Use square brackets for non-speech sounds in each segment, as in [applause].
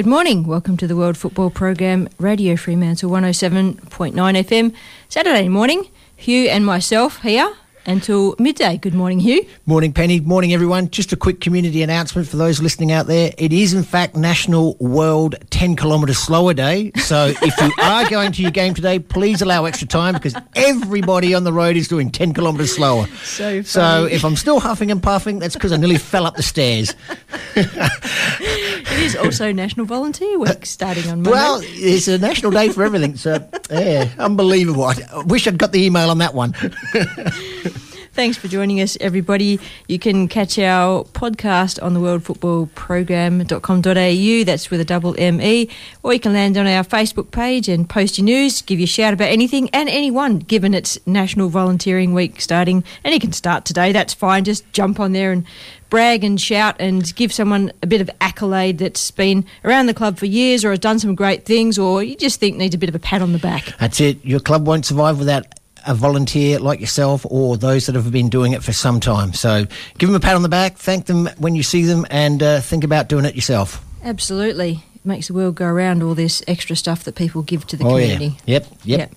Good morning. Welcome to the World Football Program, Radio Fremantle 107.9 FM. Saturday morning, Hugh and myself here until midday. Good morning, Hugh. Morning, Penny. Morning, everyone. Just a quick community announcement for those listening out there. It is, in fact, National World 10 kilometres Slower Day. So if you are going to your game today, please allow extra time because everybody on the road is doing 10 kilometres slower. So, so if I'm still huffing and puffing, that's because I nearly fell up the stairs. it is also National Volunteer Week uh, starting on Monday. Well, it's a national day for everything. So, yeah, unbelievable. I wish I'd got the email on that one. [laughs] Thanks for joining us, everybody. You can catch our podcast on the World Football Program.com.au. That's with a double ME. Or you can land on our Facebook page and post your news, give you a shout about anything and anyone, given it's National Volunteering Week starting. And you can start today, that's fine. Just jump on there and brag and shout and give someone a bit of accolade that's been around the club for years or has done some great things or you just think needs a bit of a pat on the back. That's it. Your club won't survive without a volunteer like yourself or those that have been doing it for some time. So give them a pat on the back, thank them when you see them, and uh, think about doing it yourself. Absolutely. It makes the world go around all this extra stuff that people give to the oh, community. Yeah. Yep, yep. Yep.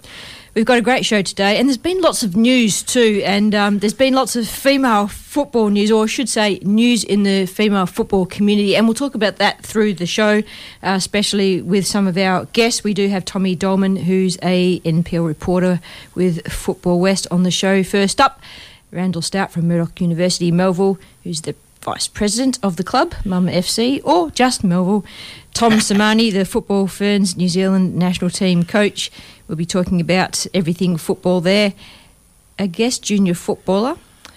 We've got a great show today, and there's been lots of news too, and um, there's been lots of female football news, or I should say, news in the female football community, and we'll talk about that through the show, uh, especially with some of our guests. We do have Tommy Doleman, who's a NPL reporter with Football West, on the show. First up, Randall Stout from Murdoch University, Melville, who's the vice president of the club, Mum FC, or just Melville. Tom Sermanni, the Football Ferns New Zealand national team coach. We'll be talking about everything football there. A guest junior footballer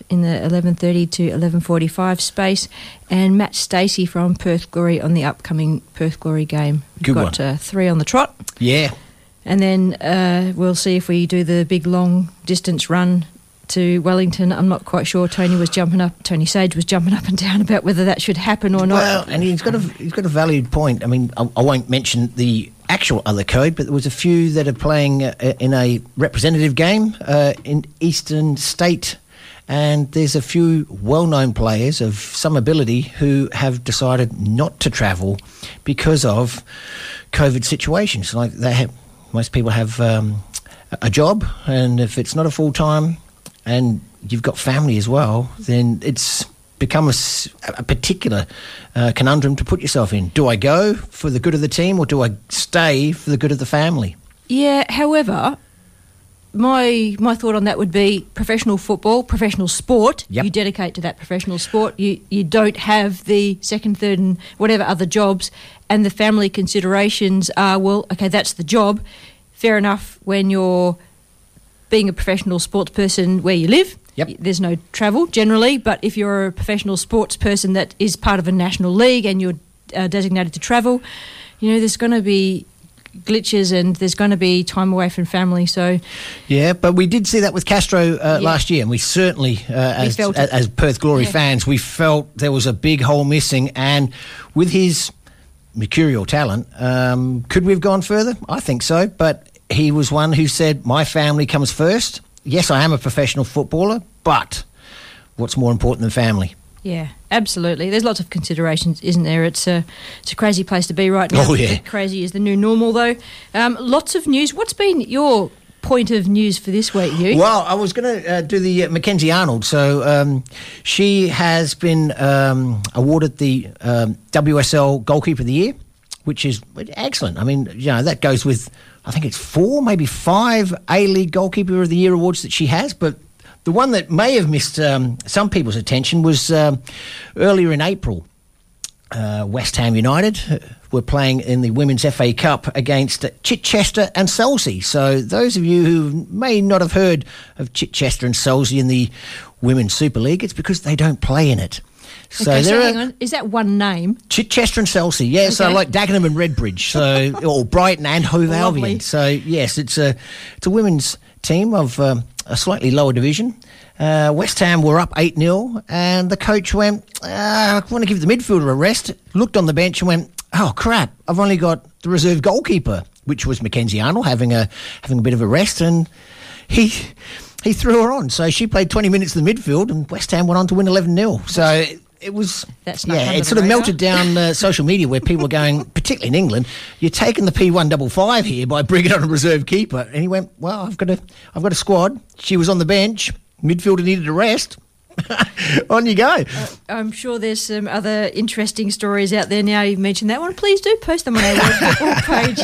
in the 11:30 to 11:45 space, and Matt Stacey from Perth Glory on the upcoming Perth Glory game. We've Good got Uh, three on the trot, Yeah. and then uh, we'll see if we do the big long distance run to Wellington. I'm not quite sure. Tony was jumping up. Tony Sage was jumping up and down about whether that should happen or not. Well, and he's got a he's got a valid point. I mean, I, I won't mention the actual other code, but there was a few that are playing uh, in a representative game uh, in Eastern State, and there's a few well-known players of some ability who have decided not to travel because of COVID situations. Like they have, most people have um, a job, and if it's not a full time, and you've got family as well, then it's become a particular uh, conundrum to put yourself in. Do I go for the good of the team or do I stay for the good of the family? Yeah, however, my my thought on that would be professional football, professional sport. Yep. You dedicate to that professional sport. You you don't have the second, third, and whatever other jobs, and the family considerations are well, okay, that's the job. Fair enough when you're being a professional sports person where you live. Yep. There's no travel generally, but if you're a professional sports person that is part of a national league and you're uh, designated to travel, you know, there's going to be glitches and there's going to be time away from family. So, Yeah, but we did see that with Castro uh, Yeah. last year, and we certainly, uh, as, felt as, as Perth Glory Yeah. fans, we felt there was a big hole missing. And with his mercurial talent, um, could we have gone further? I think so. But he was one who said, "My family comes first. Yes, I am a professional footballer, but what's more important than family?" yeah, absolutely. There's lots of considerations, isn't there? It's a it's a crazy place to be right now. Oh, yeah. crazy is the new normal, though. Um, lots of news. What's been your point of news for this week, Hugh? Well, I was going to uh, do the uh, Mackenzie Arnold. So um, she has been um, awarded the um, WSL Goalkeeper of the Year, which is excellent. I mean, you know, that goes with, I think it's four, maybe five A League Goalkeeper of the Year awards that she has. But the one that may have missed um, some people's attention was um, earlier in April uh, West Ham United uh, were playing in the Women's FA Cup against Chichester and Selsey. So those of you who may not have heard of Chichester and Selsey in the Women's Super League, it's because they don't play in it. So okay, so there hang on. Is that one name? Chichester and Selsey, yeah. So like Dagenham and Redbridge, so [laughs] or Brighton and Hove. Albion. So yes, it's a it's a women's team of um, a slightly lower division. Uh, West Ham were up 8 0, and the coach went, uh, I want to give the midfielder a rest. Looked on the bench and went, Oh crap, I've only got the reserve goalkeeper, which was Mackenzie Arnold, having a having a bit of a rest. And he he threw her on. So she played 20 minutes in the midfield, and West Ham went on to win 11 0. So it was, That's yeah, it sort of melted down uh, [laughs] social media where people were going, particularly in England, you're taking the P155 here by bringing on a reserve keeper. And he went, well, I've got a, I've got a squad. She was on the bench. Midfielder needed a rest. [laughs] on you go. I'm sure there's some other interesting stories out there now you've mentioned that one. Please do post them on our [laughs] page.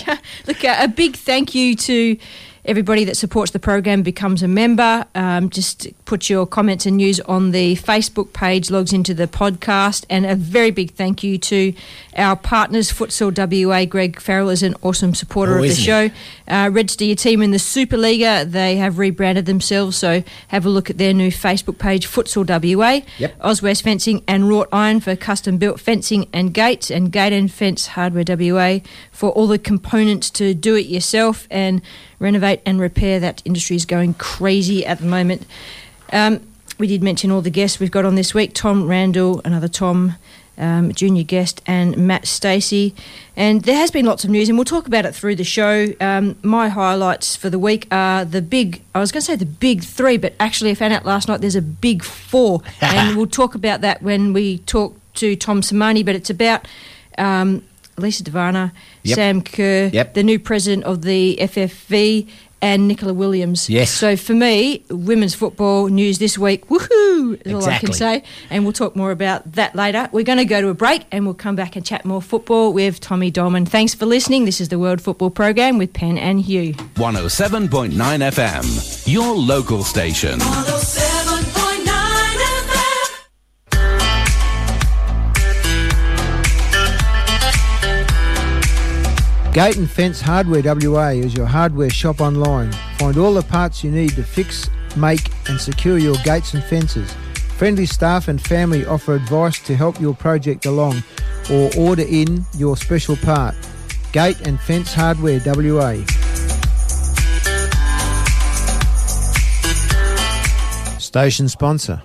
Look, uh, a big thank you to everybody that supports the program, becomes a member. Um, just put your comments and news on the Facebook page, logs into the podcast. And a very big thank you to our partners, Futsal WA. Greg Farrell is an awesome supporter Oh, of the show. Uh, register your team in the Superliga. They have rebranded themselves, so have a look at their new Facebook page, Futsal WA. Yep. Oswest Fencing and Wrought Iron for custom built fencing and gates, and Gate and Fence Hardware WA for all the components to do it yourself and renovate and repair. That industry is going crazy at the moment. Um, we did mention all the guests we've got on this week Tom Randall, another Tom. Um, junior guest and Matt Stacey, and there has been lots of news, and we'll talk about it through the show. Um, my highlights for the week are the big. I was going to say the big three, but actually, I found out last night there's a big four, [laughs] and we'll talk about that when we talk to Tom Sermanni. But it's about um, Lisa DeVanna, Yep. Sam Kerr, Yep. the new president of the FFV, and Nicola Williams. Yes. So for me, women's football news this week, woohoo, is all I can say. And we'll talk more about that later. We're going to go to a break and we'll come back and chat more football with Tommy Doleman. Thanks for listening. This is the World Football Program with Pen and Hugh. 107.9 FM, your local station. Gate and Fence Hardware WA is your hardware shop online. Find all the parts you need to fix, make, and secure your gates and fences. Friendly staff and family offer advice to help your project along or order in your special part. Gate and Fence Hardware WA. Station sponsor.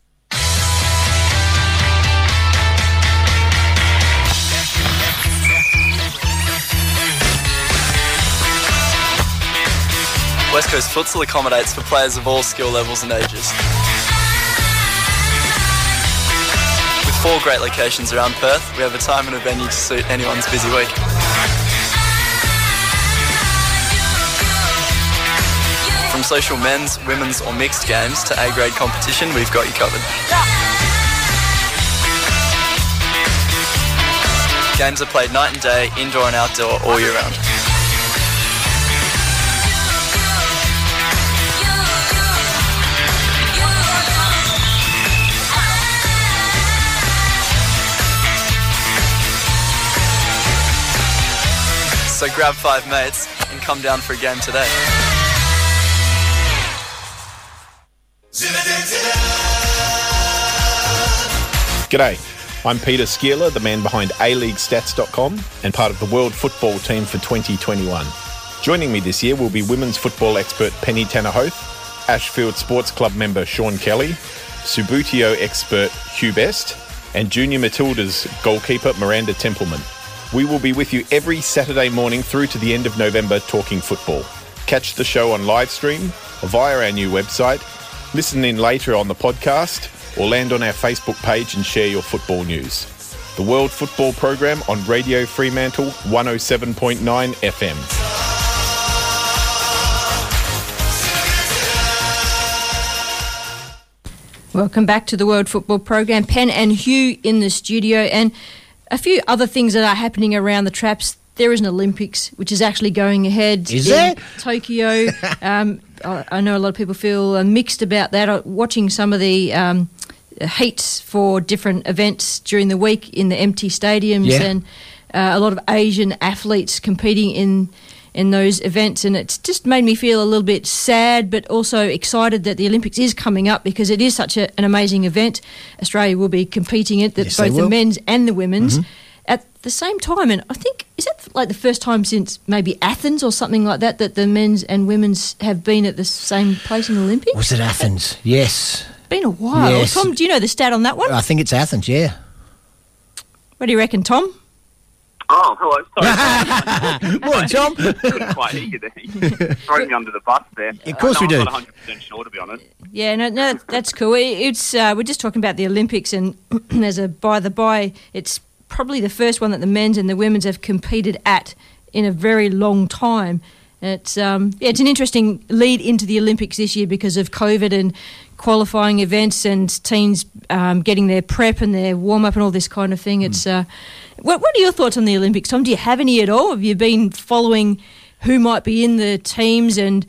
West Coast Futsal accommodates for players of all skill levels and ages. With four great locations around Perth, we have a time and a venue to suit anyone's busy week. From social men's, women's or mixed games to A-grade competition, we've got you covered. Games are played night and day, indoor and outdoor, all year round. So grab five mates and come down for a game today. G'day, I'm Peter Szkiela, the man behind ALeagueStats.com and part of the World Football team for 2021. Joining me this year will be women's football expert Penny TannerHoath, Ashfield Sports Club member Sean Kelly, Subbuteo expert Hugh Best, and Junior Matilda's goalkeeper Miranda Templeman. We will be with you every Saturday morning through to the end of November talking football. Catch the show on live stream via our new website, listen in later on the podcast, or land on our Facebook page and share your football news. The World Football Program on Radio Fremantle 107.9 FM. Welcome back to the World Football Program. Penn and Hugh in the studio, and a few other things that are happening around the traps. There is an Olympics, which is actually going ahead Is in there? Tokyo. [laughs] um, I, I know a lot of people feel uh, mixed about that. Uh, Watching some of the um, heats for different events during the week in the empty stadiums, Yeah. and uh, a lot of Asian athletes competing in in those events, and it's just made me feel a little bit sad, but also excited that the Olympics is coming up because it is such a, an amazing event. Australia will be competing in it, that Yes, both the men's and the women's. Mm-hmm. At the same time, and I think is that like the first time since maybe Athens or something like that that the men's and women's have been at the same place in the Olympics. Was it Athens? Yes. Been a while. Yes. Tom, do you know the stat on that one? I think it's Athens, yeah. What do you reckon, Tom? Oh, hello. Sorry. [laughs] What, Tom? [laughs] couldn't quite hear you there. You [laughs] throw me under the bus there. Of course Uh, no, we do. I'm not 100% sure, to be honest. Yeah, no, no, that's cool. It's uh, we're just talking about the Olympics, and [clears throat] as a by the by, it's probably the first one that the men's and the women's have competed at in a very long time. It's um, yeah, it's an interesting lead into the Olympics this year because of COVID and qualifying events and teams um, getting their prep and their warm up and all this kind of thing. It's uh, what, what are your thoughts on the Olympics, Tom? Do you have any at all? Have you been following who might be in the teams and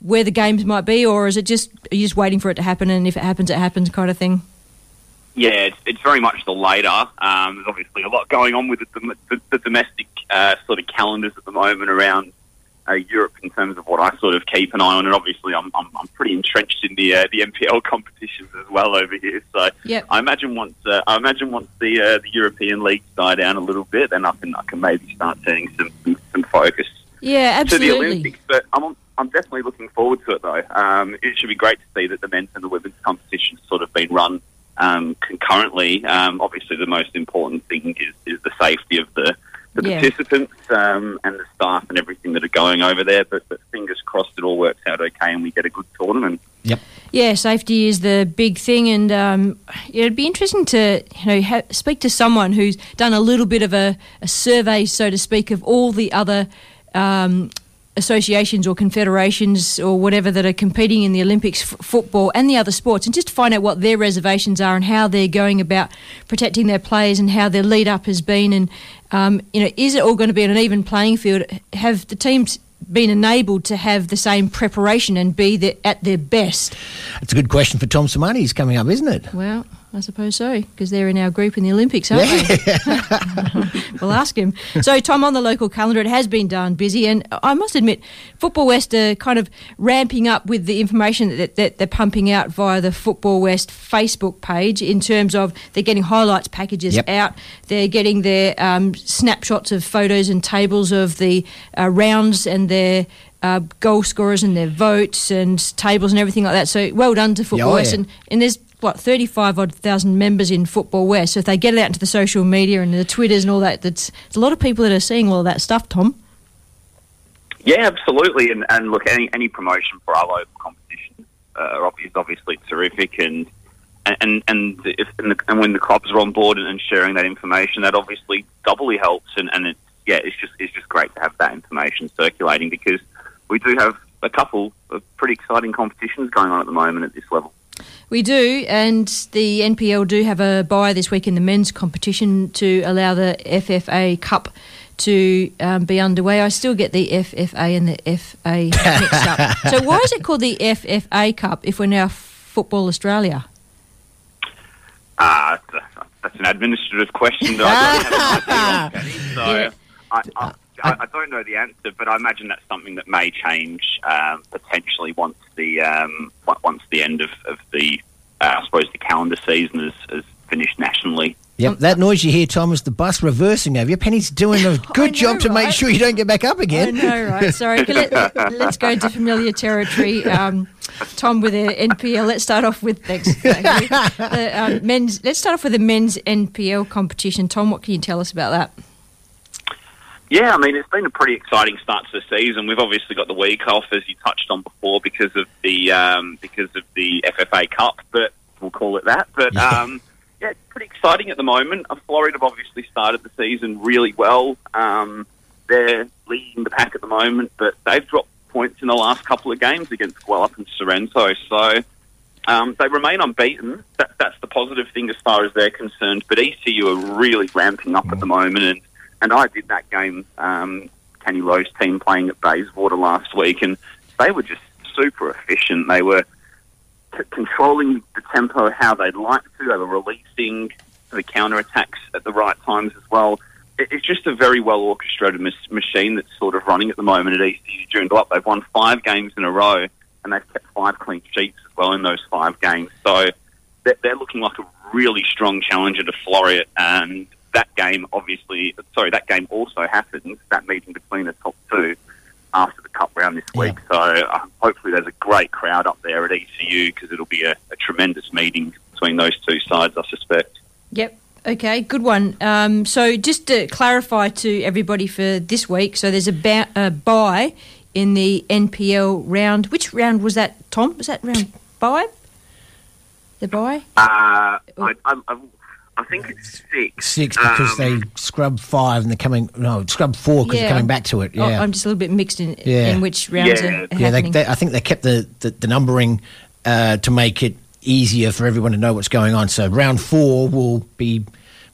where the games might be, or is it just are you just waiting for it to happen and if it happens, it happens kind of thing? Yeah, it's, it's very much the later. Um, there's obviously a lot going on with the, the, the domestic uh, sort of calendars at the moment around uh, Europe in terms of what I sort of keep an eye on, and obviously I'm, I'm, I'm pretty entrenched in the uh, the NPL [laughs] competitions as well over here. So Yep. I imagine once uh, I imagine once the uh, the European leagues die down a little bit, then I can I can maybe start turning some some, focus Yeah, absolutely. to the. Olympics. But I'm I'm definitely looking forward to it though. Um, it should be great to see that the men's and the women's competitions sort of been run um, concurrently. Um, obviously, the most important thing is is the safety of the the Yeah. participants um, and the staff and everything that are going over there. But, but fingers crossed, it all works out okay and we get a good tournament. Yep. Yeah, safety is the big thing, and um, it'd be interesting to you know ha- speak to someone who's done a little bit of a, a survey, so to speak, of all the other um, associations or confederations or whatever that are competing in the Olympics, f- football and the other sports, and just to find out what their reservations are and how they're going about protecting their players and how their lead up has been, and um, you know, is it all going to be on an even playing field? Have the teams been enabled to have the same preparation and be the, at their best? It's a good question for Tom Sermanni. He's coming up, isn't it? Well, I suppose so, because they're in our group in the Olympics, aren't they? [laughs] we'll ask him. So, Tom, on the local calendar, it has been darn busy, and I must admit, Football West are kind of ramping up with the information that, that they're pumping out via the Football West Facebook page in terms of they're getting highlights packages Yep. out, they're getting their um, snapshots of photos and tables of the uh, rounds and their uh, goal scorers and their votes and tables and everything like that. So, well done to Football oh, West. And and there's what 35 odd thousand members in Football West. So if they get it out into the social media and the Twitters and all that, that's there's a lot of people that are seeing all that stuff. Tom. Yeah, absolutely. And, and look, any, any promotion for our local competition uh, is obviously terrific. And and and if and, the, and when the clubs are on board and, and sharing that information, that obviously doubly helps. And, and it's yeah, it's just it's just great to have that information circulating because we do have a couple of pretty exciting competitions going on at the moment at this level. We do, and the NPL do have a bye this week in the men's competition to allow the FFA Cup to um, be underway. I still get the FFA and the FA [laughs] mixed up. So why is it called the FFA Cup if we're now Football Australia? Uh, that's, an administrative question that I don't have an idea on, [laughs] So Yeah. I, I, I, I don't know the answer, but I imagine that's something that may change um, potentially once the um, once the end of, of the uh, I suppose the calendar season is, is finished nationally. Yep, that noise you hear, Tom, is the bus reversing over you. Penny's doing a [laughs] good know, job to make sure you don't get back up I again. know, right? Sorry. Okay, let, us go into familiar territory. Um, Tom with the NPL. Let's start off with thanks. thank. [laughs] The, um, men's. Let's start off with the men's NPL competition. Tom, what can you tell us about that? Yeah, I mean it's been a pretty exciting start to the season. We've obviously got the week off, as you touched on before, because of the um, because of the FFA Cup, but we'll call it that. But um, yeah, it's pretty exciting at the moment. Uh, Floreat have obviously started the season really well. Um, they're leading the pack at the moment, but they've dropped points in the last couple of games against Gwelup and Sorrento. So um, they remain unbeaten. That, that's the positive thing as far as they're concerned. But ECU are really ramping up at the moment, and, and I did that game, um, Kenny Lowe's team playing at Bayswater last week, and they were just super efficient. They were controlling the tempo how they'd like to. They were releasing the counter attacks at the right times as well. It- It's just a very well orchestrated mas- machine that's sort of running at the moment at ECU Joondalup. They've won five games in a row, and they've kept five clean sheets as well in those five games. So they're, they're looking like a really strong challenger to Floreat, and that game obviously, sorry, that game also happens, That meeting between the top two after the cup round this week. So uh, hopefully there's a great crowd up there at ECU because it'll be a, a tremendous meeting between those two sides, I suspect. Yep. Okay, good one. Um, so just to clarify to everybody for this week, so there's a, ba- a bye in the NPL round. Which round was that, Tom? Was that round five? The bye? Uh, I, I, I, I think it's six. Six because Um, they scrubbed five and they're coming. No, scrubbed four because they're coming back to it. oh, Yeah, I'm just a little bit mixed in, Yeah. in which rounds Yeah. are yeah. They, they, I think they kept the, the, the numbering uh, to make it easier for everyone to know what's going on. So round four will be.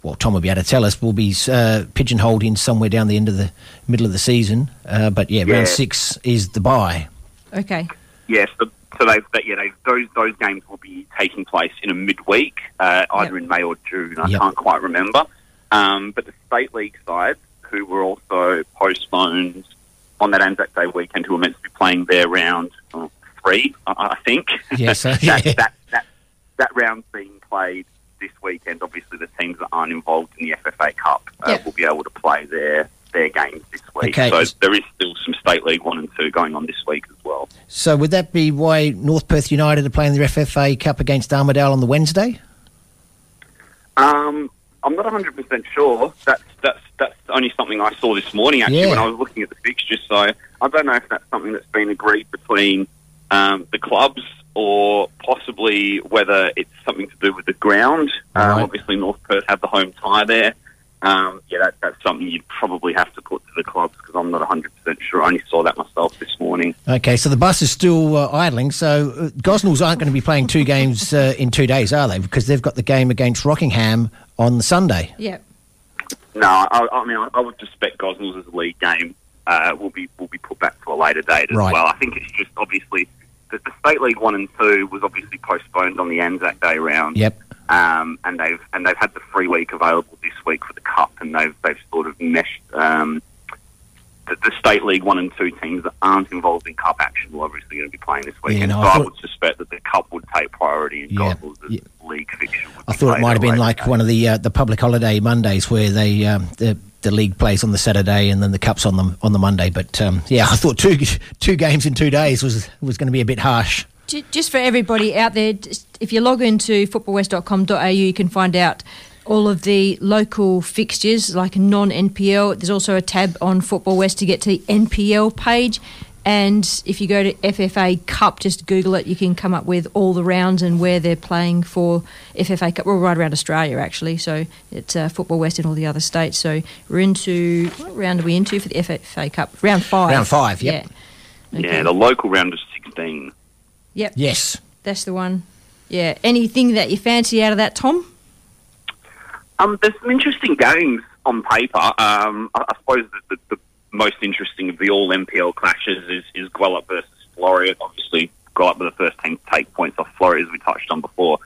Well, Tom will be able to tell us. We'll be uh, pigeonholed in somewhere down the end of the middle of the season. Uh, but yeah, Yeah. round six is the bye. okay. Yes, the, so they, yeah, they, those those games will be taking place in a midweek, uh, either Yep. in May or June. I Yep. can't quite remember. Um, but the state league side, who were also postponed on that Anzac Day weekend, who were meant to be playing their round oh, three, I, I think. Yes, [laughs] uh, that, yeah. that, that that round's being played this weekend. Obviously, the teams that aren't involved in the FFA Cup uh, will be able to play their their games this week. Okay. So there is still some state league one and two going on this week as well. So would that be why North Perth United are playing their FFA Cup against Armadale on the Wednesday? Um, I'm not 100 percent sure. That's that's that's only something I saw this morning actually Yeah. when I was looking at the fixtures. So I don't know if that's something that's been agreed between um, the clubs or possibly whether it's something to do with the ground. Um, Obviously, North Perth have the home tie there. Um, yeah, that, that's something you'd probably have to put to the clubs because I'm not 100 percent sure. I only saw that myself this morning. Okay, so the bus is still uh, idling. So uh, Gosnells aren't going to be playing two games uh, in two days, are they? Because they've got the game against Rockingham on the Sunday. Yeah. No, I, I mean, I, I would suspect Gosnells as a league game uh, will be will be put back to a later date as Right. well. I think it's just obviously the, the state league one and two was obviously postponed on the Anzac Day round. Yep. Um, and they've and they've had the free week available this week for the cup, and they've they've sort of meshed. Um, the, the state league one and two teams that aren't involved in cup action will obviously going to be playing this weekend. no, so I I, would suspect that the cup would take priority and Yeah, Gosnells' yeah. league fixture. Would I thought it might have been like date. one of the uh, the public holiday Mondays where they um, the the league plays on the Saturday and then the cups on the on the Monday. But um, yeah, I thought two [laughs] two games in two days was was going to be a bit harsh. Ju- Just for everybody out there, if you log into footballwest.com.au, you can find out all of the local fixtures, like non NPL. There's also a tab on Football West to get to the NPL page. And if you go to FFA Cup, just Google it, you can come up with all the rounds and where they're playing for FFA Cup. We're right around Australia, actually. So it's uh, Football West and all the other states. So we're into, what round are we into for the FFA Cup? Round five. Round five, yep. Yeah. Yeah, the local round is 16. Yep. Yes. That's the one. Yeah. Anything that you fancy out of that, Tom? Um, there's some interesting games on paper. Um, I, I suppose the, the, the most interesting of the all NPL clashes is, is Gwelup versus Floreat. Obviously, Gwelup were the first team to take points off Floreat, as we touched on before.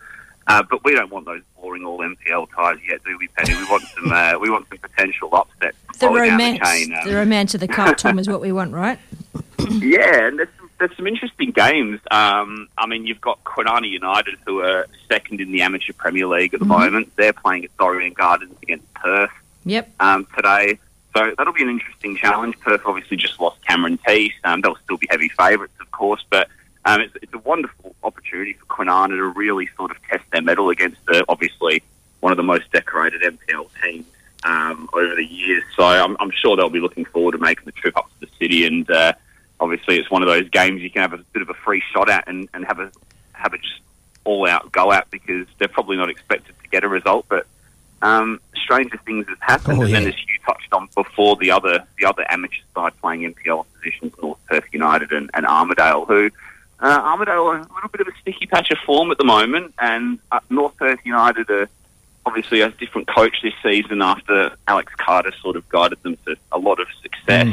Uh, but we don't want those boring all NPL ties yet, do we, Penny? We want some. Uh, we want some potential upsets. The rolling down romance, chain, um, the romance of the cup, Tom, is what we want, right? [laughs] yeah, and there's some, there's some interesting games. Um, I mean, you've got Kwinana United, who are second in the Amateur Premier League at the moment. They're playing at Dorrien Gardens against Perth Yep. um, today. So that'll be an interesting challenge. Perth obviously just lost Cameron Teese. Um, they'll still be heavy favourites, of course, but um, it's, it's a wonderful opportunity for Kwinana to really sort of test their mettle against the, obviously one of the most decorated NPL teams um, over the years. So I'm, I'm sure they'll be looking forward to making the trip up to the city. And uh, obviously, it's one of those games you can have a bit of a free shot at and, and have a have a just all out go at because they're probably not expected to get a result, but um, stranger things have happened, Oh, and then as you touched on before, the other the other amateur side playing NPL positions, North Perth United and, and Armadale, who uh, Armadale are a little bit of a sticky patch of form at the moment, and uh, North Perth United are obviously a different coach this season after Alex Carter sort of guided them to a lot of success.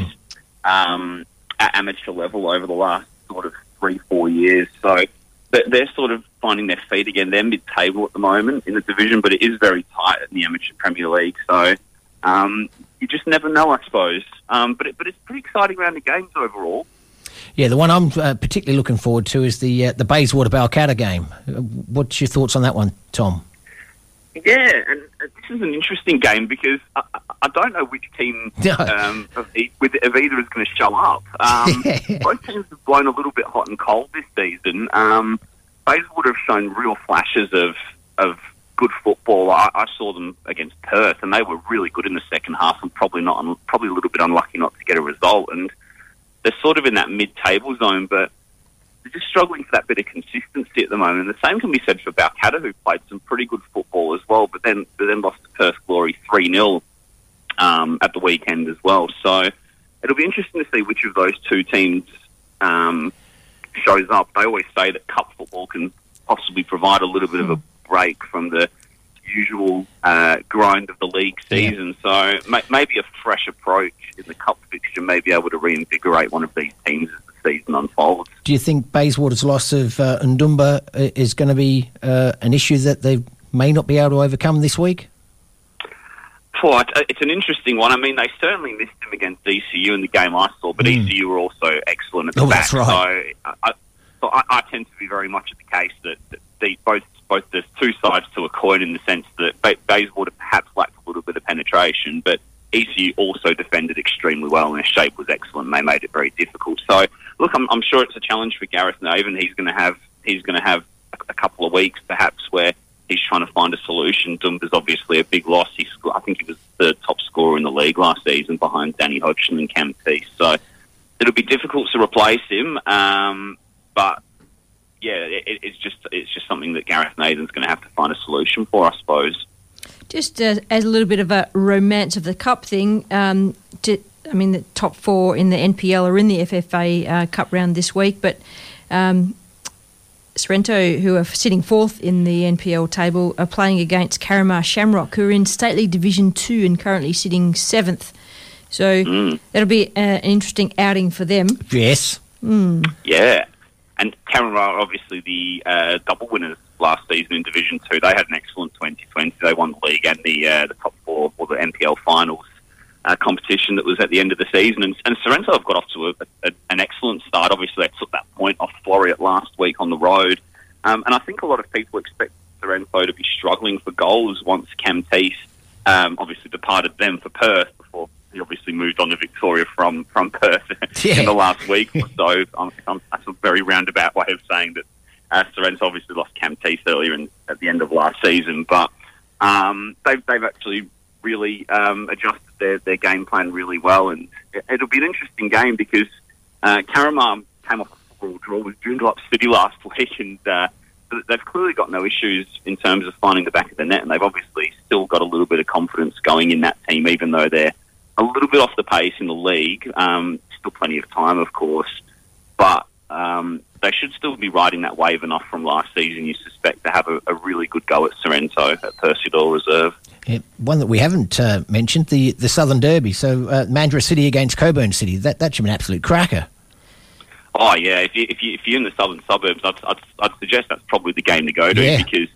Um, at amateur level over the last sort of three four years. So they're, sort of finding their feet again. They're mid-table at the moment in the division, but it is very tight in the amateur Premier League. So um, you just never know, I suppose. Um, but it, but it's pretty exciting round of games overall. Yeah, the one I'm uh, particularly looking forward to is the uh, the Bayswater Balcatta game. Uh, What's your thoughts on that one, Tom? Yeah, and this is an interesting game because I, I- don't know which team No. um, of, e- with of either is going to show up. Um, [laughs] both teams have blown a little bit hot and cold this season. Um, Bayswater have shown real flashes of of good football. I, I saw them against Perth, and they were really good in the second half, and probably not probably a little bit unlucky not to get a result. And they're sort of in that mid-table zone, but they're just struggling for that bit of consistency at the moment. And The same can be said for Balcatta, who played some pretty good football as well, but then but then lost to Perth Glory three 0 um, at the weekend as well. So it'll be interesting to see which of those two teams um, shows up. They always say that cup football can possibly provide a little bit of a break from the usual uh, grind of the league season. So ma- maybe a fresh approach in the cup fixture may be able to reinvigorate one of these teams as the season unfolds. Do you think Bayswater's loss of uh, Ndumba uh, is going to be uh, an issue that they may not be able to overcome this week? Well, it's an interesting one. I mean, they certainly missed him against ECU in the game I saw, but ECU were also excellent at the Oh, back. that's right. So, I, so I, I tend to be very much at the case that, that the, both both there's two sides to a coin in the sense that Ba- Bayswater perhaps lacked a little bit of penetration, but ECU also defended extremely well, and their shape was excellent. and They made it very difficult. So, look, I'm, I'm sure it's a challenge for Gareth Naven. He's going to have he's going to have a, a couple of weeks perhaps where he's trying to find a solution. Dumba's obviously a big loss. He, I think he was the top scorer in the league last season behind Danny Hodgson and Cam Teese. So it'll be difficult to replace him. Um, but yeah, it, it's just it's just something that Gareth Naven's going to have to find a solution for, I suppose. Just uh, as a little bit of a romance of the cup thing, um, to, I mean, the top four in the NPL are in the FFA uh, Cup round this week, but um, Sorrento, who are sitting fourth in the NPL table, are playing against Carramar Shamrock, who are in State League Division 2 and currently sitting seventh. So that'll be uh, an interesting outing for them. Yes. Yeah, and Cameron are obviously the uh, double winners last season in Division Two. They had an excellent 2020. They won the league and the uh, the top four or the NPL finals uh, competition that was at the end of the season. And, and Sorrento have got off to a, a, an excellent start. Obviously, they took that point off Floreat last week on the road, um, and I think a lot of people expect Sorrento to be struggling for goals once Cam Teese um, obviously departed them for Perth before he obviously moved on to Victoria from from Perth Yeah. [laughs] in the last week or so. Um, um, that's a very roundabout way of saying that uh, Sorrento obviously lost Cam Teese earlier in, at the end of last season, but um, they've they've actually really um, adjusted their, their game plan really well, and it, it'll be an interesting game because uh, Carramar came off a four draw with Joondalup City last [laughs] week, and uh, they've clearly got no issues in terms of finding the back of the net, and they've obviously still got a little bit of confidence going in that team, even though they're a little bit off the pace in the league. Um, still plenty of time, of course, but um, they should still be riding that wave enough from last season, you suspect, to have a, a really good go at Sorrento at Percy Reserve. Yeah, one that we haven't uh, mentioned, the, the Southern Derby. So uh, Mandurah City against Cockburn City. That, that should be an absolute cracker. Oh yeah, if you if you if you're in the southern suburbs, I'd I'd, I'd suggest that's probably the game to go to Yeah. because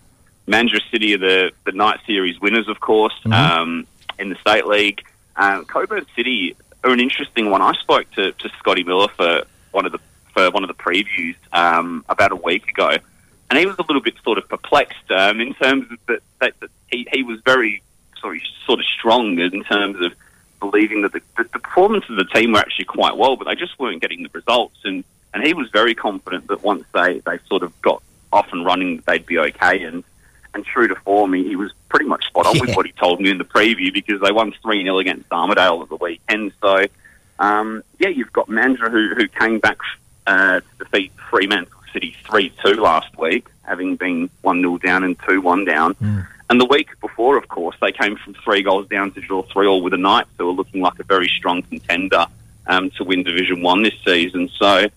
Mandurah City are the, the night series winners, of course, um, in the state league. Um, Cockburn City are an interesting one. I spoke to, to Scotty Miller for one of the for one of the previews um, about a week ago, and he was a little bit sort of perplexed um, in terms of that, that, that he, he was very sort of, sort of strong in terms of believing that the, the, the performances of the team were actually quite well, but they just weren't getting the results. And, and he was very confident that once they, they sort of got off and running, they'd be okay. And, and true to form, he, he was pretty much spot on with what he told me in the preview because they won 3 0 against Armadale at the weekend. So, um, yeah, you've got Mandurah who, who came back uh, to defeat Fremantle City 3 2 last week, having been 1 0 down and 2 1 down. And the week before, of course, they came from three goals down to draw 3 all with the Knights, who are looking like a very strong contender um, to win Division 1 this season. So,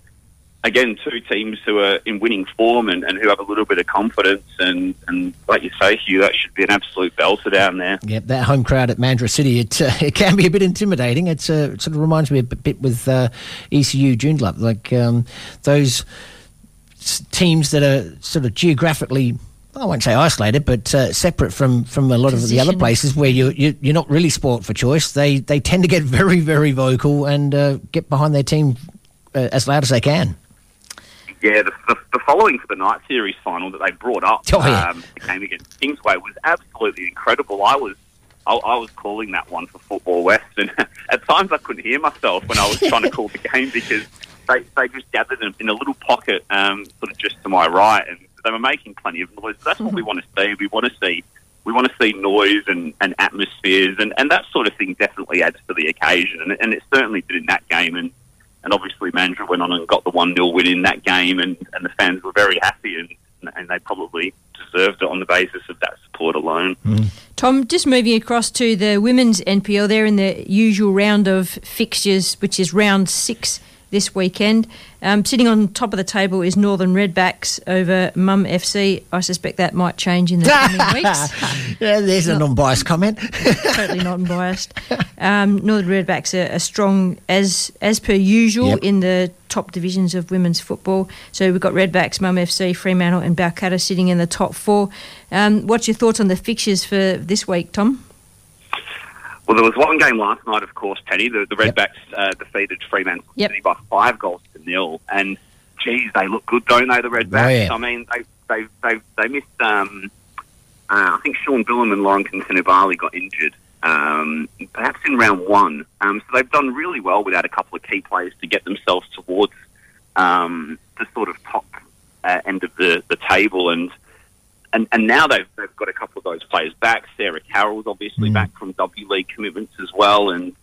again, two teams who are in winning form and, and who have a little bit of confidence. And, and like you say, Hugh, that should be an absolute belter down there. Yep, that home crowd at Mandurah City, it, uh, [laughs] it can be a bit intimidating. It's, uh, it sort of reminds me a bit bit with uh, ECU Joondalup, like um, those teams that are sort of geographically. I won't say isolated, but uh, separate from, from a lot of the other places where you, you you're not really sport for choice. They they tend to get [laughs] very very vocal and uh, get behind their team uh, as loud as they can. Yeah, the, the, the following for the night series final that they brought up, Oh, yeah. um, the game against Kingsway, was absolutely incredible. I was I, I was calling that one for Football West, and [laughs] at times I couldn't hear myself when I was trying to call the game because they, they just gathered in, in a little pocket, um, sort of just to my right, and they were making plenty of noise. That's what we want to see. We want to see we want to see noise and, and atmospheres, and, and that sort of thing definitely adds to the occasion, and, and it certainly did in that game. And and obviously Mandurah went on and got the 1-0 win in that game and, and the fans were very happy and, and they probably deserved it on the basis of that support alone. Hmm. Tom, just moving across to the women's NPL, they're in the usual round of fixtures, which is round six this weekend. Um, sitting on top of the table is Northern Redbacks over Mum FC. I suspect that might change in the [laughs] coming weeks. Yeah, there's an unbiased comment. totally not unbiased. Um, Northern Redbacks are, are strong as as per usual Yep. in the top divisions of women's football. So we've got Redbacks, Mum FC, Fremantle, and Balcatta sitting in the top four. Um, what's your thoughts on the fixtures for this week, Tom? Well, there was one game last night, of course, Penny. The, the Redbacks uh, defeated Fremantle Yep. City by five goals to nil. And, geez, they look good, don't they, the Redbacks? Oh, yeah. I mean, they they they, they missed, um, uh, I think Sean Billam and Lauren Contenibali got injured, um, perhaps in round one. Um, so they've done really well without a couple of key players to get themselves towards um, the sort of top uh, end of the, the table. And and, and now they've, they've got a couple of those players back. Sarah Carroll's obviously back from W League commitments as well. And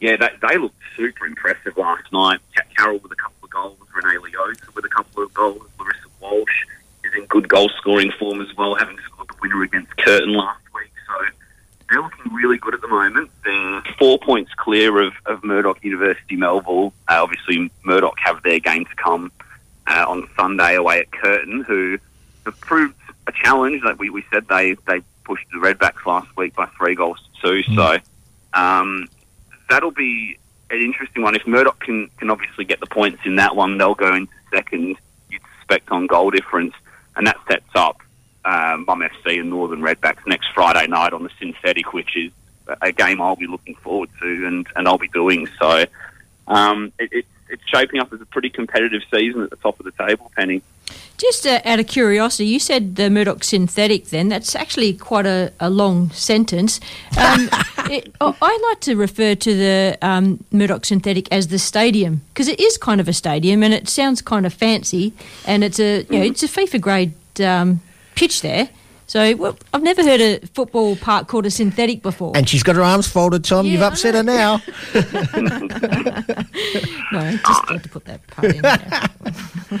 yeah, they, they looked super impressive last night. Carroll with a couple of goals, Renee Leota with a couple of goals, Larissa Walsh is in good goal scoring form as well, having scored the winner against Curtin last week. So they're looking really good at the moment. They're four points clear of, of Murdoch University Melville. Uh, obviously, Murdoch have their game to come uh, on Sunday away at Curtin, who have proved a challenge. Like we, we said, they they pushed the Redbacks last week by three goals to two. So um, that'll be an interesting one. If Murdoch can can obviously get the points in that one, they'll go into second. You'd suspect on goal difference, and that sets up um, Mum FC and Northern Redbacks next Friday night on the synthetic, which is a game I'll be looking forward to, and, and I'll be doing so. Um, it, it, it's shaping up as a pretty competitive season at the top of the table, Penny. Just uh, out of curiosity, you said the Murdoch synthetic. Then that's actually quite a, a long sentence. Um, [laughs] it, oh, I like to refer to the um, Murdoch synthetic as the stadium because it is kind of a stadium and it sounds kind of fancy and it's a you know it's a FIFA grade um, pitch there. So well, I've never heard a football park called a synthetic before. And she's got her arms folded, Tom. You've upset her now. [laughs] No, just had to put that part in there. [laughs]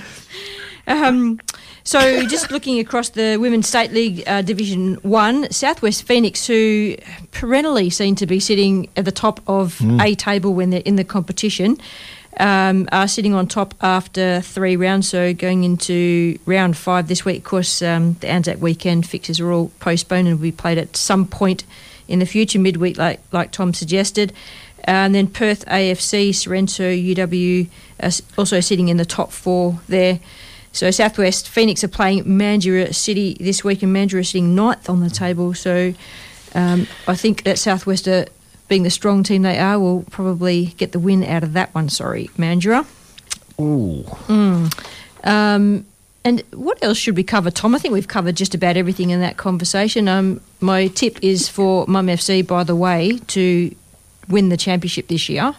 um, so, just looking across the Women's State League uh, Division 1, Southwest Phoenix, who perennially seem to be sitting at the top of a table when they're in the competition, um, are sitting on top after three rounds. So, going into round five this week, of course, um, the Anzac weekend fixes are all postponed and will be played at some point in the future, midweek, like, like Tom suggested. Uh, and then Perth AFC, Sorrento, UW, uh, also sitting in the top four there. So Southwest Phoenix are playing Mandurah City this week, and Mandurah sitting ninth on the table. So um, I think that Southwest are, being the strong team they are, will probably get the win out of that one. Sorry, Mandurah. Ooh. Um, and what else should we cover, Tom? I think we've covered just about everything in that conversation. Um, my tip is for Mum FC, by the way, to win the championship this year.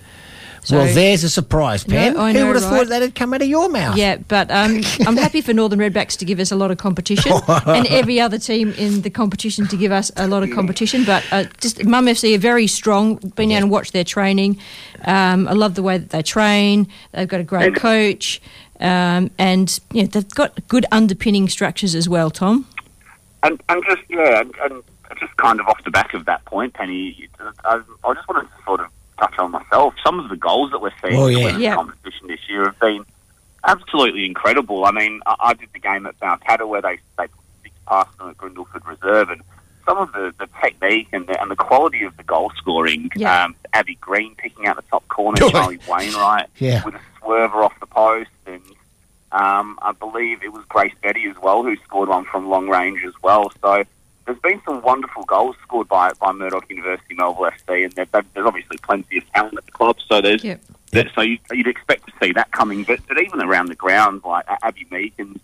So- well, there's a surprise, No, Pam. I Who would have right? thought that had come out of your mouth? Yeah, but um, [laughs] I'm happy for Northern Redbacks to give us a lot of competition, [laughs] and every other team in the competition to give us a lot of competition. But uh, just Mum FC are very strong. Been down and watched their training. Um, I love the way that they train. They've got a great coach, um, and yeah, they've got good underpinning structures as well. Tom. And, and just yeah, and, and just kind of off the back of that point, Penny, I, I just wanted to sort of touch on myself. Some of the goals that we're seeing Oh, in the yeah. women's competition this year have been absolutely incredible. I mean, I, I did the game at Balcatta where they they put six past them at Grindleford Reserve, and some of the, the technique and the, and the quality of the goal scoring. Yeah. Um, Abby Green picking out the top corner, Oh, [laughs] Charlie Wainwright Yeah. with a swerver off the post, and um, I believe it was Grace Betty as well who scored one from long range as well. So there's been some wonderful goals scored by by Murdoch University Melville FC, and there, there- there's obviously plenty of talent at the club. So there's Yep. there- so you, you'd expect to see that coming, but, but even around the ground, like Abby Meekins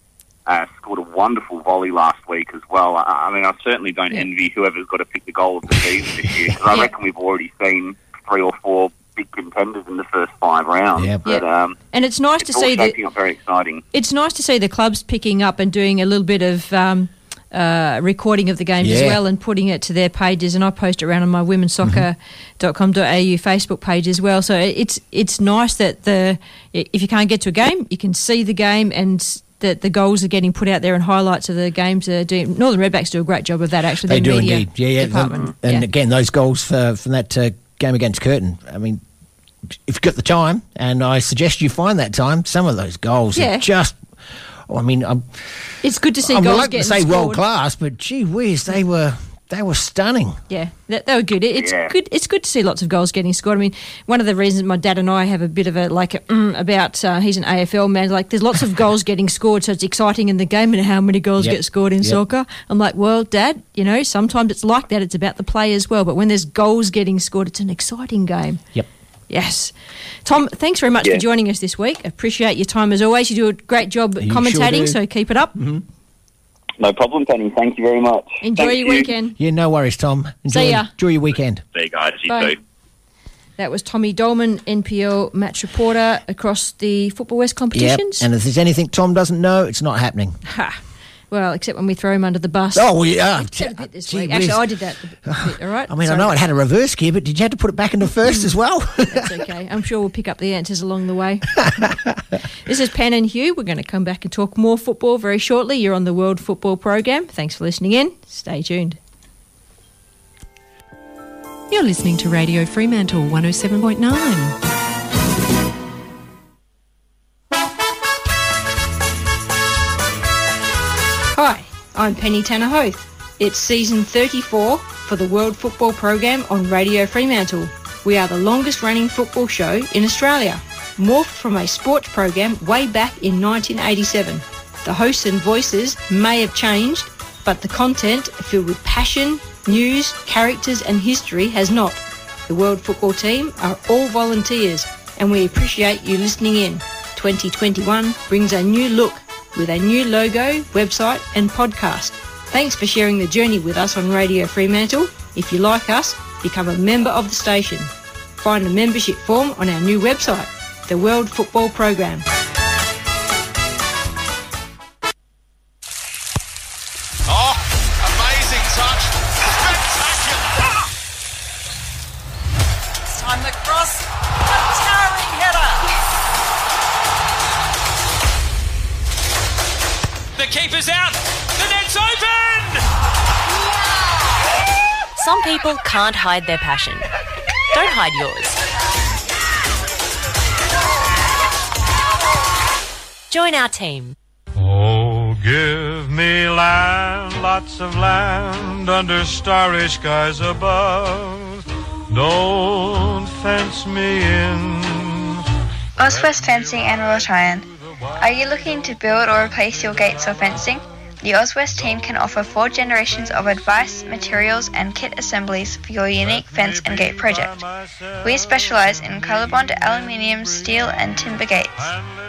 uh, scored a wonderful volley last week as well. I, I mean, I certainly don't Yeah. envy whoever's got to pick the goal of the season this year because I Yeah. reckon we've already seen three or four big contenders in the first five rounds. Yeah. But Yeah. um, And it's nice it's to all see that up very exciting. it's nice to see the clubs picking up and doing a little bit of um, uh, recording of the games as well and putting it to their pages. And I post it around on my womensoccer.com.au Facebook page as well. So it's it's nice that the if you can't get to a game, you can see the game and. That the goals are getting put out there and highlights of the games are doing. Northern Redbacks do a great job of that. Actually, They do indeed. Yeah, yeah. Department. And Yeah. again, those goals for, from that uh, game against Curtin. I mean, if you've got the time, and I suggest you find that time, some of those goals Yeah. are just. Oh, I mean, I'm, it's good to see I'm goals reluctant to say scored. world class, but gee whiz, they were they were stunning. Yeah, that, they were good. It- It's Yeah. good. It's good to see lots of goals getting scored. I mean, one of the reasons my dad and I have a bit of a like a, mm, about uh, he's an AFL man. Like, there's lots of [laughs] goals getting scored, so it's exciting in the game. And how many goals Yep. get scored in Yep. soccer? I'm like, well, Dad, you know, sometimes it's like that. It's about the play as well. But when there's goals getting scored, it's an exciting game. Yep. Yes, Tom. Thanks very much Yeah. for joining us this week. Appreciate your time as always. You do a great job You commentating, do. so keep it up. Mm-hmm. No problem, Penny. Thank you very much. Enjoy Thank your you. weekend. Yeah, no worries, Tom. Enjoy, See ya. Enjoy your weekend. See you guys. You Bye. too. That was Tommy Doleman, NPL match reporter across the Football West Yep. competitions. And if there's anything Tom doesn't know, it's not happening. Ha. Well, except when we throw him under the bus. Oh, well, yeah. We've bit this Gee week. whiz. Actually, I did that bit, all right? [sighs] I mean, Sorry I know it had a reverse gear, but did you have to put it back into first as well? [laughs] That's okay. I'm sure we'll pick up the answers along the way. [laughs] this is Pan and Hugh. We're going to come back and talk more football very shortly. You're on the World Football Program. Thanks for listening in. Stay tuned. You're listening to Radio Fremantle 107.9. I'm Penny TannerHoath. It's season 34 for the World Football Program on Radio Fremantle. We are the longest running football show in Australia, morphed from a sports program way back in 1987. The hosts and voices may have changed, but the content filled with passion, news, characters and history has not. The World Football team are all volunteers and we appreciate you listening in. 2021 brings a new look with a new logo, website and podcast. Thanks for sharing the journey with us on Radio Fremantle. If you like us, become a member of the station. Find a membership form on our new website, the World Football Program. People can't hide their passion. Don't hide yours. Join our team. Oh, give me land, lots of land under starry skies above. Don't fence me in. Auswest Fencing and Royal Tryon. Are you looking to build or replace your gates or fencing? The Auswest team can offer four generations of advice, materials, and kit assemblies for your unique fence and gate project. We specialise in colorbond, aluminium, steel, and timber gates.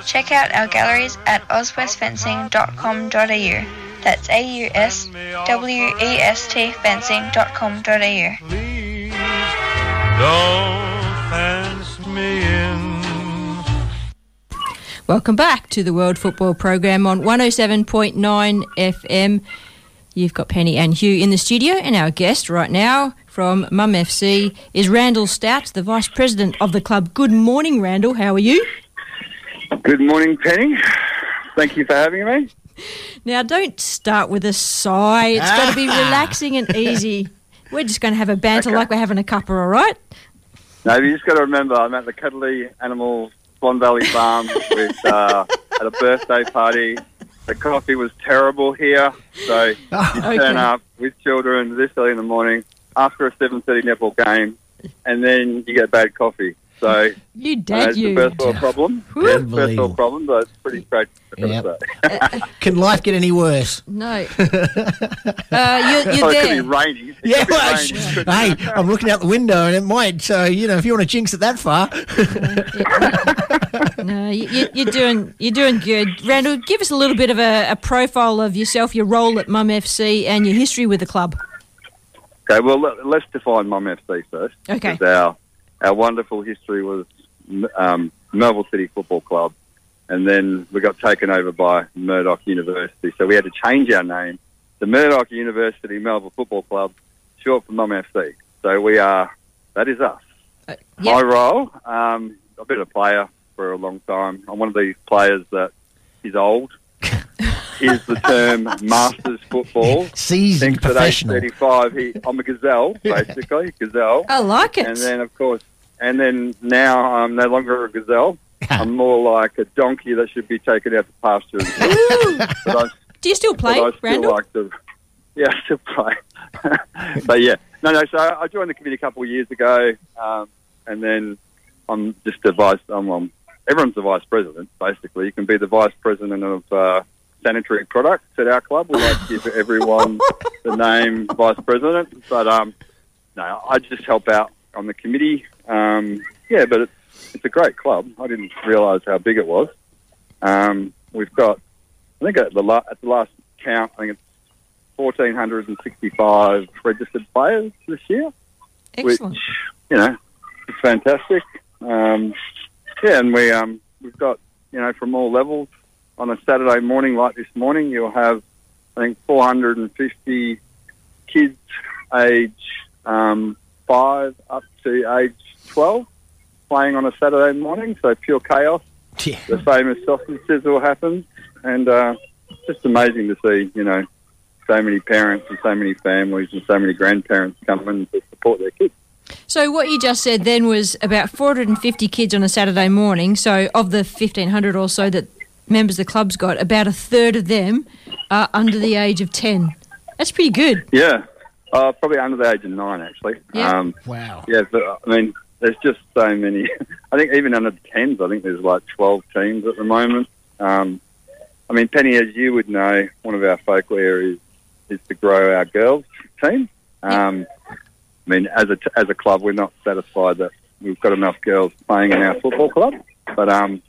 Check out our galleries at auswestfencing.com.au. That's A U S W E S T fencing.com.au. Don't fence me in. Welcome back to the World Football Program on 107.9 FM. You've got Penny and Hugh in the studio, and our guest right now from Mum FC is Randall Stout, the Vice President of the club. Good morning, Randall. How are you? Good morning, Penny. Thank you for having me. Now, don't start with a sigh. It's got to be ah. relaxing and easy. We're just going to have a banter like we're having a cuppa, all right? No, you just got to remember, I'm at the Cuddly Animal Swan Valley Farm with uh, at a birthday party. The coffee was terrible here, so you [laughs] Okay. turn up with children this early in the morning after a 7:30 netball game, and then you get bad coffee. So You I know dad, you. the first world problem. [laughs] Whew. Yeah, first world problem, but it's pretty straight. I've gotta say. [laughs] Can life get any worse? No. [laughs] Uh, you're, you're Oh, it could be raining. It Yeah, could be well, raining. hey, I'm looking out the window and it might. So you know, if you want to jinx it that far, No, you, you- you're doing you're doing good. Randall, give us a little bit of a, a profile of yourself, your role at Mum FC, and your history with the club. Okay, well, let, let's define Mum FC first. Okay. Because Our, our wonderful history was um, Melville City Football Club, and then we got taken over by Murdoch University. So we had to change our name to Murdoch University Melville Football Club, short for Mum FC. So we are, that is us. My role, um, I've been a player for a long time. I'm one of these players that is old. Here's the term masters football. [laughs] seasoned Thinks at age professional. 35, he, I'm a gazelle, [laughs] basically, gazelle. I like it. And then, of course, and then now I'm no longer a gazelle. I'm more like a donkey that should be taken out to pasture. [laughs] but I, Do you still play, but I still Randall? like to, yeah, I still play. but yeah, no, no. So I joined the committee a couple of years ago, um, and then I'm just a vice. I'm, um, everyone's a vice president, basically. You can be the vice president of uh, sanitary products at our club. We like to give [laughs] everyone the name vice president, but um, no, I just help out on the committee. Um, yeah, but it's it's a great club. I didn't realise how big it was. Um, we've got, I think at the la- at the last count, I think it's fourteen hundred and sixty-five registered players this year, Excellent. which you know is fantastic. Um, yeah, and we um, we've got you know from all levels on a Saturday morning like this morning, you'll have I think four hundred and fifty kids age um, five up to age twelve playing on a Saturday morning. So pure chaos. The famous sausage sizzle happens, and uh, just amazing to see you know so many parents and so many families and so many grandparents come in to support their kids. So what you just said then was about 450 kids on a Saturday morning. So of the 1500 or so that members of the club's got, about a third of them are under the age of 10. That's pretty good. Yeah, uh, probably under the age of nine, actually. Yeah. Um, wow. Yeah, but uh, I mean, there's just so many. [laughs] I think even under the tens, I think there's like 12 teams at the moment. Um, I mean, Penny, as you would know, one of our focal areas is to grow our girls team. Um, I mean, as a as a club, we're not satisfied that we've got enough girls playing in our football club, but um,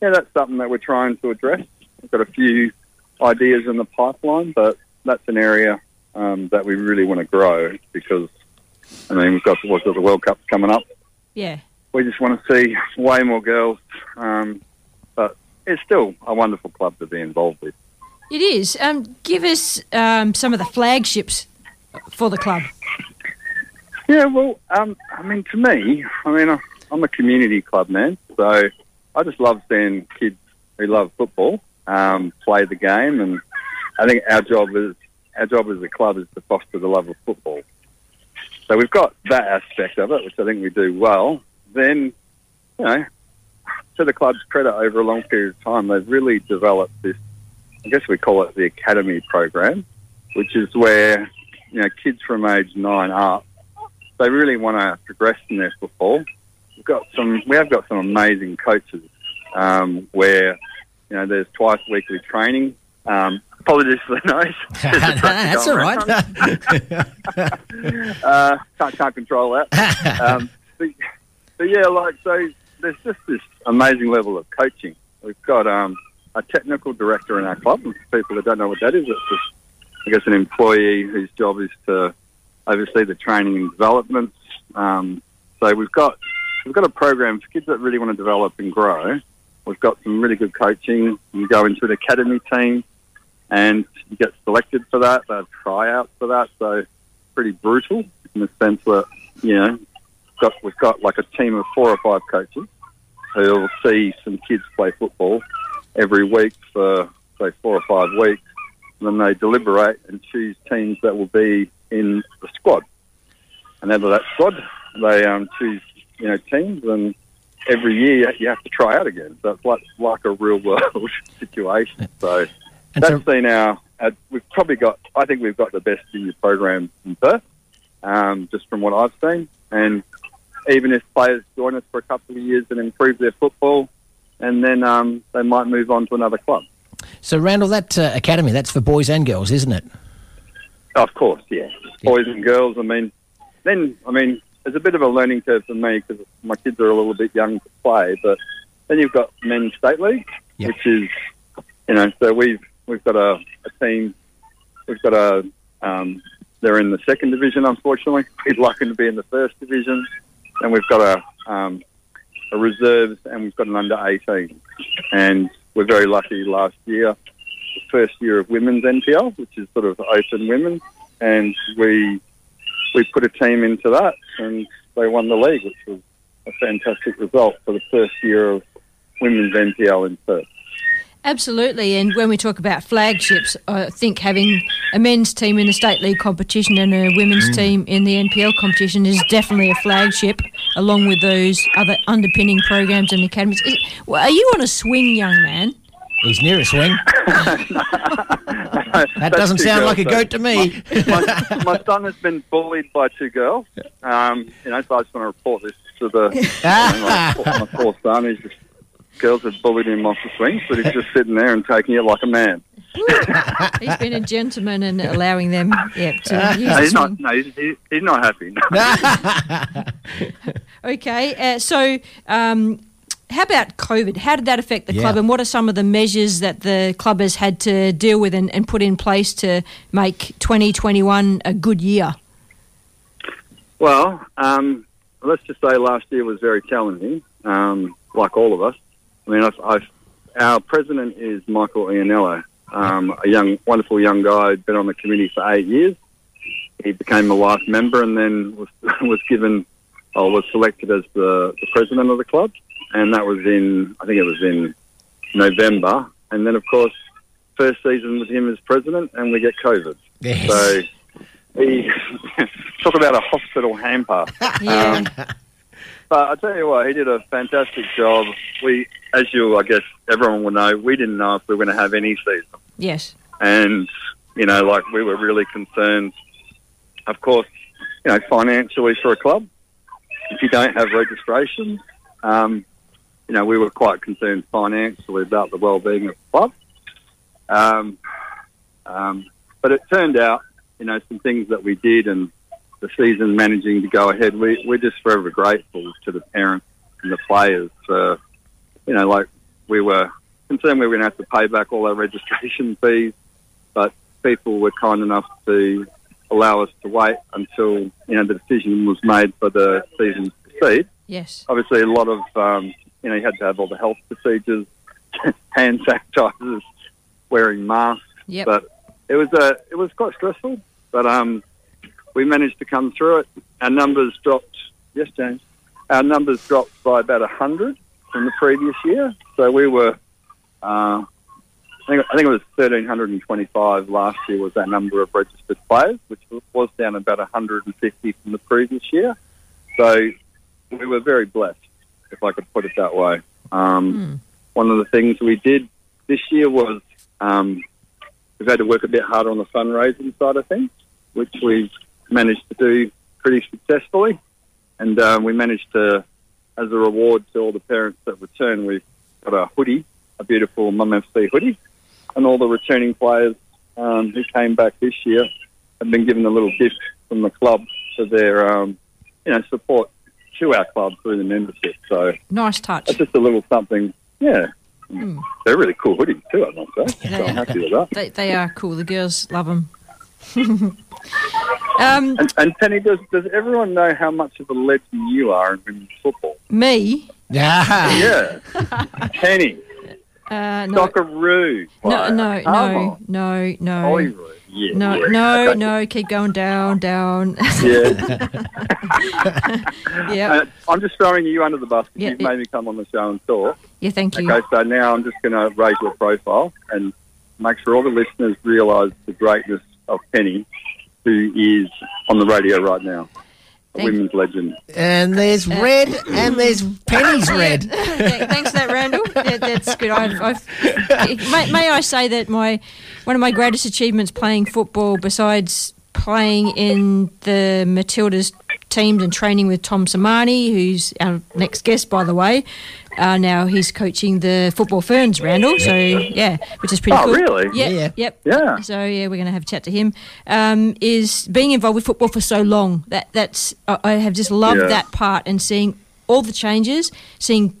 yeah, that's something that we're trying to address. We've got a few ideas in the pipeline, but that's an area um, that we really want to grow because I mean we've got we've got the World Cup coming up. Yeah. We just want to see way more girls, um, but it's still a wonderful club to be involved with. It is. Um, give us um, some of the flagships for the club. Yeah, well, um, I mean, to me, I mean, I'm a community club man, so I just love seeing kids who love football um, play the game, and I think our job is our job as a club is to foster the love of football. So we've got that aspect of it, which I think we do well. Then, you know, to the club's credit, over a long period of time, they've really developed this. I guess we call it the academy program, which is where you know kids from age nine up they really want to progress in their football. We've got some. We have got some amazing coaches um, where you know, there's twice weekly training. Um, apologies for the noise. [laughs] That's all right. [laughs] uh, can't, can't control that. [laughs] Um, but, but yeah, like so, there's just this amazing level of coaching. We've got um, a technical director in our club. And for people that don't know what that is, it's just, I guess, an employee whose job is to oversee the training and development. Um, so we've got we've got a program for kids that really want to develop and grow. We've got some really good coaching. You go into an academy team, and you get selected for that. They have tryouts for that. So pretty brutal in the sense that you know got, we've got like a team of four or five coaches who will see some kids play football every week for say four or five weeks, and then they deliberate and choose teams that will be in the squad. And out of that squad, they um, choose you know teams, and every year you have to try out again. So it's like like a real world [laughs] situation. So And that's so- been our, our. We've probably got. I think we've got the best junior program in Perth, um, just from what I've seen. And even if players join us for a couple of years and improve their football, and then um, they might move on to another club. So, Randall, that uh, academy, that's for boys and girls, isn't it? Of course, yeah. Boys and girls. I mean, then I mean, there's a bit of a learning curve for me because my kids are a little bit young to play. But then you've got men's state league, which is, you know, so we've we've got a, a team. We've got a. Um, they're in the second division, unfortunately. [laughs] We're lucky to be in the first division, and we've got a um, a reserves, and we've got an under 18. And we're very lucky last year, the first year of women's NPL, which is sort of open women, and we we put a team into that, and they won the league, which was a fantastic result for the first year of women's NPL in Perth. Absolutely, and when we talk about flagships, I think having a men's team in the state league competition and a women's Mm. team in the NPL competition is definitely a flagship, along with those other underpinning programs and academies. Is- well, Are you on a swing, young man? He's near a swing. [laughs] that doesn't sound girls, like a goat to me. my, my [laughs] son has been bullied by two girls. Um, you know, so I just want to report this to the [laughs] you know, my, poor- my poor son. He's just girls have bullied him off the swings, but he's just sitting there and taking it like a man. He's been a gentleman and allowing them, yeah, to use No, he's not. No, he's, he, he's not happy. Okay, uh, so um, how about COVID? How did that affect the Yeah. club, and what are some of the measures that the club has had to deal with and, and put in place to make 2021 a good year? Well, um, let's just say last year was very challenging, um, like all of us. I mean, I've, I've, our president is Michael Ianello, um, a young, wonderful young guy, been on the committee for eight years. He became a life member and then was [laughs] was given, or was selected as the, the president of the club, and that was in, I think it was in November. And then, of course, first season with him as president, and we get COVID. Yes. So he [laughs] talk about a hospital hamper. [laughs] Yeah. Um, but I tell you what, he did a fantastic job. We, as you, I guess, everyone will know, we didn't know if we were going to have any season, Yes. and you know, like we were really concerned. Of course, you know, financially for a club, if you don't have registration, um, you know, we were quite concerned financially about the well-being of the club. Um, um, but it turned out, you know, some things that we did and the season managing to go ahead, we, we're just forever grateful to the parents and the players for, you know, like we were concerned we were going to have to pay back all our registration fees, but people were kind enough to allow us to wait until, you know, the decision was made for the season to proceed Yes. obviously a lot of um, you know you had to have all the health procedures, [laughs] hand sanitizers, wearing masks. Yep. But it was a it was quite stressful, but um, we managed to come through it. Our numbers dropped. Yes, James. Our numbers dropped by about hundred from the previous year. So we were. Uh, I think, I think it was 1,325 last year was our number of registered players, which was down about 150 from the previous year. So we were very blessed, if I could put it that way. Um, One of the things we did this year was um, we've had to work a bit harder on the fundraising side of things, which we've managed to do pretty successfully. And um, we managed to, as a reward to all the parents that return, we've got a hoodie a beautiful Mum FC hoodie, and all the returning players um, who came back this year have been given a little gift from the club for their, um, you know, support to our club through the membership. So Nice touch. that's just a little something. Yeah, Mm. they're really cool hoodies too. I must say. So I'm happy with that. They, they are cool. The girls love them. [laughs] um, And, and Penny, does does everyone know how much of a legend you are in women's football? me? Yeah, yeah. [laughs] Penny, Uh, no, Socceroo. no, player. no, no, no, no. Hollywood. Yeah, No, yeah. no, no. Keep going down, down. Yeah. [laughs] yeah, Uh, I'm just throwing you under the bus because Yeah, you've made me come on the show and talk. yeah. Thank you. Okay, so now I'm just going to raise your profile and make sure all the listeners realise the greatness of Penny, who is on the radio right now, women's legend. And there's red, and there's Penny's [laughs] red. [laughs] Thanks for that, Randall. Yeah, that's good. I've, I've, may, may I say that my one of my greatest achievements playing football, besides playing in the Matildas teams and training with Tom Sermanni, who's our next guest, by the way. Uh, now he's coaching the football ferns, Randall. So yeah, which is pretty Oh, cool. really? Yeah, Yeah. Yep. Yeah. So yeah, we're going to have a chat to him. Um, is being involved with football for so long that that's I, I have just loved Yeah. that part and seeing all the changes, seeing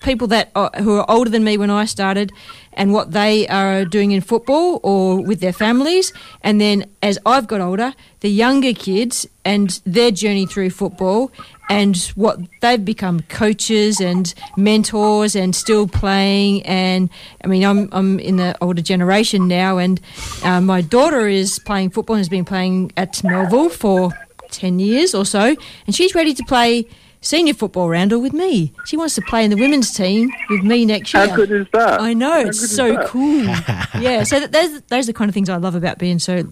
people that are, who are older than me when I started and what they are doing in football or with their families and then as I've got older the younger kids and their journey through football and what they've become coaches and mentors and still playing and I mean I'm I'm in the older generation now and uh, my daughter is playing football and has been playing at Melville for 10 years or so and she's ready to play senior football Randall with me. She wants to play in the women's team with me next year. How good is that? I know How it's so cool. [laughs] yeah, so that, those those are the kind of things I love about being so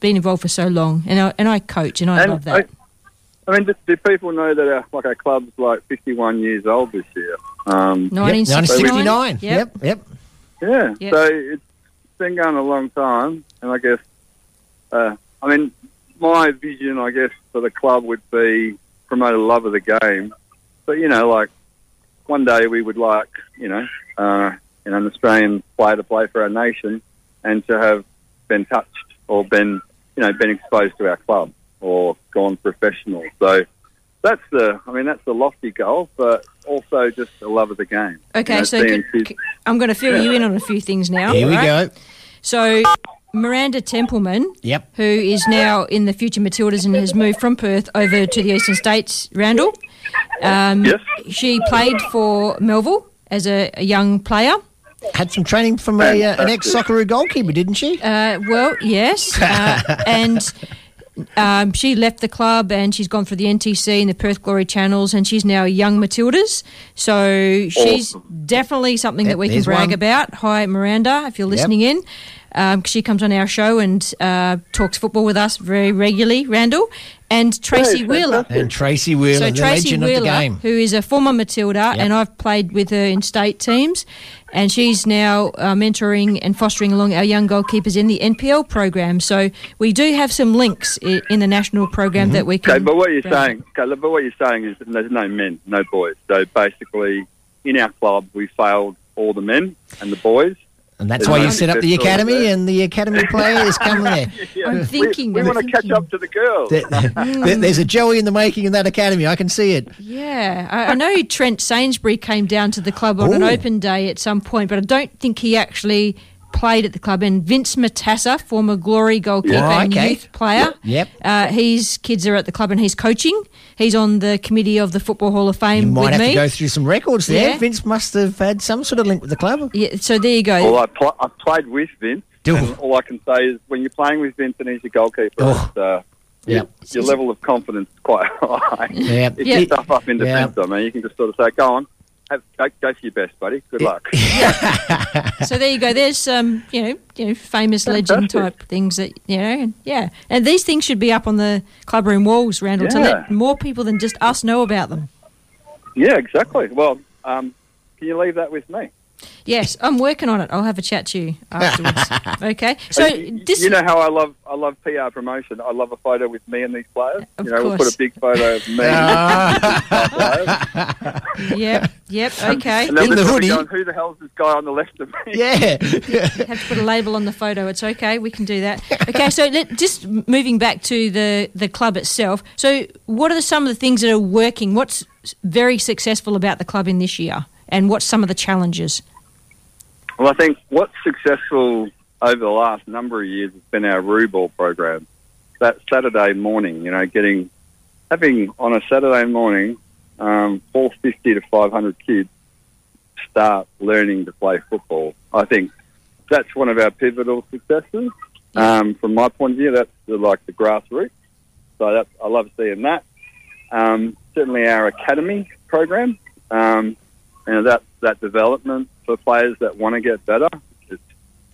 being involved for so long, and I and I coach, and I And love that. I, I mean, do, do people know that our, like our club's like 51 years old this year? Um, Yep, 1969. 1969. Yep, yep. Yeah. Yep. So it's been going a long time, and I guess, uh, I mean, my vision, I guess, for the club would be promote a love of the game. But you know, like one day we would like, you know, uh, you know, an Australian player to play for our nation, and to have been touched or been, you know, been exposed to our club or gone professional. So. That's the, I mean, that's the lofty goal, but also just a love of the game. Okay, You know, so seeing could, I'm going to fill you in on a few things now. Here we right? go. So Miranda Templeman, Yep. who is now in the future Matildas and has moved from Perth over to the Eastern States, Randall. Um, Yes. She played for Melville as a, a young player. Had some training from a, uh, an ex Socceroo goalkeeper, didn't she? Uh, well, yes. Uh, [laughs] and um, she left the club and she's gone for the NTC and the Perth Glory channels and she's now young Matildas. So she's definitely something Yep, that we can brag one. about. Hi, Miranda, if you're listening in. Um, 'cause she comes on our show and uh, talks football with us very regularly, Randall. And Tracy Hey, Wheeler. And Tracy Wheeler, So the Tracy legend Wheeler, of the game. who is a former Matilda, and I've played with her in state teams, and she's now uh, mentoring and fostering along our young goalkeepers in the NPL program. So we do have some links i- in the national program that we can. Okay, but what you're browse. saying, okay, but what you're saying is there's no men, no boys. So basically, in our club, we failed all the men and the boys. And that's why you set up the academy, and the academy [laughs] players come there. [laughs] I'm thinking. We, I'm want to catch up to the girls. There- [laughs] there- There's a Joey in the making in that academy. I can see it. Yeah, I, I know Trent Sainsbury came down to the club on an open day at some point, but I don't think he actually played at the club. And Vince Matassa, former Glory goalkeeper Yeah. and Okay. youth player, Yep. uh, his kids are at the club and he's coaching. He's on the committee of the Football Hall of Fame. You Fame might with have me. to go through some records there. Yeah. Vince must have had some sort of link with the club. yeah, so there you go. Well, I, pl- I played with Vince. And all I can say is when you're playing with Vince and he's your goalkeeper, Oh. uh, Yep. your level of confidence is quite [laughs] high. Yeah. If Yeah. you stuff up in Yeah. defence, I mean, you can just sort of say, go on, have, go, go for your best, buddy. Good luck. [laughs] [laughs] so there you go. There's some, you know, you know, famous legend Fantastic. type things that you know, and yeah. And these things should be up on the clubroom walls, Randall, to let more people than just us know about them. yeah, exactly. Well, um, can you leave that with me? Yes, I'm working on it. I'll have a chat to you afterwards. [laughs] okay. So this you know how I love I love PR promotion. I love a photo with me and these players. Of you know, we'll put a big photo of me. [laughs] [laughs] Yep. Yep. Okay. And then we're probably Going, Who the hell's this guy on the left of me? Yeah. have to put a label on the photo. It's okay. We can do that. Okay. So let, just moving back to the the club itself. So what are the, some of the things that are working? What's very successful about the club in this year, and what's some of the challenges? Well, I think what's successful over the last number of years has been our Ruball program. That Saturday morning, you know, getting having on a Saturday morning, um, 450 to 500 kids start learning to play football. I think that's one of our pivotal successes. Um, from my point of view, that's the, like the grassroots. So that's, I love seeing that. Um, certainly our academy program, um, and that that development for players that want to get better. It's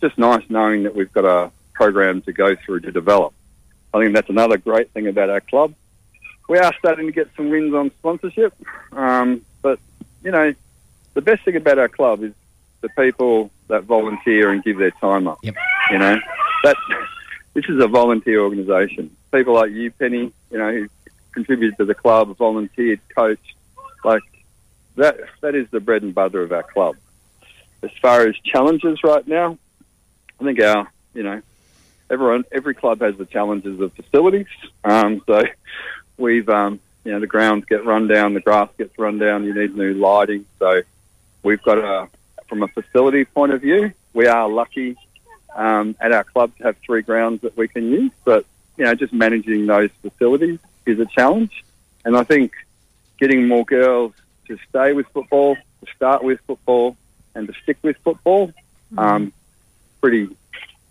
just nice knowing that we've got a program to go through to develop. I think that's another great thing about our club. We are starting to get some wins on sponsorship, um, but you know, the best thing about our club is the people that volunteer and give their time up. Yep. You know, that this is a volunteer organisation. People like you, Penny, you know, who contributed to the club, volunteered, coached, like that. That is the bread and butter of our club. As far as challenges right now, I think our, you know, everyone, every club has the challenges of facilities. Um, so we've, um, you know, the grounds get run down, the grass gets run down. You need new lighting. So we've got a, from a facility point of view, we are lucky um, at our club to have three grounds that we can use. But you know, just managing those facilities is a challenge. And I think getting more girls to stay with football, to start with football, and to stick with football, um, pretty.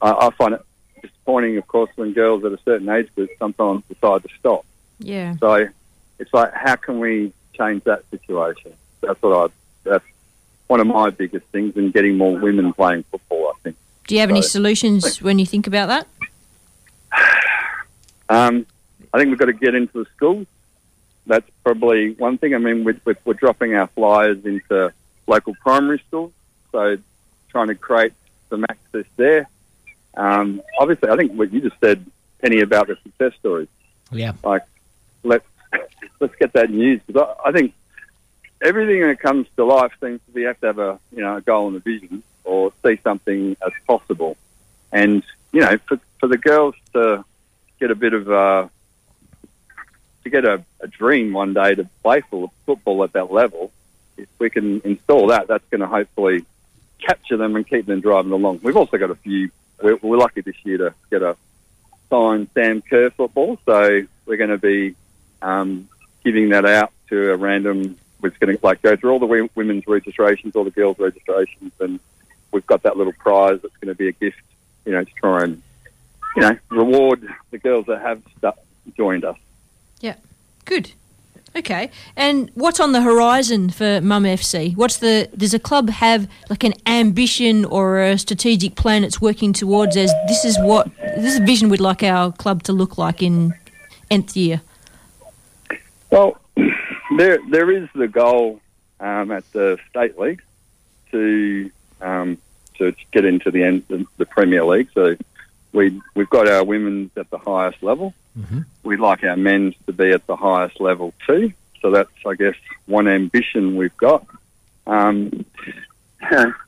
I I find it disappointing, of course, when girls at a certain age group sometimes decide to stop. Yeah. So it's like, how can we change that situation? That's what I. That's one of my biggest things in getting more women playing football. I think. Do you have any So- solutions when you think about that? [sighs] Um, I think we've got to get into the schools. That's probably one thing. I mean, we're, we're, we're dropping our flyers into local primary schools, so trying to create some access there. Um, obviously, I think what you just said, Penny, about the success stories. Yeah. Like, let's [laughs] let's get that news because I, I think everything that comes to life seems to be you have to have a you know a goal and a vision or see something as possible. And you know, for for the girls to get a bit of uh, to get a, a dream one day to play football at that level, if we can install that, that's going to hopefully capture them and keep them driving along. We've also got a few. We're, we're lucky this year to get a signed Sam Kerr football, so we're going to be um, giving that out to a random. We're going to like go through all the women's registrations, all the girls' registrations, and we've got that little prize that's going to be a gift, you know, to try and you know reward the girls that have joined us. Yeah. Good. Okay. And what's on the horizon for Mum FC? What's the does a club have like an ambition or a strategic plan it's working towards as this is what this is a vision we'd like our club to look like in nth year? Well, [clears throat] there there is the goal um, at the state league to um, to get into the end the Premier League. So we we've got our women's at the highest level. We'd like our men's to be at the highest level too. So that's I guess one ambition we've got. Um, [laughs]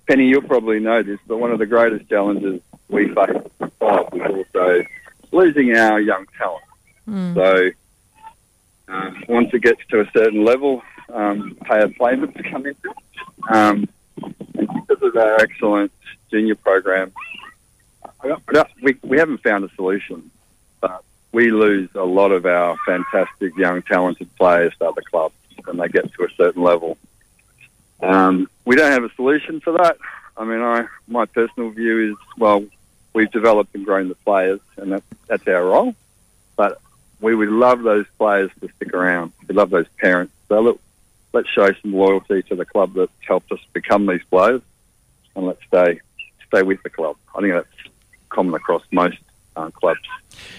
Penny, you'll probably know this, but one of the greatest challenges we face at is also losing our young talent. So uh, once it gets to a certain level, um, payer payments come in. Um, and because of our excellent junior program, I don't- I don't- we, we haven't found a solution, but we lose a lot of our fantastic young talented players to other clubs when they get to a certain level. Um, we don't have a solution for that. I mean, I my personal view is well, we've developed and grown the players, and that, that's our role. But we would love those players to stick around. We love those parents. So look, let's show some loyalty to the club that's helped us become these players, and let's stay stay with the club. I think that's common across most uh, clubs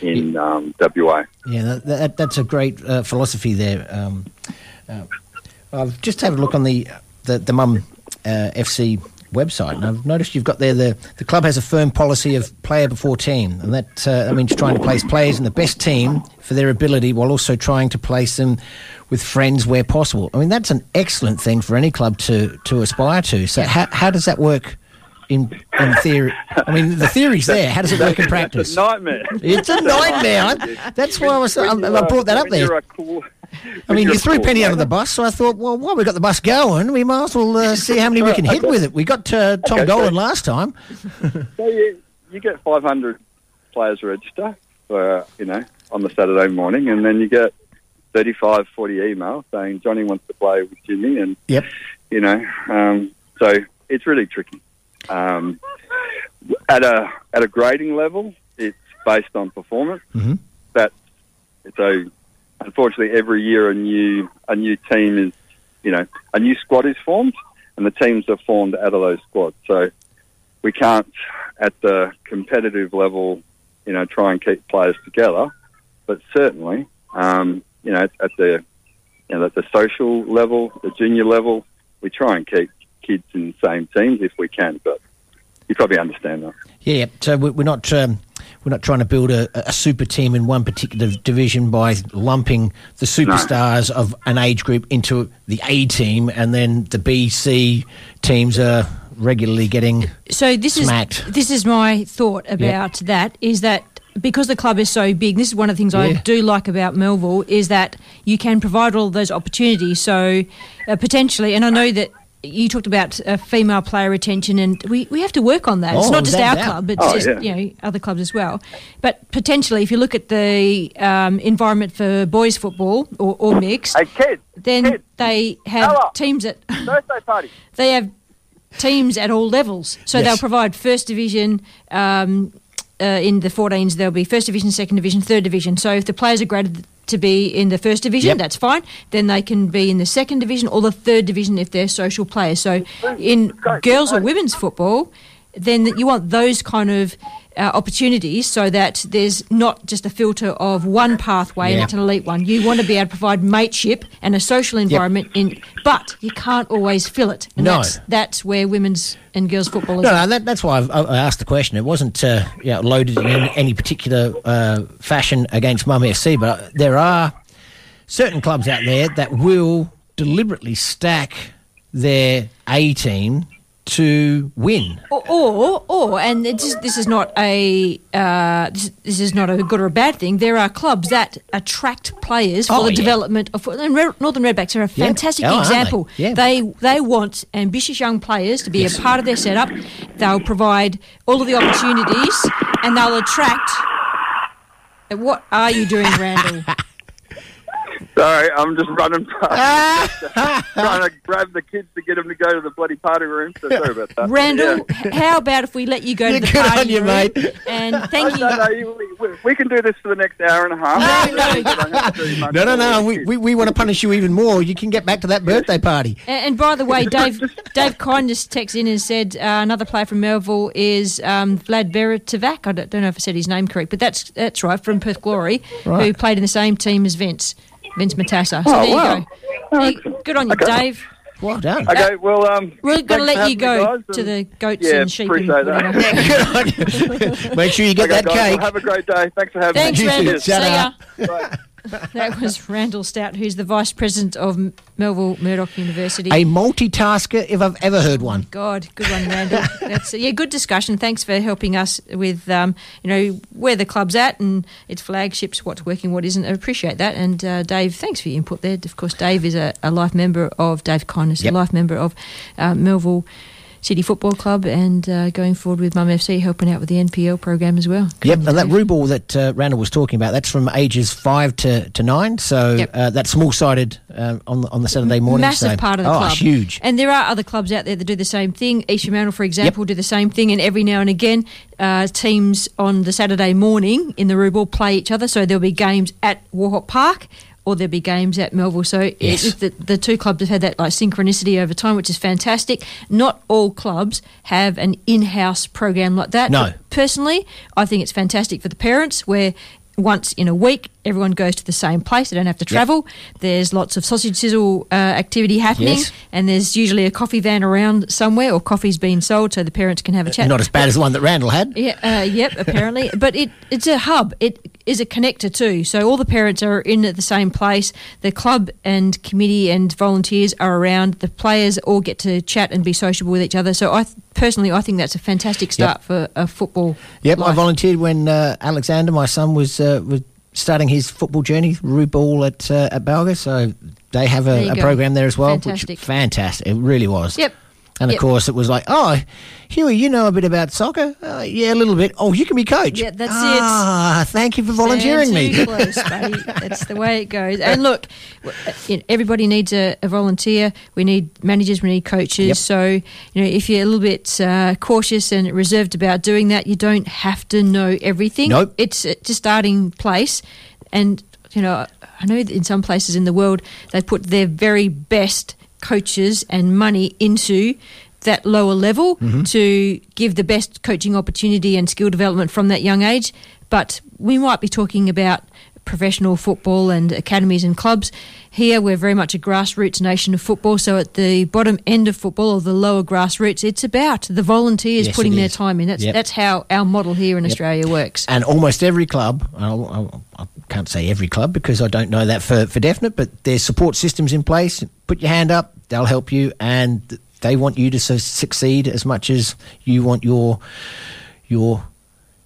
in um, WA. Yeah, that, that, that's a great uh, philosophy there. Um, uh, I've just had a look on the the, the Mum uh, FC website, and I've noticed you've got there the the club has a firm policy of player before team, and that uh, that means trying to place players in the best team for their ability, while also trying to place them with friends where possible. I mean, that's an excellent thing for any club to to aspire to. So, how how does that work? In, in theory, I mean the theory's there. How does it work in practice? It's a nightmare. It's a nightmare. I- That's why I was. I, I brought that up there. cool- I mean, you're a threw cool Penny under the bus, so I thought, well, while we got the bus going, we might as well uh, [laughs] see how many we can hit with it. We got uh, Tom Okay, Doleman so- last time. [laughs] So you, you get 500 players register for, you know, on the Saturday morning, and then you get 35, 40 emails saying Johnny wants to play with Jimmy, and, Yep. you know, um, so it's really tricky. Um, at a at a grading level, it's based on performance. Mhm. That so, unfortunately, every year a new a new team is, you know, a new squad is formed, and the teams are formed out of those squads. So we can't, at the competitive level, you know, try and keep players together. But certainly, um, you know, at the you know, at the social level, the junior level, we try and keep kids in the same teams if we can. But you probably understand that. Yeah, yeah. So we- we're not um, we're not trying to build a, a super team in one particular division by lumping the superstars of an age group into the A team, and then the B, C teams are regularly getting So this smacked. is this is my thought about that is that because the club is so big, this is one of the things I do like about Melville is that you can provide all those opportunities. So uh, potentially, and I know that. You talked about uh, female player retention, and we, we have to work on that. it's Oh, not just without our doubt. club, it's Oh, just yeah. you know other clubs as well. But potentially, if you look at the um, environment for boys football or, or mixed, Hey, kids, then kids. they have Hello. teams at [laughs] Birthday party. they have teams at all levels. So Yes. they'll provide first division. Um, uh, in the 14s, there'll be first division, second division, third division. So if the players are graded to be in the first division, Yep. that's fine. Then they can be in the second division or the third division if they're social players. So in girls or women's football, then you want those kind of uh, opportunities so that there's not just a filter of one pathway and it's an elite one. You want to be able to provide mateship and a social environment in, but you can't always fill it. And No. that's, that's where women's and girls football is. No, no that, that's why I've, I asked the question. It wasn't uh, you know, loaded in any, any particular uh, fashion against Mum FC, but there are certain clubs out there that will deliberately stack their A team to win. Or, or, or and is, this is not a uh, this, this is not a good or a bad thing. There are clubs that attract players for Oh, the yeah. development of and Re- Northern Redbacks are a Yeah. fantastic Oh, aren't they? example. Yeah. They they want ambitious young players to be Yes. a part of their setup. They'll provide all of the opportunities, and they'll attract. What are you doing, Randall? [laughs] Sorry, I'm just running past, [laughs] trying to grab the kids to get them to go to the bloody party room. So sorry about that. Randall, Yeah. how about if we let you go Yeah, to the good party on you, room? mate. And thank you. No, no, we, we- we can do this for the next hour and a half. No, no. We don't have to do [laughs] much No, no, no. We, we, we want to punish you even more. You can get back to that birthday party. A- And by the way, Dave Dave Kindness texted in and said uh, another player from Melville is um, Vlad Beretovac. I don't, don't know if I said his name correct, but that's that's right from Perth Glory, who played in the same team as Vince Vince Matassa. So Oh, there wow. you go. There you- good on you, Okay. Dave. Well done. Okay, well, um, We're going to let you go guys, to the goats yeah, and sheep and appreciate that. good on you. Make sure you get Okay, that guys, well, cake. have a great day. Thanks for having Thanks, me. Randall. See ya. [laughs] That was Randall Stout, who's the vice president of Melville Murdoch University. A multitasker, if I've ever heard one. God, good one, Randall. [laughs] That's yeah, good discussion. Thanks for helping us with um, you know where the club's at and its flagships, what's working, what isn't. I appreciate that. And uh, Dave, thanks for your input there. Of course, Dave is a, a life member of Dave Kindness, Yep. a life member of uh, Melville. City Football Club and uh, going forward with Mum FC, helping out with the NPL program as well. Yep, and that ball that uh, Randall was talking about, that's from ages five to, to nine. So Yep. uh, that's small sided uh, on, the, on the Saturday morning. Massive so, part of the oh, club. huge. And there are other clubs out there that do the same thing. East Fremantle, for example, do the same thing. And every now and again, uh, teams on the Saturday morning in the Rubel play each other. So there'll be games at Wauhop Park. Or there'll be games at Melville. So Yes. it- the, the two clubs have had that like synchronicity over time, which is fantastic. Not all clubs have an in-house program like that. No. But personally, I think it's fantastic for the parents where once in a week everyone goes to the same place. They don't have to travel. There's lots of sausage sizzle uh, activity happening, Yes. and there's usually a coffee van around somewhere, or coffee's being sold so the parents can have a chat. Not as bad as the one that Randall had. Yeah, uh, yep, [laughs] apparently. but it it's a hub. It is a connector too. So all the parents are in at the same place. The club and committee and volunteers are around. The players all get to chat and be sociable with each other. So I th- personally, I think that's a fantastic start for a football. Yep, I volunteered when uh, Alexander, my son, was uh, was starting his football journey, Rue Ball at uh, at Balga. So they have a, a program there as well. Fantastic. Which fantastic, it really was. Yep. And of Yep. course, it was like, oh, Huey, you know a bit about soccer? Uh, yeah, a little bit. Oh, you can be coach. Yeah, that's ah, thank you for volunteering Stand me. close, buddy. [laughs] That's the way it goes. And look, w- you know, everybody needs a, a volunteer. We need managers. We need coaches. Yep. So you know, if you're a little bit uh, cautious and reserved about doing that, you don't have to know everything. Nope. It's it's a starting place, and you know, I know that in some places in the world they put their very best coaches and money into that lower level Mm-hmm. to give the best coaching opportunity and skill development from that young age. But we might be talking about professional football and academies and clubs. Here, we're very much a grassroots nation of football. So, at the bottom end of football or the lower grassroots, it's about the volunteers Yes, putting their is. time in. That's Yep. that's how our model here in Australia works. And almost every club, I'll, I'll, I can't say every club because I don't know that for, for definite, but there's support systems in place. Put your hand up, they'll help you, and they want you to su- succeed as much as you want your your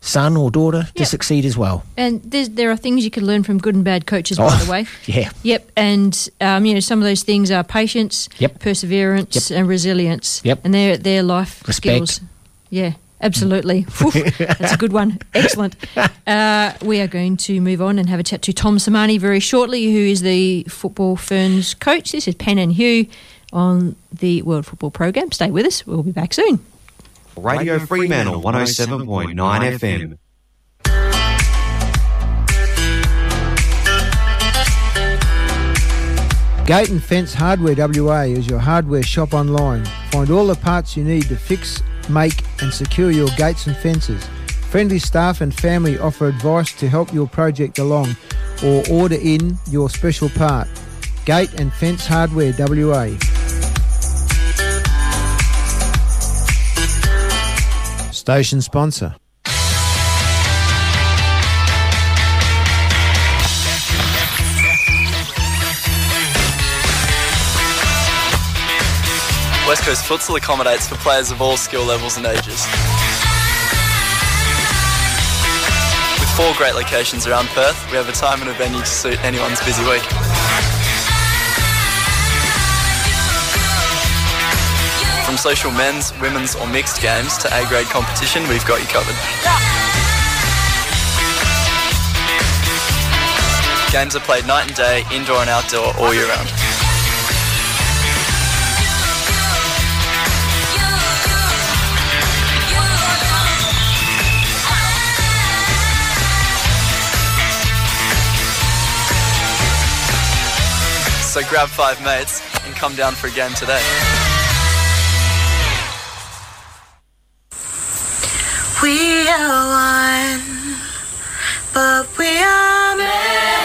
son or daughter to succeed as well. And there's, there are things you can learn from good and bad coaches, by Oh, the way. [laughs] yeah. Yep. And um, you know, some of those things are patience, Yep. perseverance, and resilience. Yep. And they're they're life Respect. skills. Yeah. Absolutely. Whew, [laughs] that's a good one. Excellent. [laughs] Uh, we are going to move on and have a chat to Tom Sermanni very shortly, who is the Football Ferns coach. This is Pen and Hugh on the World Football Program. Stay with us. We'll be back soon. Radio Fremantle 107.9 FM. Gate and Fence Hardware WA is your hardware shop online. Find all the parts you need to fix, make, and secure your gates and fences. Friendly staff and family offer advice to help your project along or order in your special part. Gate and Fence Hardware WA. Station sponsor. West Coast Futsal accommodates for players of all skill levels and ages. With four great locations around Perth, we have a time and a venue to suit anyone's busy week. From social men's, women's or mixed games to A-grade competition, we've got you covered. Games are played night and day, indoor and outdoor, all year round. So grab five mates and come down for a game today. We are one, but we are many,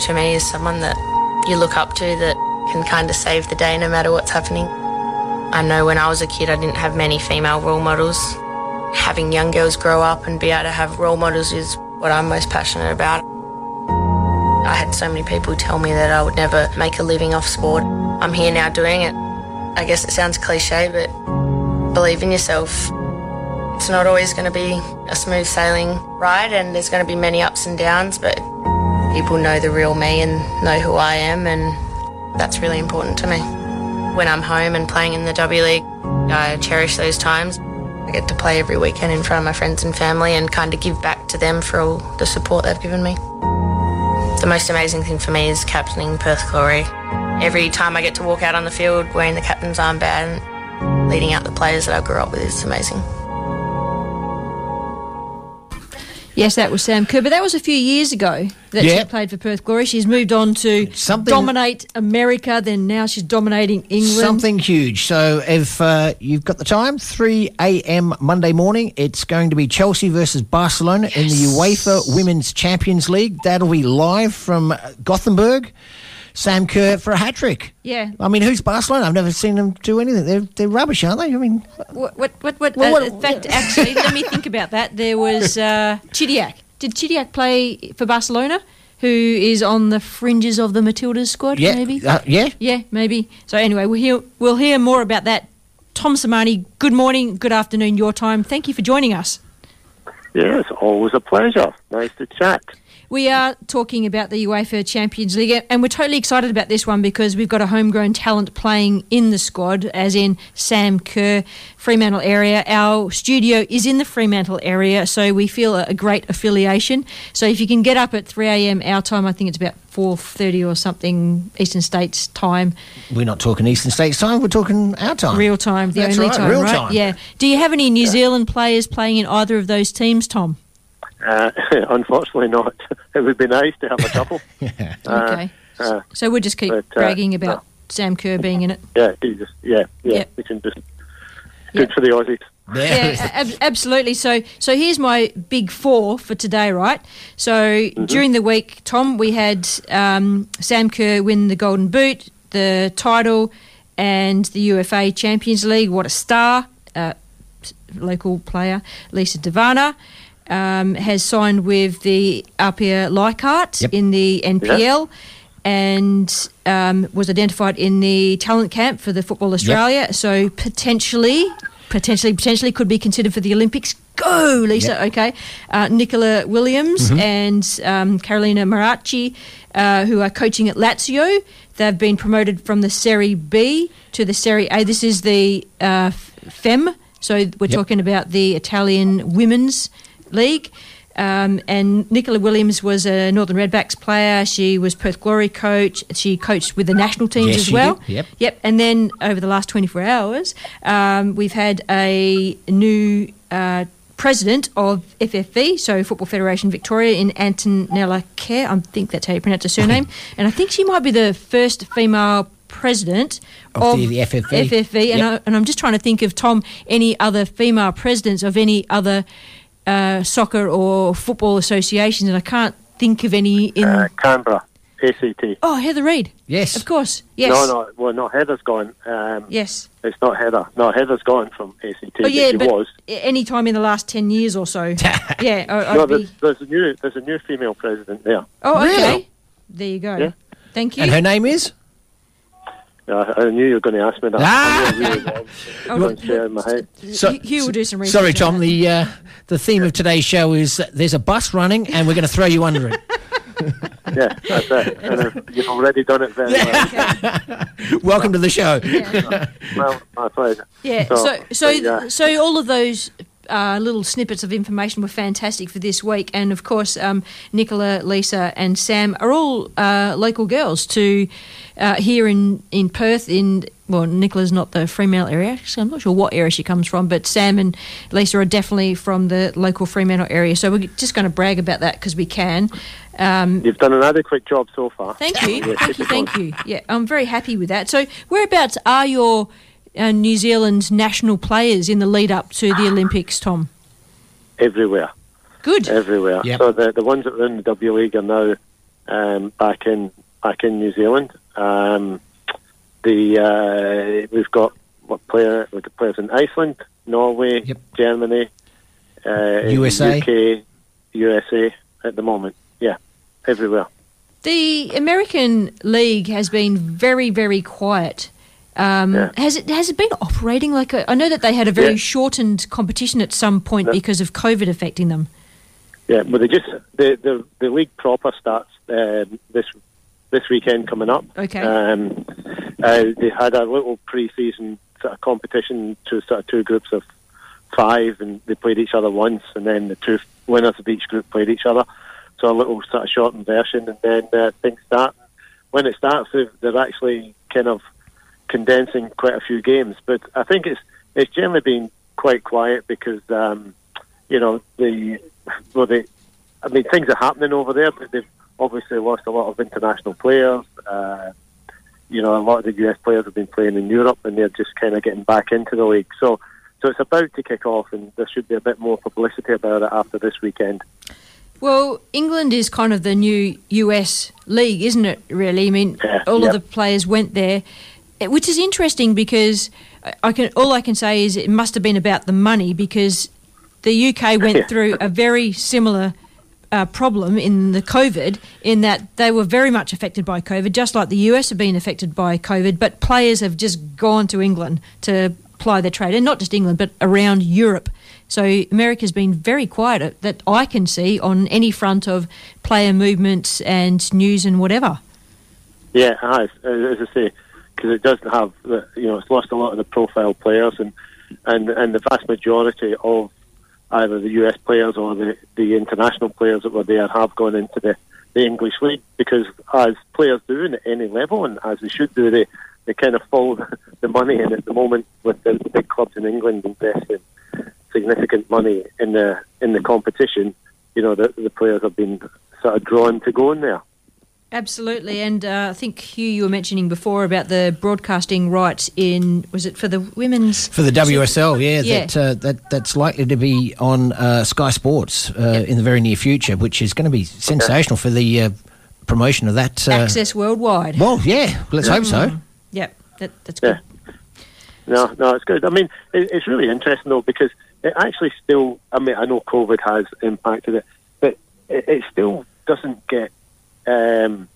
to me is someone that you look up to that can kind of save the day no matter what's happening. I know when I was a kid, I didn't have many female role models. Having young girls grow up and be able to have role models is what I'm most passionate about. I had so many people tell me that I would never make a living off sport. I'm here now doing it, I guess it sounds cliche, but believe in yourself. It's not always going to be a smooth sailing ride, and there's going to be many ups and downs, but people know the real me and know who I am, and that's really important to me. When I'm home and playing in the W League, I cherish those times. I get to play every weekend in front of my friends and family and kind of give back to them for all the support they've given me. The most amazing thing for me is captaining Perth Glory. Every time I get to walk out on the field wearing the captain's armband, leading out the players that I grew up with is amazing. Yes, that was Sam Kerr, but that was a few years ago that Yeah. she played for Perth Glory. She's moved on to something, dominate America, then now she's dominating England. Something huge. So if uh, you've got the time, 3 a.m. Monday morning, it's going to be Chelsea versus Barcelona in the UEFA Women's Champions League. That'll be live from Gothenburg. Sam Kerr for a hat trick. Yeah. I mean, who's Barcelona? I've never seen them do anything. They're, they're rubbish, aren't they? I mean, What? What? What? what, Well, uh, what- in fact, actually, let me think about that. There was uh, [laughs] Chidiac. Did Chidiac play for Barcelona? Who is on the fringes of the Matildas squad? Yeah, maybe. uh, yeah. Yeah, maybe. So anyway, we'll hear we'll hear more about that. Tom Sermanni, good morning, good afternoon, your time. Thank you for joining us. Yes, always a pleasure. Nice to chat. We are talking about the UEFA Champions League, and we're totally excited about this one because we've got a homegrown talent playing in the squad, as in Sam Kerr, Fremantle area. Our studio is in the Fremantle area, so we feel a, great affiliation. So if you can get up at 3 a.m. our time, I think it's about 4.30 or something Eastern States time, we're not talking Eastern States time. We're talking our time. real time, the That's only right, time, real right? time. Yeah. Do you have any New Zealand players playing in either of those teams, Tom? Uh, [laughs] unfortunately, not. [laughs] It would be nice to have a couple. [laughs] Okay. Uh, uh, So we'll just keep But, uh, bragging about Sam Kerr being in it. yeah, you just, yeah, yeah. Yep. We can just good for the Aussies. Yeah, ab- absolutely. So, so here's my big four for today, right? So Mm-hmm. during the week, Tom, we had um, Sam Kerr win the Golden Boot, the title, and the UEFA Champions League. What a star! Uh, local player Lisa DeVanna um, has signed with the Apia Leichhardt Yep. in the NPL. And um, was identified in the talent camp for the Football Australia. So potentially, potentially, potentially could be considered for the Olympics. Go, Lisa. Yep. Okay. Uh, Nicola Williams Mhm. and um, Carolina Morace, uh, who are coaching at Lazio. They've been promoted from the Serie B to the Serie A. This is the uh, FEM. So we're Yep. talking about the Italian Women's League. Um, and Nicola Williams was a Northern Redbacks player. She was Perth Glory coach. She coached with the national teams Yes, as well. did. Yep. Yep. And then over the last 24 hours, um, we've had a new uh, president of FFV, so Football Federation Victoria, in Antonella Kerr. I think that's how you pronounce her surname. [laughs] and I think she might be the first female president Of of, the- the FFV. FFV. And, Yep. I, and I'm just trying to think of, Tom, any other female presidents of any other uh, soccer or football associations, and I can't think of any in. Uh, Canberra, ACT. oh, Heather Reid. Yes. Of course. Yes. No, no, well, no, Heather's gone. Um, Yes. It's not Heather. No, Heather's gone from ACT. Oh yeah, she but was. any time in the last ten years or so. [laughs] yeah, I, I'd no, be. there's, there's a new there's a new female president there. Oh, okay. Really? There you go. Yeah. Thank you. And her name is? Uh, I knew you were going to ask me that. Ah! I knew it really. Oh, It's [laughs] on share in my head. So- Hugh- Hugh will do some research. Sorry, Tom. The uh, the theme of today's show is uh, there's a bus running, and we're going to throw you under it. [laughs] Yeah, that's it. [laughs] And uh, you've already done it very well. Welcome to the show. well, my pleasure. Yeah. So, so, but, uh, so all of those uh, little snippets of information were fantastic for this week, and of course, um, Nicola, Lisa, and Sam are all uh, local girls to uh, here in in Perth. In well, Nicola's not the Fremantle area, so I'm not sure what area she comes from, but Sam and Lisa are definitely from the local Fremantle area. So we're just going to brag about that because we can. Um, You've done an adequate job so far. Thank you, Yeah, thank you, thank you. Yeah, I'm very happy with that. So, whereabouts are your uh, New Zealand's national players in the lead up to the Olympics, Tom? Everywhere. Good. Everywhere. Yep. So the the ones that are in the W League are now um, back in back in New Zealand. Um, the uh, we've got what player we've got players in Iceland, Norway, Germany, uh, USA. UK, USA at the moment. Yeah, everywhere. The American League has been very, very quiet Um, Yeah. Has it has it been operating like a, I know that they had a very Yeah. shortened competition at some point No. because of COVID affecting them. Yeah, but they just the the, the league proper starts um, this this weekend coming up. Okay. Um, uh, they had a little pre-season sort of competition to sort of two groups of five, and they played each other once, and then the two winners of each group played each other. So a little sort of shortened version, and then uh, things start. When it starts, they're actually kind of condensing quite a few games. But I think it's it's generally been quite quiet because um, you know the well they I mean things are happening over there, but they've obviously lost a lot of international players. Uh, you know, a lot of the US players have been playing in Europe, and they're just kind of getting back into the league. So, so it's about to kick off, and there should be a bit more publicity about it after this weekend. Well, England is kind of the new US league, isn't it? Really, I mean, Yeah, all yep. of the players went there, which is interesting because I- I can all I can say is it must have been about the money because the UK went Yeah. through a very similar. Uh, problem in the COVID, in that they were very much affected by COVID, just like the US have been affected by COVID. But players have just gone to England to ply their trade, and not just England, but around Europe. So America's been very quiet uh, that I can see on any front of player movements and news and whatever. Yeah, as I say, because it doesn't have, the, you know, it's lost a lot of the profile players, and and and the vast majority of either the US players or the the international players that were there have gone into the the English league because as players do in at any level, and as they should do, they they kind of follow [laughs] the money in at the moment with the, the big clubs in England investing significant money in the in the competition. You know, the the players have been sort of drawn to go in there. Absolutely, and uh, I think Hugh, you were mentioning before about the broadcasting rights in was it for the women's For the WSL, yeah, Yeah. that uh, that that's likely to be on uh, Sky Sports uh, in the very near future, which is going to be sensational for the uh, promotion of that. Uh, access worldwide. well, yeah, let's hope so. Yep, that, that's good. No, no, it's good. I mean, it, it's really interesting though because it actually still. I mean, I know COVID has impacted it, but it, it still doesn't get um,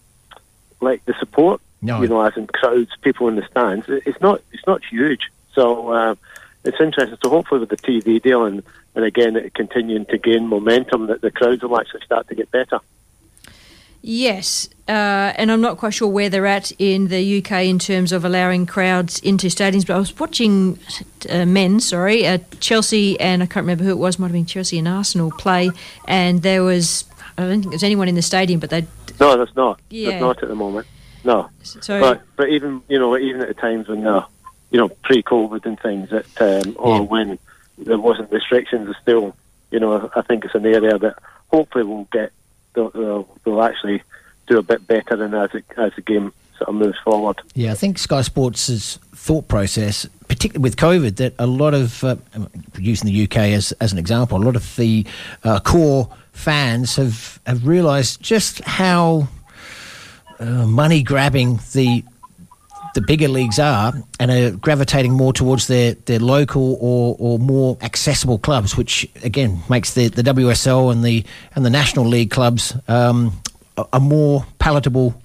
like the support. No. You know, as in crowds, people in the stands. It's not. It's not huge. So uh, it's interesting. So hopefully, with the TV deal and and again, it continuing to gain momentum, that the crowds will actually start to get better. Yes, uh, and I'm not quite sure where they're at in the UK in terms of allowing crowds into stadiums. But I was watching uh, men, sorry, uh, Chelsea and I can't remember who it was. Might have been Chelsea and Arsenal play, and there was I don't think there was anyone in the stadium, but they No, there's not. Yeah. There's not at the moment. No. so but but even you know even at the times when uh, you know pre-COVID and things that um, or when there wasn't restrictions, are still you know I think it's an area that hopefully we'll get they'll, they'll, they'll actually do a bit better than as it, as the game sort moves forward. Yeah, I think Sky Sports' thought process, particularly with COVID, that a lot of, uh, using the UK as, as an example, a lot of the uh, core fans have, have realised just how uh, money grabbing the the bigger leagues are and are gravitating more towards their, their local or, or more accessible clubs, which again makes the, the WSL and the and the National League clubs um, a, a more palatable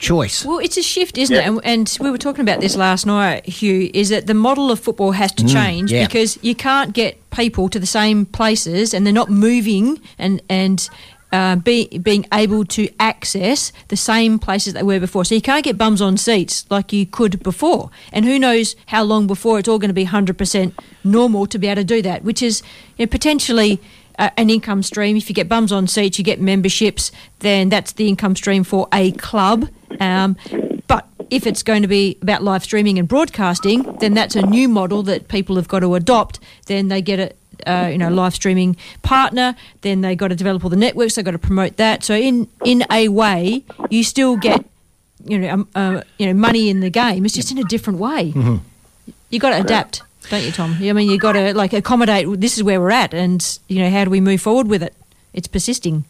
choice. Well, it's a shift, isn't Yeah. it? And, and we were talking about this last night, Hugh. Is that the model of football has to Mm, change yeah. because you can't get people to the same places, and they're not moving and and. Uh, be, being able to access the same places they were before. So you can't get bums on seats like you could before. And who knows how long before it's all going to be 100% normal to be able to do that, which is you know, potentially uh, an income stream. If you get bums on seats, you get memberships, then that's the income stream for a club. Um, but if it's going to be about live streaming and broadcasting, then that's a new model that people have got to adopt. Then they get a uh, you know live streaming partner. Then they got to develop all the networks. They got to promote that. So in in a way, you still get you know um, uh, you know money in the game. It's just in a different way. You got to adapt, don't you, Tom? I mean, you got to like accommodate. This is where we're at, and you know how do we move forward with it? It's persisting.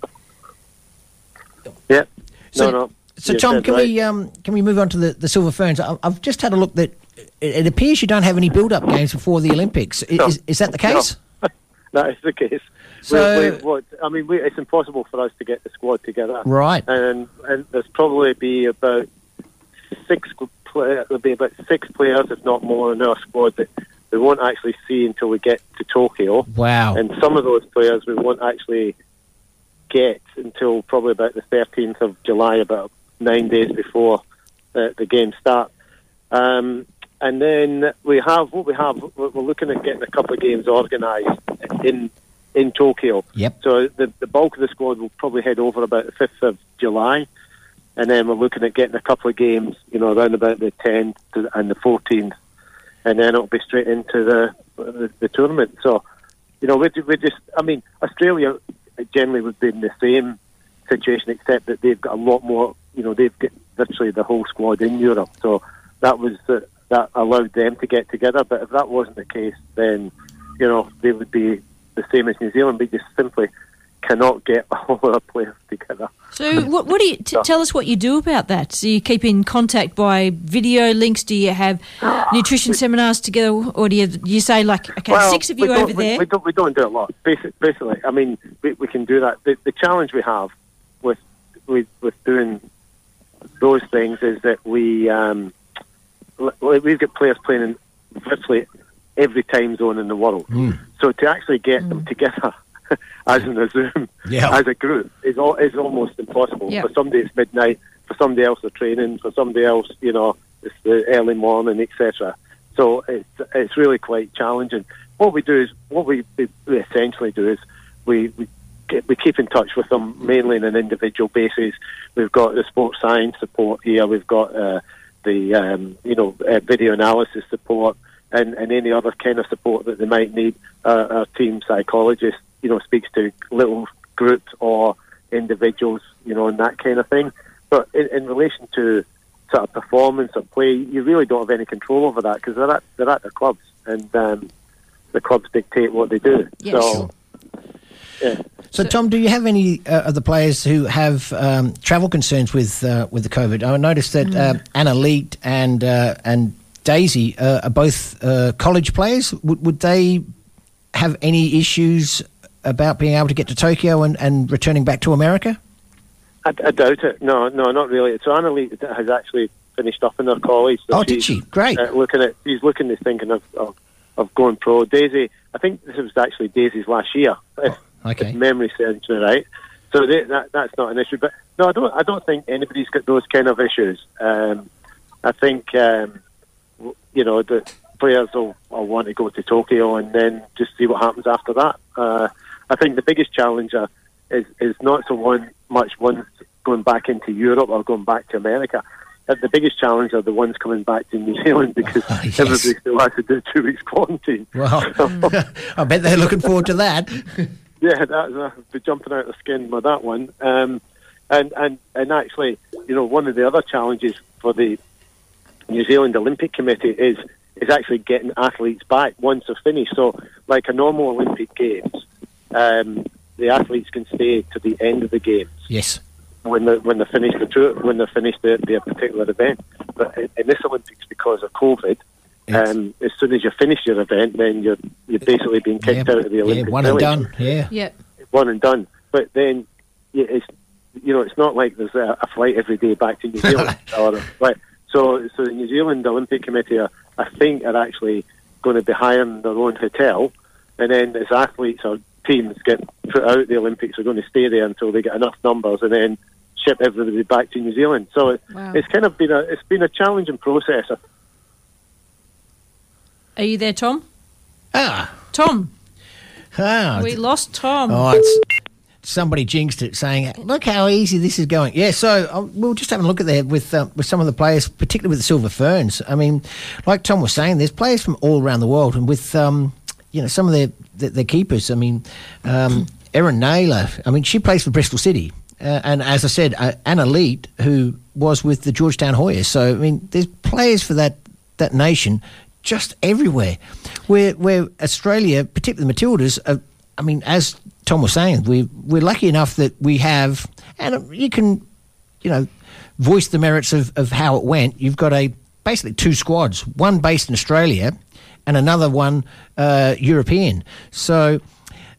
Yeah. So, no, no. So, Yeah, Tom, can right. we um, can we move on to the, the Silver Ferns? I- I've just had a look that it, it appears you don't have any build up games before the Olympics. I- Is, is that the case? [laughs] That is the case. So- we, we, what, I mean, we, it's impossible for us to get the squad together. Right. And and there's probably be about six play, there'll be about six players, if not more, in our squad that we won't actually see until we get to Tokyo. Wow. And some of those players we won't actually get until probably about the 13th of July, about nine days before the, the game starts. Um, and then we have what we have. We're we're looking at getting a couple of games organised in in Tokyo. Yep. So the the bulk of the squad will probably head over about the 5th of July, and then we're looking at getting a couple of games, you know, around about the 10th and the 14th, and then it'll be straight into the the, the tournament. So, you know, we we just, I mean, Australia generally would be in the same situation, except that they've got a lot more. You know, they've got virtually the whole squad in Europe, so that was uh, that allowed them to get together. But if that wasn't the case, then you know they would be the same as New Zealand. We just simply cannot get [laughs] all of our players together. So, what, what do you t- tell us? What you do about that? So, you keep in contact by video links. Do you have nutrition [sighs] seminars together, or do you, you say like, okay, Well, six of you over we- there? We don't, we don't do a lot. Basic, basically, I mean, we, we can do that. The, the challenge we have with, with with doing those things is that we um, we've got players playing in virtually every time zone in the world. So to actually get them together [laughs] as in a Zoom, Yeah. as a group, is all, is almost impossible. Yeah. For somebody, it's midnight. For somebody else, they're training. For somebody else, you know, it's the early morning, etc. So it's it's really quite challenging. What we do is what we, we, we essentially do is we we, get, we keep in touch with them mainly on an individual basis. We've got the sports science support here. We've got uh, the um, you know uh, video analysis support and, and any other kind of support that they might need. Uh, our team psychologist you know speaks to little groups or individuals you know and that kind of thing. But in, in relation to sort of performance or play, you really don't have any control over that because they're at they're at the clubs and um, the clubs dictate what they do. Yes. So, yeah. So, Tom, do you have any uh, of the players who have um, travel concerns with uh, with the COVID? I noticed that uh, Anna Leat and uh, and Daisy uh, are both uh, college players. Would, would they have any issues about being able to get to Tokyo and, and returning back to America? I, I doubt it. No, no, not really. So Anna Lee has actually finished up in her college. So Oh, did she? Great. Uh, looking at, she's looking at thinking of, of of going pro. Daisy, I think this was actually Daisy's last year. If, okay. if memory serves me right. So they, that that's not an issue. But no, I don't. I don't think anybody's got those kind of issues. Um, I think um, you know the players will, will want to go to Tokyo and then just see what happens after that. Uh, I think the biggest challenge is is not so one much ones going back into Europe or going back to America. Uh, The biggest challenge are the ones coming back to New [laughs] Zealand because [laughs] everybody still has to do two weeks quarantine. Well, [laughs] I bet they're looking forward to that. Yeah, that, uh, be jumping out of the skin with that one. Um, and, and, and actually, you know, one of the other challenges for the New Zealand Olympic Committee is is actually getting athletes back once they're finished. So, like a normal Olympic Games, um, the athletes can stay to the end of the games Yes. when they when they finish the tour, when they finish their, their particular event. But in, in this Olympics, because of COVID, um, as soon as you finish your event, then you're you're basically being kicked Yeah, out of the yeah, Olympic one and done. Yeah. Yep. One and done. But then yeah, it's you know it's not like there's a, a flight every day back to New Zealand [laughs] or like so. So the New Zealand Olympic Committee, are, I think, are actually going to be hiring their own hotel, and then as athletes or teams get put out the Olympics, are going to stay there until they get enough numbers, and then ship everybody back to New Zealand. So Wow. it's kind of been a it's been a challenging process. Are you there, Tom? Ah. Tom. Ah. we lost Tom. Oh, it's, somebody jinxed it, saying, "Look how easy this is going." Yeah, so we we'll just have a look at that with uh, with some of the players, particularly with the Silver Ferns. I mean, like Tom was saying, there's players from all around the world, and with um, you know some of their their, their keepers. I mean, um, [clears throat] Erin Nayler. I mean, she plays for Bristol City. Uh, and as I said, uh, Anna Leat, who was with the Georgetown Hoyas. So I mean, there's players for that that nation just everywhere. Where where Australia, particularly the Matildas, are, I mean, as Tom was saying, we we're lucky enough that we have, and you can, you know, voice the merits of, of how it went. You've got a basically two squads, one based in Australia, and another one uh, European. So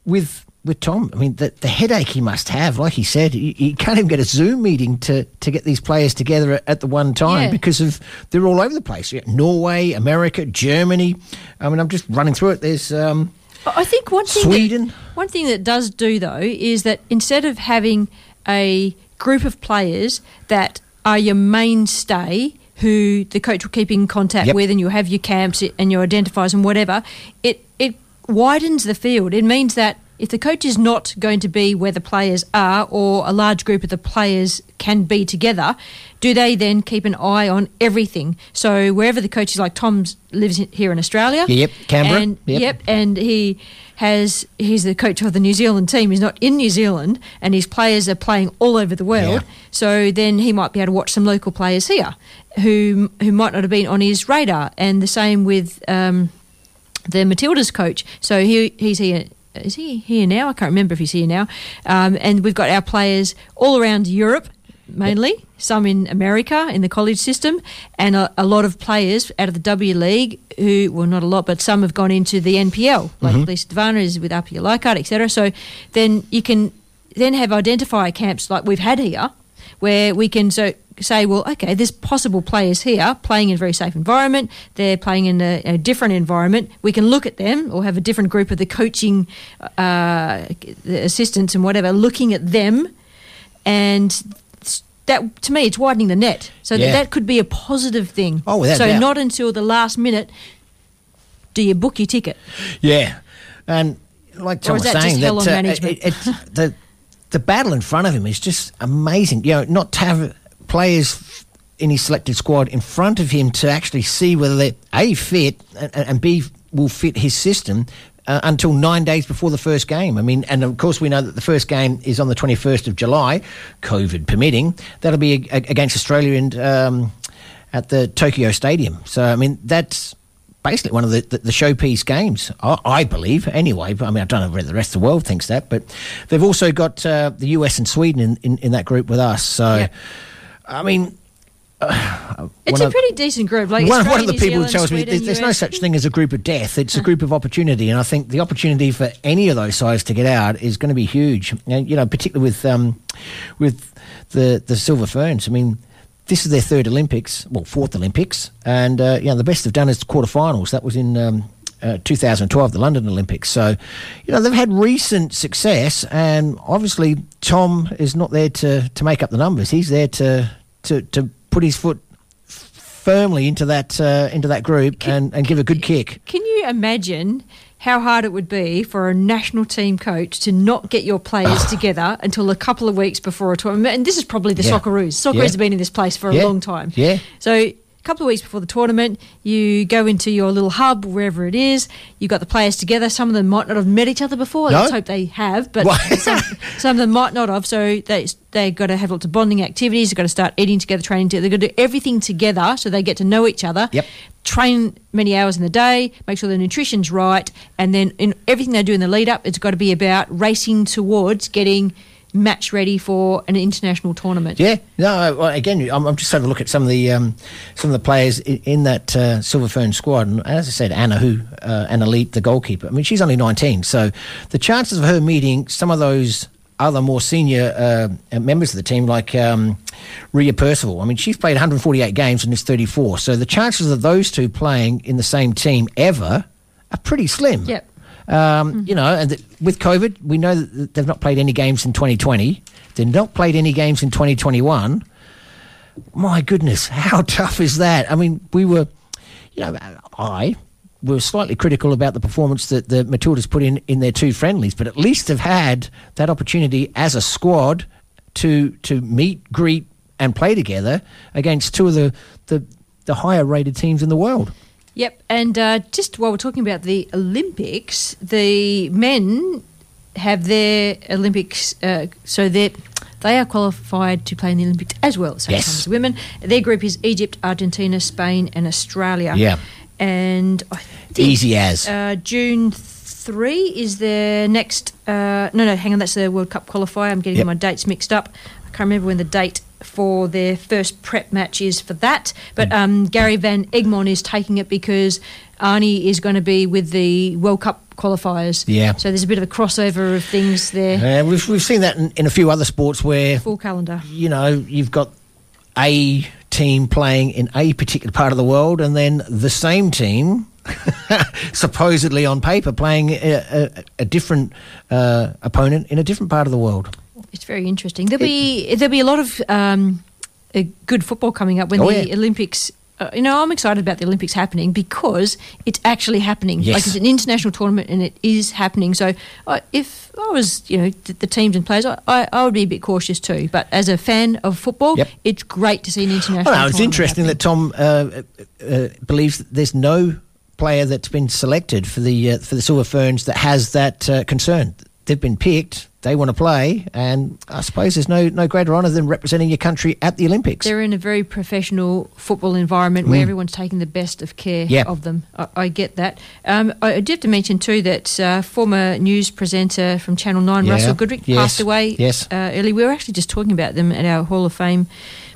with with Tom. I mean, the, the headache he must have, like he said, he, he can't even get a Zoom meeting to, to get these players together at, at the one time Yeah. because of they're all over the place. Norway, America, Germany. I mean, I'm just running through it. There's um, I think one thing Sweden. That, one thing that does do though is that instead of having a group of players that are your mainstay who the coach will keep in contact Yep. with and you'll have your camps and your identifiers and whatever, it it widens the field. It means that if the coach is not going to be where the players are or a large group of the players can be together, do they then keep an eye on everything? So wherever the coach is like Tom's lives here in Australia. Yep, Canberra. And, Yep. yep, and he has he's the coach of the New Zealand team. He's not in New Zealand, and his players are playing all over the world. So then he might be able to watch some local players here, who who might not have been on his radar. And the same with um, the Matildas coach. So he he's here. Is he here now? I can't remember if he's here now. Um, and we've got our players all around Europe, mainly some in America in the college system, and a, a lot of players out of the W League who, well, not a lot, but some have gone into the NPL, like Mhm. Lisa DeVanna is with Apia Leichhardt, etc. So then you can then have identifier camps like we've had here, where we can so say, well, okay, there's possible players here playing in a very safe environment. They're playing in a, a different environment. We can look at them or have a different group of the coaching uh, the assistants and whatever looking at them, and that to me, it's widening the net. So Yeah. that, that could be a positive thing. Oh, without so doubt. not until the last minute do you book your ticket. Yeah, and like Tom was that saying, on uh, it- it- the the battle in front of him is just amazing. You know, not to have players in his selected squad in front of him to actually see whether they a fit and, and b will fit his system. Uh, until nine days before the first game. I mean, and of course, we know that the first game is on the 21st of July, COVID permitting. That'll be a- against Australia and um, at the Tokyo Stadium. So, I mean, that's basically one of the, the, the showpiece games, I, I believe, anyway. But I mean, I don't know whether the rest of the world thinks that. But they've also got uh, the US and Sweden in, in, in that group with us. So, I mean, uh, [sighs] It's a of- pretty decent group. Like one, one of the New people Zealand, tells me there's, there's no such thing as a group of death. It's a group of opportunity, and I think the opportunity for any of those sides to get out is going to be huge. And you know, particularly with um, with the the Silver Ferns. I mean, this is their third Olympics, well, fourth Olympics, and uh, you know, the best they've done is the quarterfinals. That was in. Um, uh, 2012, the London Olympics. So, you know, they've had recent success, and obviously Tom is not there to, to make up the numbers. He's there to to, to put his foot firmly into that uh, into that group and, and give a good kick. Can you imagine how hard it would be for a national team coach to not get your players together until a couple of weeks before a tournament? And this is probably the Yeah. Socceroos. Socceroos Yeah. have been in this place for Yeah. a long time. Yeah. So a couple of weeks before the tournament, you go into your little hub, wherever it is. You've got the players together. Some of them might not have met each other before. No? Let's hope they have, but [laughs] some, some of them might not have. So they they've got to have lots of bonding activities. They've got to start eating together, training together. They've got to do everything together so they get to know each other. Yep. Train many hours in the day, make sure the nutrition's right, and then in everything they do in the lead up, it's got to be about racing towards getting match ready for an international tournament. Yeah, no. Well, again, I'm, I'm just having a look at some of the um, some of the players in, in that uh, Silver Fern squad, and as I said, Anna, who uh, Anna Leat, the goalkeeper. I mean, she's only 19, so the chances of her meeting some of those other more senior uh, members of the team, like um, Ria Percival. I mean, she's played 148 games and is 34, so the chances of those two playing in the same team ever are pretty slim. Yep. Um, You know, and th- with COVID, we know that they've not played any games in 2020. They've not played any games in 2021. My goodness, how [laughs] tough is that? I mean, we were, you know, I were slightly critical about the performance that the Matildas put in in their two friendlies, but at least have had that opportunity as a squad to to meet, greet, and play together against two of the the, the higher rated teams in the world. Yep, and uh, just while we're talking about the Olympics, the men have their Olympics, uh, so they they are qualified to play in the Olympics as well, same Yes. as women. Their group is Egypt, Argentina, Spain, and Australia. Yeah. and I think, Easy as. uh, June three is their next. Uh, no, no, hang on, that's the World Cup qualifier. I'm getting Yep. my dates mixed up. I can't remember when the date for their first prep matches for that. But um, Gary Van Egmond is taking it because Arnie is going to be with the World Cup qualifiers. Yeah. So there's a bit of a crossover of things there. Uh, we've, we've seen that in, in a few other sports where, Full calendar. you know, you've got a team playing in a particular part of the world and then the same team, [laughs] supposedly on paper, playing a, a, a different uh, opponent in a different part of the world. It's very interesting. There'll be there'll be a lot of um, uh, good football coming up when Oh, the yeah. Olympics. Uh, you know, I'm excited about the Olympics happening because it's actually happening. Yes. Like it's an international tournament and it is happening. So, uh, if I was, you know, the, the teams and players, I, I, I would be a bit cautious too. But as a fan of football, Yep. it's great to see an international. Oh, no, it's interesting that Tom uh, uh, believes that there's no player that's been selected for the uh, for the Silver Ferns that has that uh, concern. They've been picked. They want to play, and I suppose there's no no greater honour than representing your country at the Olympics. They're in a very professional football environment where Mm. everyone's taking the best of care Yep. of them. I, I get that. Um, I, I did have to mention too that uh, former news presenter from Channel Nine, Yeah. Russell Goodrick, Yes. passed away Yes. uh, early. We were actually just talking about them at our Hall of Fame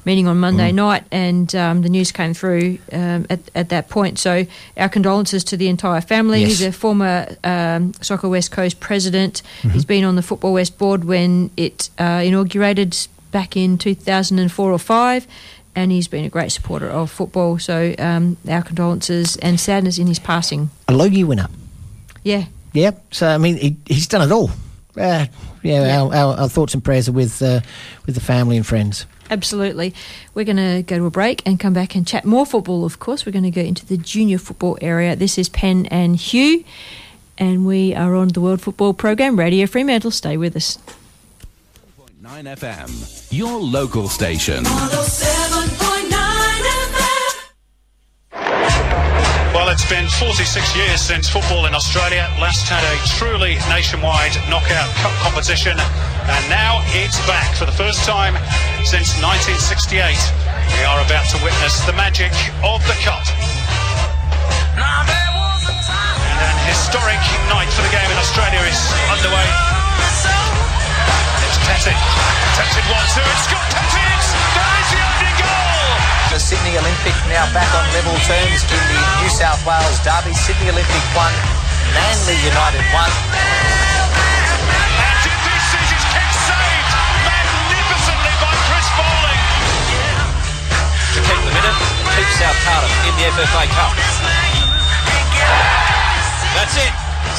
meeting on Monday Mm. night, and um, the news came through um, at, at that point. So our condolences to the entire family. Yes. He's a former um, Soccer West Coast president. Mhm. He's been on the Football West board when it uh, inaugurated back in 2004 or 5 and he's been a great supporter of football so um, our condolences and sadness in his passing A Logie winner. yeah Yeah. So I mean, he, he's done it all. Uh, yeah, Our, our, our thoughts and prayers are with uh, with the family and friends. Absolutely. We're going to go to a break and come back and chat more football of course. We're going to go into the junior football area. This is penn and hugh and we are on the world football program radio fremantle. Stay with us. 9 FM, your local station. It's been 46 years since football in Australia last had a truly nationwide knockout cup competition, and now it's back for the first time since 1968. We are about to witness the magic of the cup. And an historic night for the game in Australia is underway. It's Pettit. Pettit one, two, it's Scott Pettit! The Sydney Olympic now back on level terms in the New South Wales Derby. Sydney Olympic won, Manly United won. And this is his saved magnificently by Chris Bowling. to keep them in it and keep South Cardiff in the FFA Cup. That's it.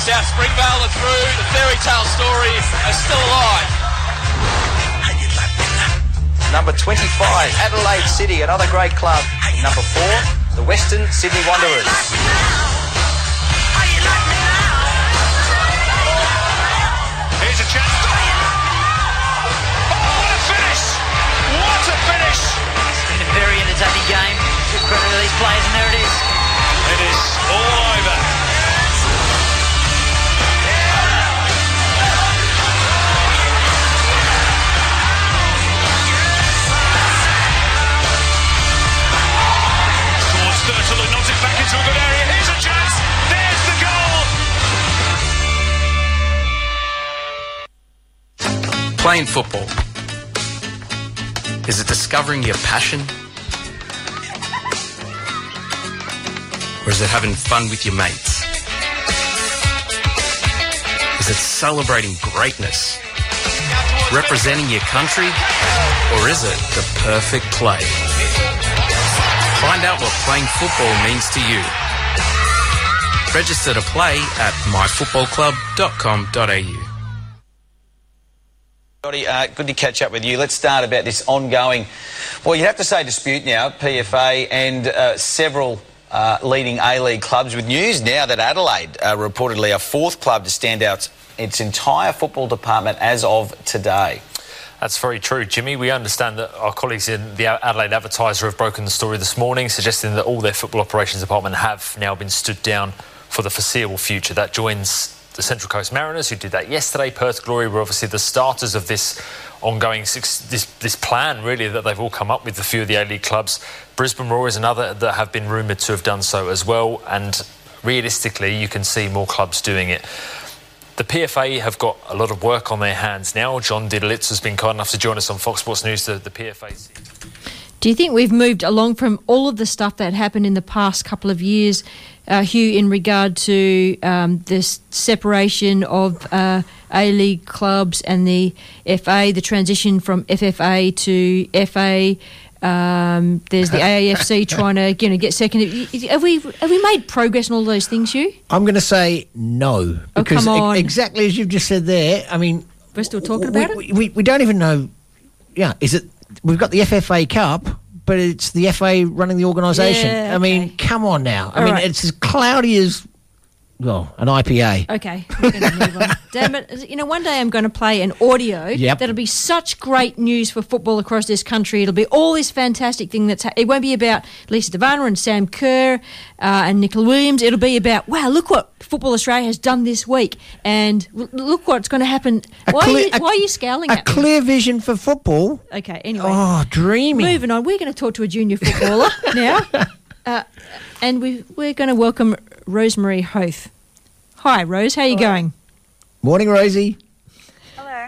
South Springvale are through. The fairy tale story is still alive. Number 25, Adelaide City, another great club. Number 4, the Western Sydney Wanderers. Here's a chance. Oh, what a finish! What a finish! It's been a very entertaining game. Good credit to these players, and there it is. It is all Playing football. Is it discovering your passion? Or is it having fun with your mates? Is it celebrating greatness? Representing your country? Or is it the perfect play? Find out what playing football means to you. Register to play at myfootballclub.com.au. Uh, good to catch up with you. Let's start about this ongoing, well, you'd have to say dispute now, PFA and uh, several uh, leading A-League clubs with news now that Adelaide uh, reportedly a fourth club to stand out its entire football department as of today. That's very true, Jimmy. We understand that our colleagues in the Adelaide Advertiser have broken the story this morning, suggesting that all their football operations department have now been stood down for the foreseeable future. That joins the Central Coast Mariners, who did that yesterday. Perth Glory were obviously the starters of this ongoing six, this, this plan, really, that they've all come up with. A few of the A-League clubs. Brisbane Roar is another that have been rumoured to have done so as well. And realistically, you can see more clubs doing it. the PFA have got a lot of work on their hands now. John Didulica has been kind enough to join us on Fox Sports News, the, the PFA. Do you think we've moved along from all of the stuff that happened in the past couple of years, uh, Hugh, in regard to um, this separation of uh, A League clubs and the FA, the transition from FFA to FA? Um, there's the [laughs] AAFC trying to you know get second. Have we have we made progress on all those things, Hugh? I'm going to say no Oh, because come e- on. exactly as you've just said there. I mean, We're still talking we, about it. we, we, we don't even know. Yeah, is it? We've got the FFA Cup, but it's the FA running the organisation. Yeah, I mean, come on now. I All mean, right. it's as cloudy as well an IPA. Okay, we're going to move on. [laughs] Damn it! You know, one day I'm going to play an audio Yep. that'll be such great news for football across this country. It'll be all this fantastic thing that's. Ha- it won't be about Lisa DeVanna and Sam Kerr uh, and Nicola Williams. It'll be about wow, look what Football Australia has done this week, and look what's going to happen. Why, are clear- you, why are you scowling A at me? clear vision for football. Okay, anyway. Oh, dreaming. Moving on, we're going to talk to a junior footballer [laughs] now, uh, and we, we're going to welcome Rosemary Hoath. Hi, Rose. How are you going? Morning, Rosie. Hello.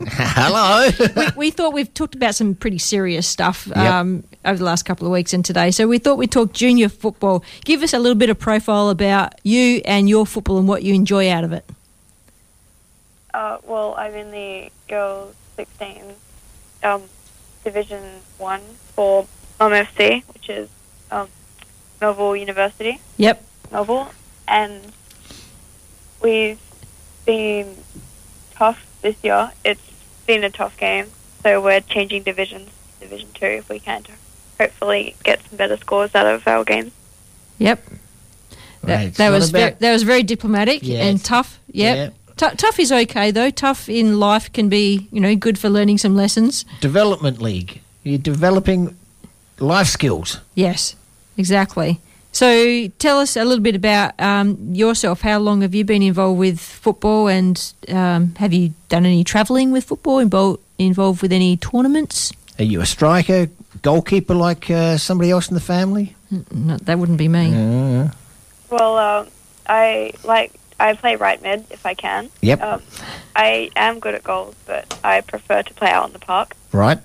[laughs] Hello. we, we thought we've talked about some pretty serious stuff Yep. um, over the last couple of weeks and today. So we thought we'd talk junior football. Give us a little bit of profile about you and your football and what you enjoy out of it. Uh, well, I'm in the girls 16 um, Division One for Mum FC, which is um, Melville University. Yep. Melville, and we've been tough this year. It's been a tough game, so we're changing divisions, Division Two, if we can, to hopefully get some better scores out of our games. Yep. That, Right, it's that not was very, about- that was very diplomatic Yeah, and tough. Yep. yeah. Tou- tough is okay though. Tough in life can be, you know, good for learning some lessons. Development League. You're developing life skills. Yes, exactly. So tell us a little bit about um, yourself. How long have you been involved with football, and um, have you done any travelling with football? Involved involved with any tournaments? Are you a striker, goalkeeper like uh, somebody else in the family? No, that wouldn't be me. Uh, Well, um, I like I play right mid if I can. Yep. Um, I am good at goals, but I prefer to play out in the park. right.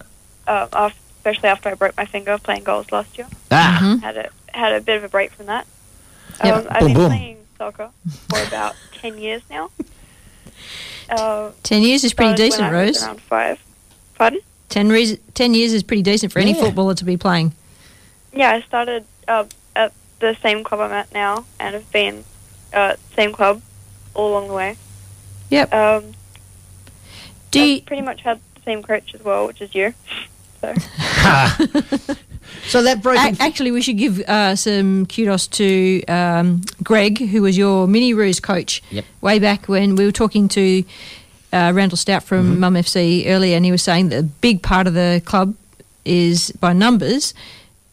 Um, af especially after I broke my finger playing goals last year. Ah. Had a had a bit of a break from that. Yep. Um, I've Boom, been boom. playing soccer for about [laughs] ten years now. Uh, Ten years is pretty decent, Rose. Around five. Pardon? Ten, reas ten years is pretty decent for any footballer to be playing. Yeah, I started uh, at the same club I'm at now, and have been at uh, same club all along the way. Yep. Um, Do I've you, pretty much had the same coach as well, which is you. [laughs] So [laughs] So that broken. A- actually, we should give uh, some kudos to um, Greg, who was your Mini Roos coach Yep. way back when we were talking to uh, Randall Stout from Mm-hmm. Mum FC earlier, and he was saying that a big part of the club is by numbers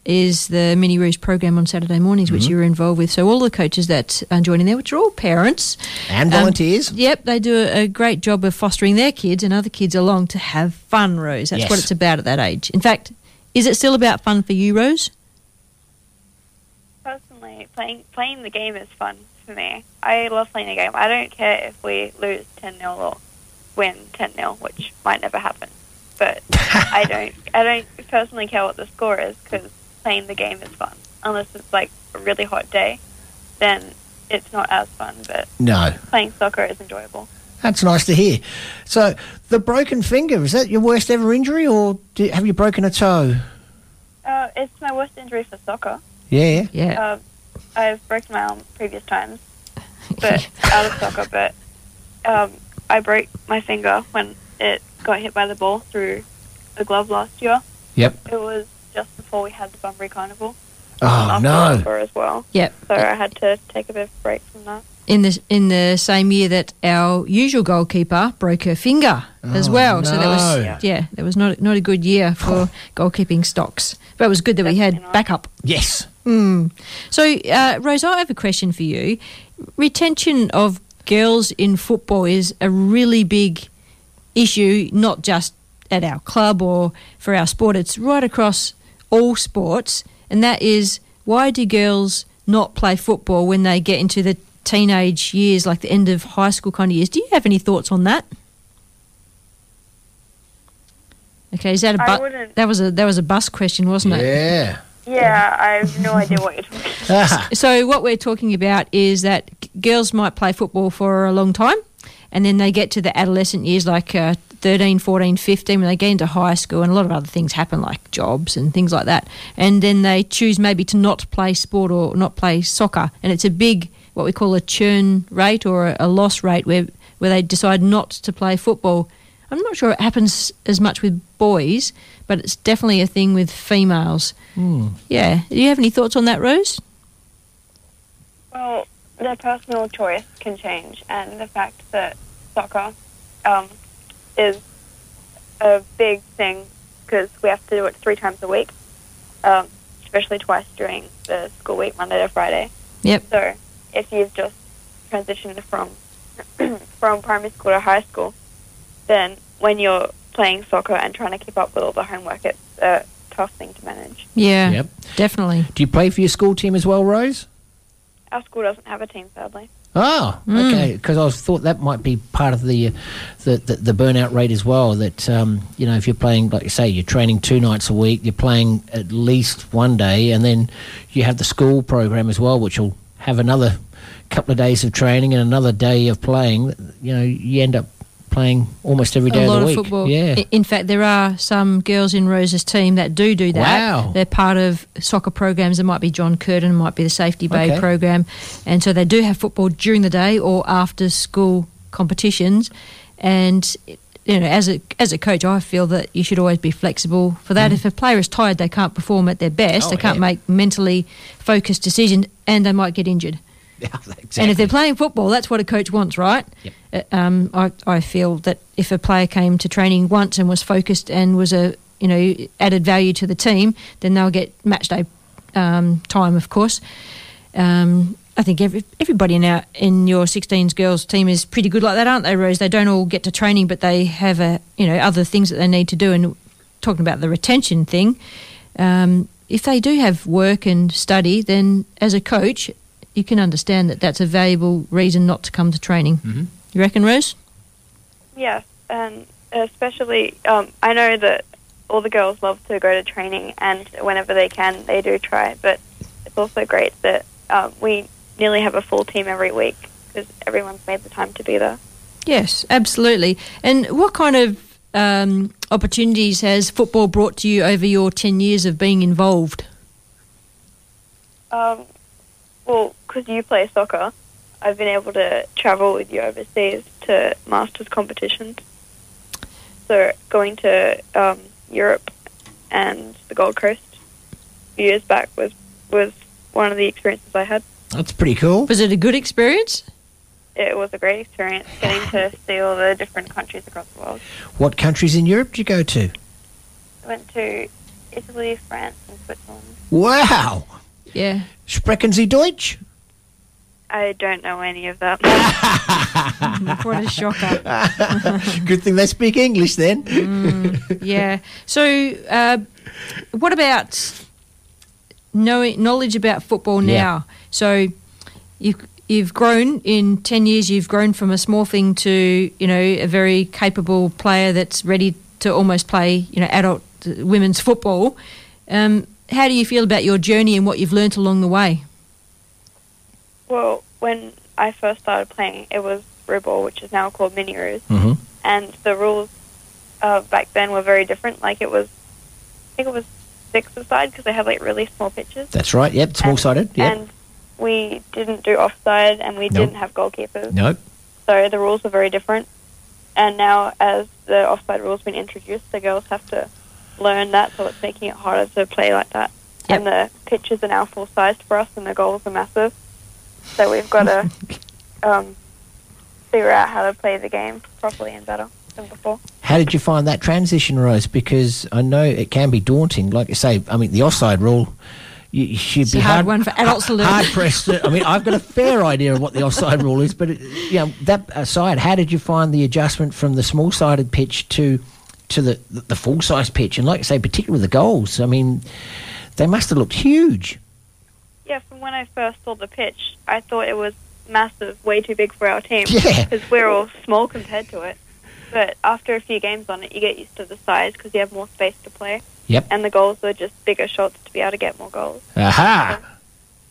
is the Mini Roos program on Saturday mornings, which Mm-hmm. you were involved with. So all the coaches that are joining there, which are all parents and um, volunteers. Yep, they do a, a great job of fostering their kids and other kids along to have fun, Rose. That's what it's about at that age. In fact, is it still about fun for you, Rose? personally, playing playing the game is fun for me. I love playing the game. I don't care if we lose ten 0 or win ten 0 which might never happen. But [laughs] I don't I don't personally care what the score is because playing the game is fun. Unless it's like a really hot day, then it's not as fun. But No. playing soccer is enjoyable. That's nice to hear. So the broken finger is that your worst ever injury, or do, have you broken a toe? Uh, it's my worst injury for soccer. Yeah. Yeah. Uh, I've broken my arm previous times, [laughs] but out of soccer. But um, I broke my finger when it got hit by the ball through the glove last year. Yep. It was just before we had the Bunbury Carnival. Oh no. as well. Yep. So I had to take a bit of a break from that. In the in the same year that our usual goalkeeper broke her finger as Oh, well. So that was yeah, that was not not a good year for goalkeeping stocks. But it was good that we had backup. Yes. Mm. So, uh, Rose, I have a question for you. Retention of girls in football is a really big issue, not just at our club or for our sport. It's right across all sports, and that is why do girls not play football when they get into the teenage years, like the end of high school kind of years. Do you have any thoughts on that? Okay, is that a I bu- that was a that was a bus question, wasn't it? Yeah. Yeah, I have no idea what you're talking [laughs] about. So what we're talking about is that g- girls might play football for a long time and then they get to the adolescent years like uh, 13, 14, 15 when they get into high school and a lot of other things happen like jobs and things like that and then they choose maybe to not play sport or not play soccer and it's a big what we call a churn rate or a, a loss rate where where they decide not to play football. I'm not sure it happens as much with boys, but it's definitely a thing with females. Yeah. Do you have any thoughts on that, Rose? Well, their personal choice can change, and the fact that soccer um, is a big thing because we have to do it three times a week, um, especially twice during the school week, Monday to Friday. Yep. So if you've just transitioned from [clears throat] from primary school to high school, then when you're playing soccer and trying to keep up with all the homework, it's a tough thing to manage. Yeah. Yep. Definitely. Do you play for your school team as well, Rose? Our school doesn't have a team, sadly. Oh, Mm. okay. Because I was, thought that might be part of the, uh, the, the the burnout rate as well. That um, you know, if you're playing, like you say, you're training two nights a week, you're playing at least one day, and then you have the school program as well, which will have another couple of days of training and another day of playing. You know, you end up playing almost every day a lot of of the week. football. Yeah. In fact, there are some girls in Rose's team that do do that. Wow. They're part of soccer programs. It might be John Curtin, it might be the Safety Bay Okay. program, and so they do have football during the day or after school competitions. And you know, as a as a coach, I feel that you should always be flexible for that. If a player is tired, they can't perform at their best. Oh, they can't yeah. make mentally focused decisions, and they might get injured. [laughs] exactly. And if they're playing football, that's what a coach wants, right? Uh, Um, I, I feel that if a player came to training once and was focused and was a you know added value to the team, then they'll get match day um, time, of course. Um, I think every, everybody in our in your 16s girls team is pretty good like that, aren't they, Rose? They don't all get to training, but they have a you know other things that they need to do. And talking about the retention thing, um, if they do have work and study, then as a coach, you can understand that that's a valuable reason not to come to training. Mm-hmm. You reckon, Rose? Yes, and especially, um, I know that all the girls love to go to training, and whenever they can, they do try. But it's also great that um, we nearly have a full team every week because everyone's made the time to be there. Yes, absolutely. And what kind of um, opportunities has football brought to you over your 10 years of being involved? Um, well, because you play soccer, I've been able to travel with you overseas to masters competitions. So going to um, Europe and the Gold Coast a few years back was was one of the experiences I had. That's pretty cool. Was it a good experience? It was a great experience getting to [sighs] see all the different countries across the world. What countries in Europe did you go to? I went to Italy, France, and Switzerland. Wow. Yeah. Sprechen Sie Deutsch? I don't know any of that. [laughs] what a shocker. [laughs] Good thing they speak English then. yeah. So, uh, what about knowing knowledge about football now? Yeah. So, you've you've grown in ten years. You've grown from a small thing to you know a very capable player that's ready to almost play you know adult uh, women's football. Um, how do you feel about your journey and what you've learnt along the way? Well, when I first started playing, it was Rubal, which is now called Mini Roos, Mm-hmm. and the rules uh, back then were very different. Like it was, I think it was six aside because they had like really small pitches, That's right. Yep. Small sided. Yep. and we didn't do offside, and we Nope. didn't have goalkeepers. Nope. So the rules were very different. And now, as the offside rules been introduced, the girls have to learn that, so it's making it harder to play like that. And the pitches are now full sized for us, and the goals are massive. So we've got to [laughs] um, figure out how to play the game properly and better than before. How did you find that transition, Rose? Because I know it can be daunting. Like you say, I mean, the offside rule, you, you should It's be a hard hard, one for adults to learn. Hard pressed. I mean, I've got a fair idea of what the offside rule is, but it, you know, that aside, how did you find the adjustment from the small sided pitch to to the the full size pitch? And like I say, particularly with the goals, I mean, they must have looked huge. Yeah, from when I first saw the pitch, I thought it was massive, way too big for our team. Yeah. Because we're all small compared to it. But after a few games on it, you get used to the size because you have more space to play. Yep. And the goals are just bigger shots to be able to get more goals. Aha.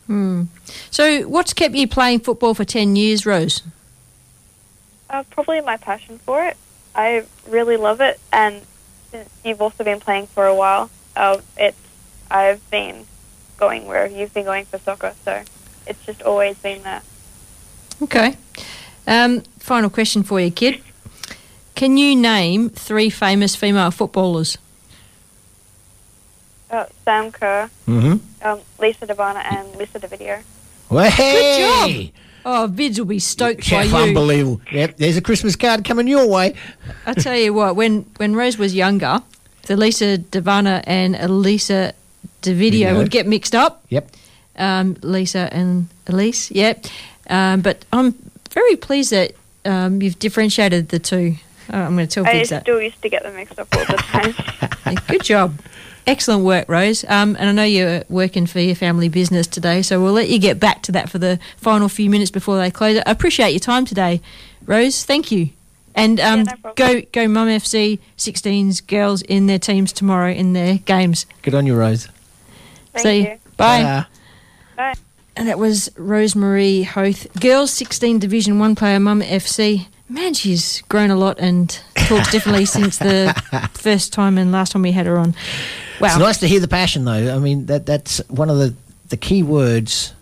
Hmm. So, what's kept you playing football for 10 years, Rose? Uh, probably my passion for it. I really love it, and since you've also been playing for a while, uh, it's I've been going where you've been going for soccer, so it's just always been there. Okay. Um, final question for you, kid. Can you name three famous female footballers? Uh, Sam Kerr, Mm-hmm. um, Lisa DeVanna, and Lisa DeVideo. Well, Good job. Oh, Vids will be stoked by Chef, you. unbelievable. Yep, there's a Christmas card coming your way. I tell you what, when when Rose was younger, the Lisa DeVanna and Elisa DeVideo Video. would get mixed up. Yep. Um, Lisa and Elise, yep. Um, but I'm very pleased that um, you've differentiated the two. Uh, I'm going to tell I Vids that. still used to get them mixed up all the time. [laughs] Yeah, good job. Excellent work, Rose. Um, and I know you're working for your family business today, so we'll let you get back to that for the final few minutes before they close. I appreciate your time today, Rose. Thank you. And um, go go Mum FC 16s girls in their teams tomorrow in their games. Good on you, Rose. Thank See you. Bye. Ta-ra. Bye. And that was Rosemarie Hoath, girls 16 Division 1 player, Mum FC. Man, she's grown a lot and talks differently [laughs] since the first time and last time we had her on. Wow. It's nice to hear the passion, though. I mean, that that's one of the, the key words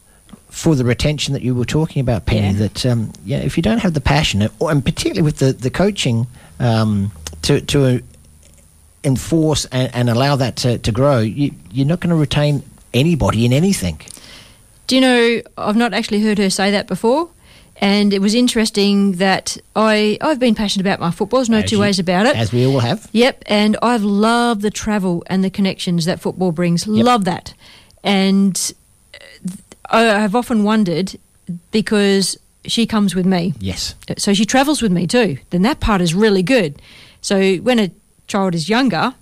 for the retention that you were talking about, Penny. Yeah. That um, yeah, if you don't have the passion, or, and particularly with the the coaching, um, to to uh, enforce and, and allow that to, to grow, you, you're not going to retain anybody in anything. Do you know, I've not actually heard her say that before. And it was interesting that I, I've been passionate about my footballs, no As two you- ways about it. as we all have. Yep, and I've loved the travel and the connections that football brings. Love that. And uh, I have often wondered because she comes with me. Yes. So she travels with me too. Then that part is really good. So when a child is younger,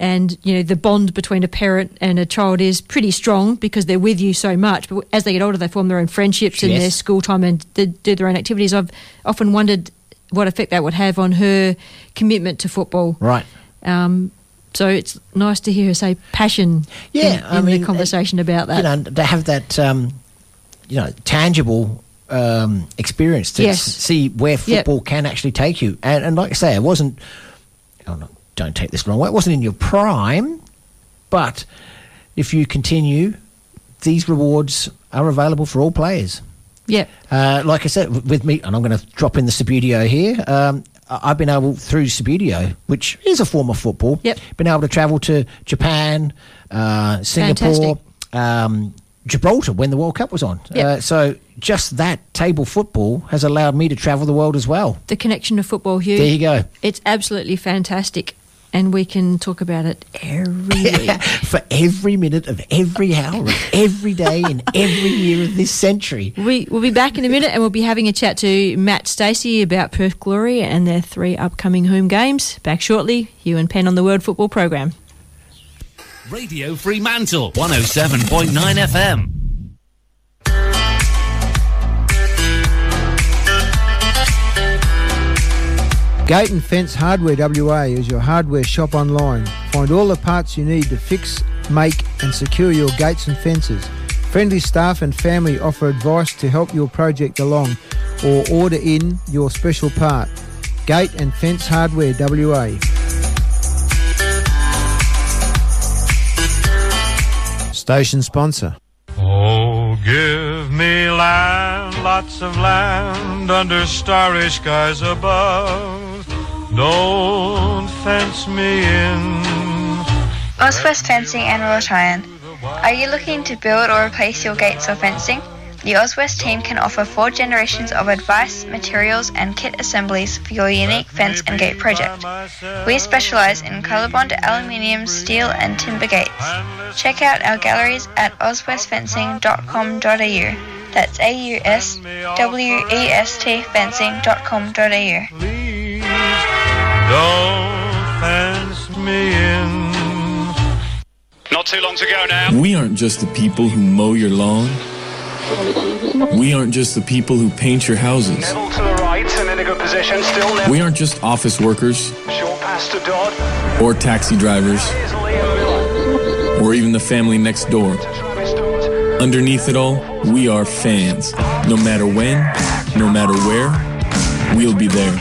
and you know the bond between a parent and a child is pretty strong because they're with you so much. But as they get older, they form their own friendships in their school time and they do their own activities. I've often wondered what effect that would have on her commitment to football. Right. Um, so it's nice to hear her say passion. Yeah, in, I in mean, the conversation about that. You know, to have that, um, you know, tangible um, experience to Yes. see where Yep. football can actually take you. And, and like I say, it wasn't. Oh no, don't take this the wrong way. It wasn't in your prime, but if you continue, these rewards are available for all players. yeah. Uh, like I said, with me, and I'm going to drop in the Subbuteo here. Um, I've been able through Subbuteo, which is a form of football. Yep. Been able to travel to Japan, uh, Singapore, um, Gibraltar when the World Cup was on. Yep. Uh, so just that table football has allowed me to travel the world as well. The connection to football, Hugh. There you go. It's absolutely fantastic. And we can talk about it every [laughs] week. For every minute of every hour of every day and every year of this century. We, we'll be back in a minute and we'll be having a chat to Matt Stacey about Perth Glory and their three upcoming home games. Back shortly, Hugh and Penn on the World Football Program. Radio Fremantle, 107.9 FM. Gate and Fence Hardware WA is your hardware shop online. Find all the parts you need to fix, make, and secure your gates and fences. Friendly staff and family offer advice to help your project along or order in your special part. Gate and Fence Hardware WA. Station sponsor. Oh, give me land, lots of land under starry skies above. Don't fence me in. Auswest Fencing and Wrought Iron. Are you looking to build or replace your gates or fencing? The Auswest team can offer four generations of advice, materials, and kit assemblies for your unique fence and gate project. We specialise in colorbond, aluminium, steel, and timber gates. Check out our galleries at auswestfencing.com.au. That's A U S W E S T fencing.com.au. Don't fence me in. Not too long to go now. We aren't just the people who mow your lawn. We aren't just the people who paint your houses. Neville to the right and in a good position. Still Neville. We aren't just office workers Short pass to Dodd. or taxi drivers or even the family next door. Underneath it all, we are fans. No matter when, no matter where, we'll be there.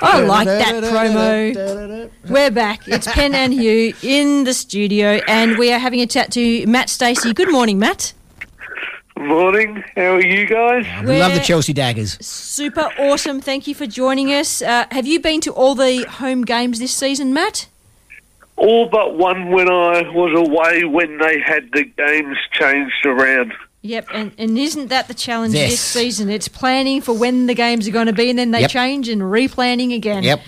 I like that promo. We're back. It's Pen and Hugh in the studio, and we are having a chat to Matt Stacey. Good morning, Matt. Morning. How are you guys? We love the Chelsea Daggers. Super awesome. Thank you for joining us. Uh, have you been to all the home games this season, Matt? All but one when I was away when they had the games changed around. Yep, and, and isn't that the challenge Yes. this season? It's planning for when the games are going to be, and then they Yep. change and replanning again. Yep.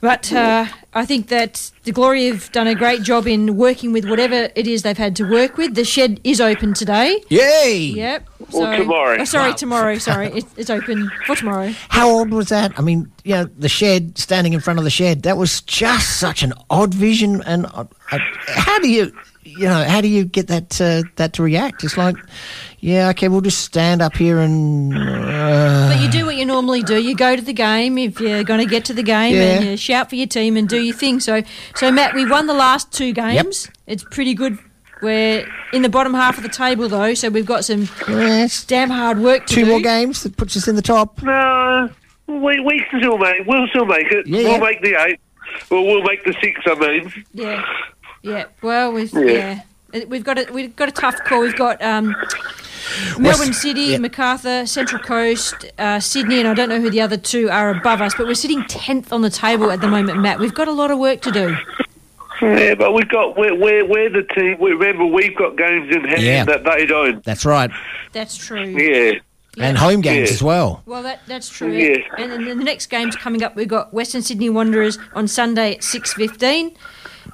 But uh, I think that the Glory have done a great job in working with whatever it is they've had to work with. The shed is open today. Yay! Yep. Or tomorrow. Oh, sorry, Wow. tomorrow. Sorry, it, it's open for tomorrow. How odd was that? I mean, you know, the shed, standing in front of the shed, that was just such an odd vision. And uh, uh, how do you, you know, how do you get that uh, that to react? It's like, yeah, okay, we'll just stand up here and. Uh, But you do what you normally do. You go to the game if you're going to get to the game, and you shout for your team and do your thing. So, so Matt, we won the last two games. It's pretty good. We're in the bottom half of the table though, so we've got some damn hard work to two do. more games that puts us in the top. No, we, we can still make. We'll still make it. Yeah, we'll yeah. make the eight. Well, we'll make the six. I mean. Yeah, yeah. Well, we've Yeah. yeah. It- We've got a we've got a tough call. We've got um, Melbourne City, yeah. Macarthur, Central Coast, uh, Sydney, and I don't know who the other two are above us. But we're sitting tenth on the table at the moment, Matt. We've got a lot of work to do. Yeah, but we've got we're we're, we're the team. we- Remember, we've got games in hand Yeah. that they don't. That's right. That's true. Yeah. And home games Yeah. as well. Well, that that's true. Yeah. And then the next game's coming up. We've got Western Sydney Wanderers on Sunday at six fifteen.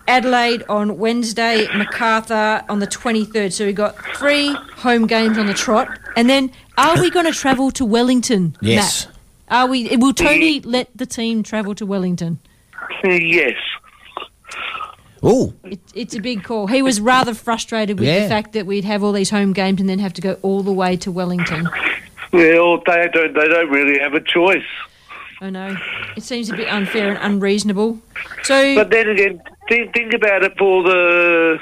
Adelaide on Wednesday, Macarthur on the 23rd. So we've got three home games on the trot. And then, are we going to travel to Wellington? Yes. Matt? Are we? Will Tony let the team travel to Wellington? Yes. Oh, It, it's a big call. He was rather frustrated with Yeah. the fact that we'd have all these home games and then have to go all the way to Wellington. Well, they don't. They don't really have a choice. I know. It seems a bit unfair and unreasonable. So, But then again, think, think about it for the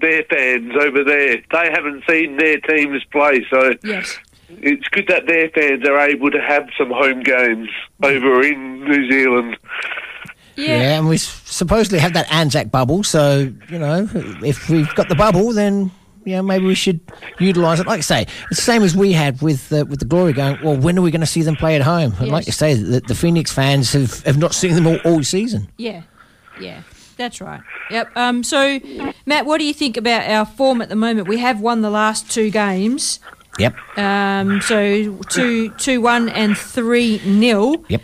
their fans over there. They haven't seen their teams play, so yes. it's good that their fans are able to have some home games over in New Zealand. Yeah. and we supposedly have that Anzac bubble. So, you know, if we've got the bubble, then, you know, maybe we should utilise it. Like I say, it's the same as we had with uh, with the Glory going, well, when are we going to see them play at home? And like you say, the, the Phoenix fans have, have not seen them all, all season. Yeah, yeah, that's right. Yep. Um, so, Matt, what do you think about our form at the moment? We have won the last two games. Yep. Um, so two, two, one, and three nil. Yep.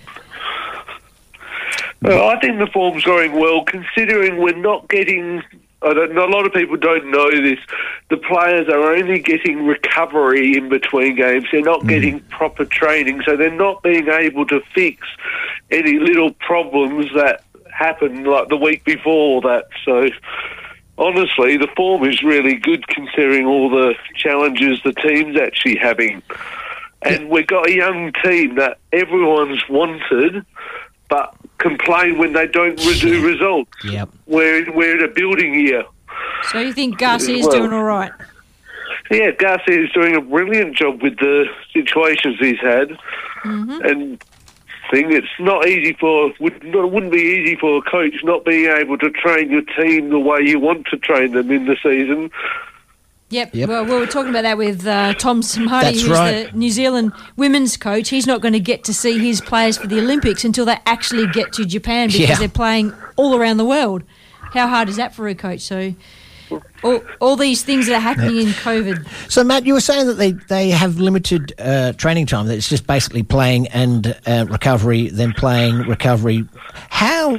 Uh, I think the form's going well, considering we're not getting. I don't, a lot of people don't know this. The players are only getting recovery in between games. They're not getting proper training, so they're not being able to fix any little problems that happened like the week before that. So, honestly, the form is really good considering all the challenges the team's actually having. And we've got a young team that everyone's wanted, but complain when they don't re- do [laughs] results. Yep. We're, we're in a building year. So you think Garcia's Well- doing all right? Yeah, Garcia is doing a brilliant job with the situations he's had, Mm-hmm. and thing it's not easy for would not, wouldn't be easy for a coach not being able to train your team the way you want to train them in the season. Yep. Yep. Well, we were talking about that with uh, Tom Sermanni, who's right. the New Zealand women's coach. He's not going to get to see his players for the Olympics until they actually get to Japan because Yeah. they're playing all around the world. How hard is that for a coach? So, all, all these things that are happening in COVID. [laughs] So, Matt, you were saying that they, they have limited uh, training time, that it's just basically playing and uh, recovery, then playing, recovery. How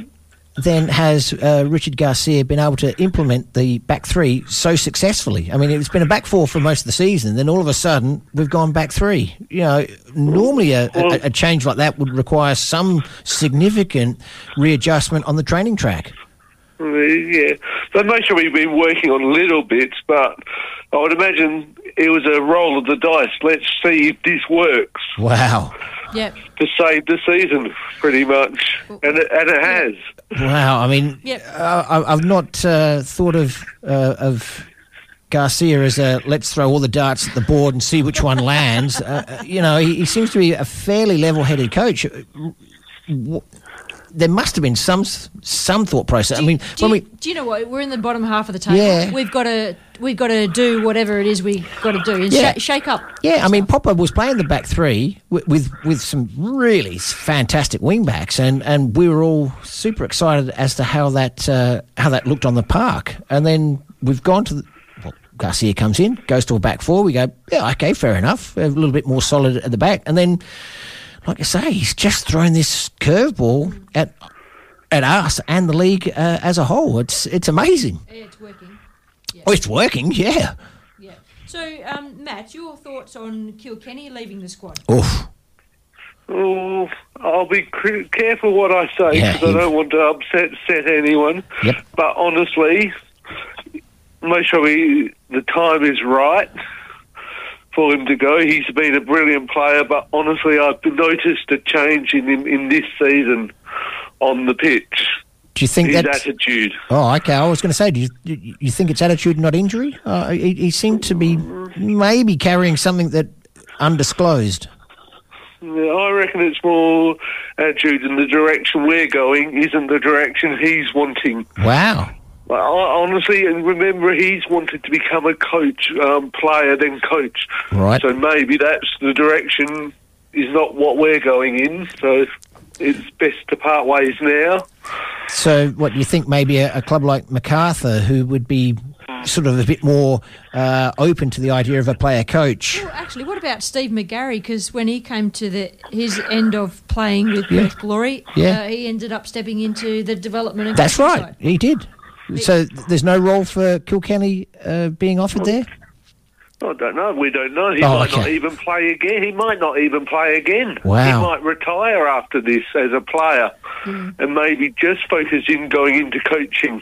then has uh, Richard Garcia been able to implement the back three so successfully? I mean, it's been a back four for most of the season. Then all of a sudden, we've gone back three. You know, normally a, a, a change like that would require some significant readjustment on the training track. Yeah, so most of we've been working on little bits, but I would imagine it was a roll of the dice. Let's see if this works Wow. Yep. to save the season, pretty much, and it, and it has. Wow, I mean, uh, I, I've not uh, thought of uh, of Garcia as a let's throw all the darts at the board and see which one lands. Uh, uh, you know, he, he seems to be a fairly level-headed coach. There must have been some some thought process. I mean, Do when you, we do you know what? We're in the bottom half of the table. Yeah. We've got to we've got to do whatever it is we've got to do and Yeah. sha- shake up. Yeah, I mean, Popper was playing the back three with with, with some really fantastic wing backs, and, and we were all super excited as to how that uh, how that looked on the park. And then we've gone to the, well, Garcia comes in, goes to a back four. We go, yeah, okay, fair enough, a little bit more solid at the back, and then, like I say, he's just thrown this curveball at at us and the league uh, as a whole. It's it's amazing. It's working. Oh, it's working, yeah. So, um, Matt, your thoughts on Kilkenny leaving the squad? Oof. Oh, I'll be cr- careful what I say Yeah, because I don't want to upset set anyone. Yep. But honestly, most probably the time is right for him to go. He's been a brilliant player, but honestly, I've noticed a change in him in this season on the pitch. Do you think His that's attitude. Oh, okay. I was going to say, do you, you you think it's attitude, not injury? Uh, he, he seemed to be maybe carrying something that undisclosed. Yeah, I reckon it's more attitude, and the direction we're going isn't the direction he's wanting. Wow. But I, honestly, and remember, he's wanted to become a coach, um, player, then coach. Right. So maybe that's the direction is not what we're going in. So it's best to part ways now. So, what do you think? Maybe a, a club like Macarthur, who would be sort of a bit more uh, open to the idea of a player coach. Well, actually, what about Steve McGarry? Because when he came to the his end of playing with Yeah. Perth Glory, Yeah. uh, he ended up stepping into the development of That's right. side. He did. So, there's no role for Kilkenny uh, being offered there. I don't know. We don't know. He Oh, might not even play again. He might not even play again. Wow. He might retire after this as a player and maybe just focus in going into coaching.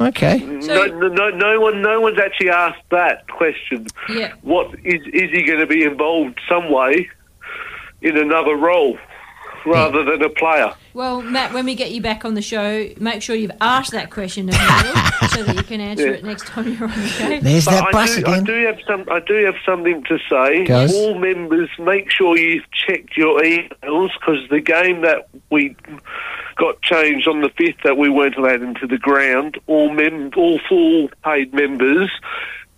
Okay. no, no, no, no one, no one's actually asked that question. Yeah. What is is he going to be involved some way in another role rather than a player? Well, Matt, when we get you back on the show, make sure you've asked that question of Neil so that you can answer Yeah. it next time you're on the show. There's But I do, I do have some. I do have something to say. Goes. All members, make sure you've checked your emails because the game that we got changed on the fifth that we weren't allowed into the ground. All mem, all full paid members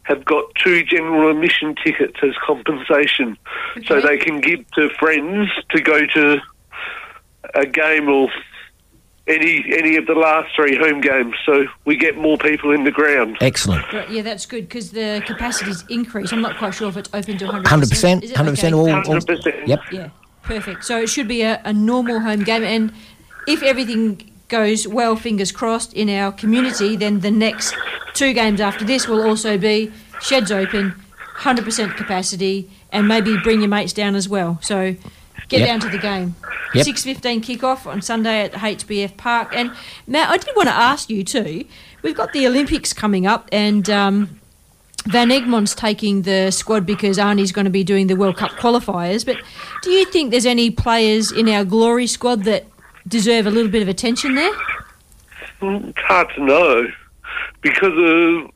have got two general admission tickets as compensation, so they can give to friends to go to a game or any any of the last three home games. So we get more people in the ground. Excellent. Right, yeah, that's good because the capacity's increased. I'm not quite sure if it's open to 100%. 100%. 100% okay? all. all 100%. Yep. Yeah, perfect. So it should be a, a normal home game. And if everything goes well, fingers crossed, in our community, then the next two games after this will also be sheds open, 100% capacity, and maybe bring your mates down as well. So get Yep. down to the game. Yep. 6.15 kickoff on Sunday at HBF Park. And Matt, I did want to ask you too, we've got the Olympics coming up and... Um, Van Egmond's taking the squad because Arnie's going to be doing the World Cup qualifiers. But do you think there's any players in our glory squad that deserve a little bit of attention there? Mm, It's hard to know because uh,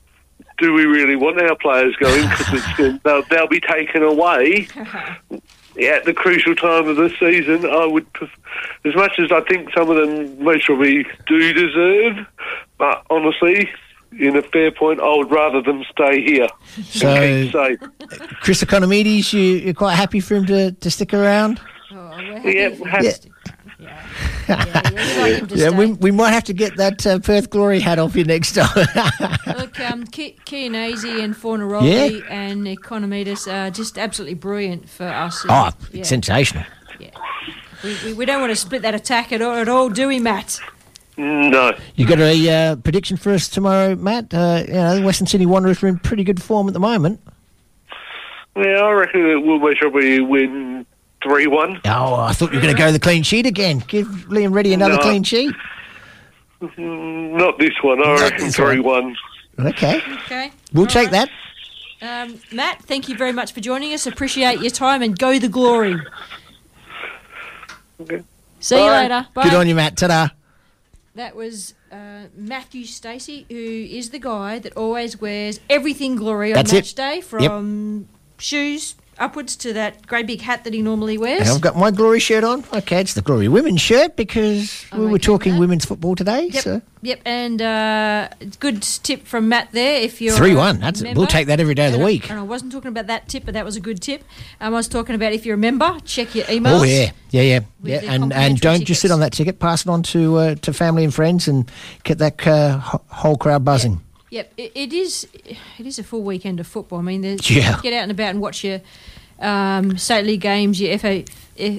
do we really want our players going? Because they'll, they'll be taken away [laughs] at the crucial time of the season. I would, as much as I think some of them most probably do deserve, but honestly, in a fair point, I would rather them stay here. [laughs] So- safe. Chris Ikonomidis, you, you're quite happy for him to, to stick around? Oh, yeah, has- Yeah, [laughs] we, we might have to get that uh, Perth Glory hat off you next time. [laughs] Look, um, Ki- Chianese and Fornaroli Yeah. and Ikonomidis are just absolutely brilliant for us. oh, Yeah. sensational. We, we, we don't want to split that attack at all, at all do we, Matt? No. You got a uh, prediction for us tomorrow, Matt? Uh, you know, the Western Sydney Wanderers are in pretty good form at the moment. Yeah, I reckon that we'll most probably win 3 1. Oh, I thought you were going to go the clean sheet again. Give Liam Reddy another No. clean sheet. Not this one, I reckon this one. 3 1. Okay. Okay. We'll take that. Um, Matt, thank you very much for joining us. Appreciate your time and go the glory. Okay. See you later. Bye. Good on you, Matt. Ta-da. That was uh, Matthew Stacey, who is the guy that always wears everything glory on That's it. match day, from shoes upwards to that great big hat that he normally wears. And I've got my Glory shirt on. Okay, it's the Glory Women's shirt because we were talking women's football today. Yep. So Yep, and uh, good tip from Matt there. If you're three one, That's member. we'll take that every day of the I- week. And I wasn't talking about that tip, but that was a good tip. Um, I was talking about if you're a member, check your emails. Oh yeah, yeah, yeah, yeah. And and don't just sit on that ticket. Pass it on to uh, to family and friends and get that uh, whole crowd buzzing. Yep, it, it is. It is a full weekend of football. I mean, there's, Yeah. get out and about and watch your um, state league games, your FA, eh,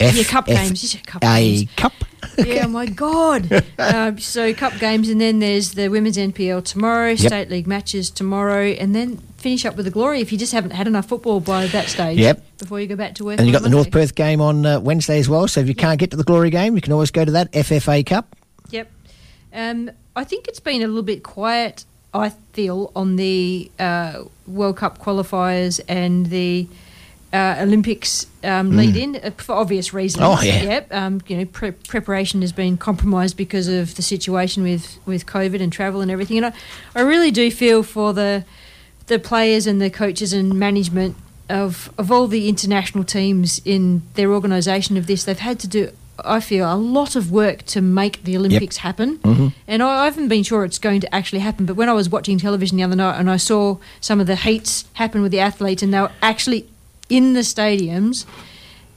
F- your cup F- games. Your cup a games. cup. [laughs] Yeah, my God. [laughs] um, so cup games, and then there's the women's NPL tomorrow, Yep. state league matches tomorrow, and then finish up with the glory if you just haven't had enough football by that stage. Yep. Before you go back to work. And you got the North Perth game on uh, Wednesday as well. So if you can't get to the Glory game, you can always go to that FFA Cup. Yep. Um, I think it's been a little bit quiet, I feel, on the uh, World Cup qualifiers and the uh, Olympics um, Mm. lead in uh, for obvious reasons. Oh, yeah. Yep. Um, you know, pre- preparation has been compromised because of the situation with, with COVID and travel and everything. And I, I really do feel for the the players and the coaches and management of of all the international teams in their organisation of this. They've had to do, I feel, a lot of work to make the Olympics happen. Mhm. And I, I haven't been sure it's going to actually happen. But when I was watching television the other night and I saw some of the heats happen with the athletes, and they were actually in the stadiums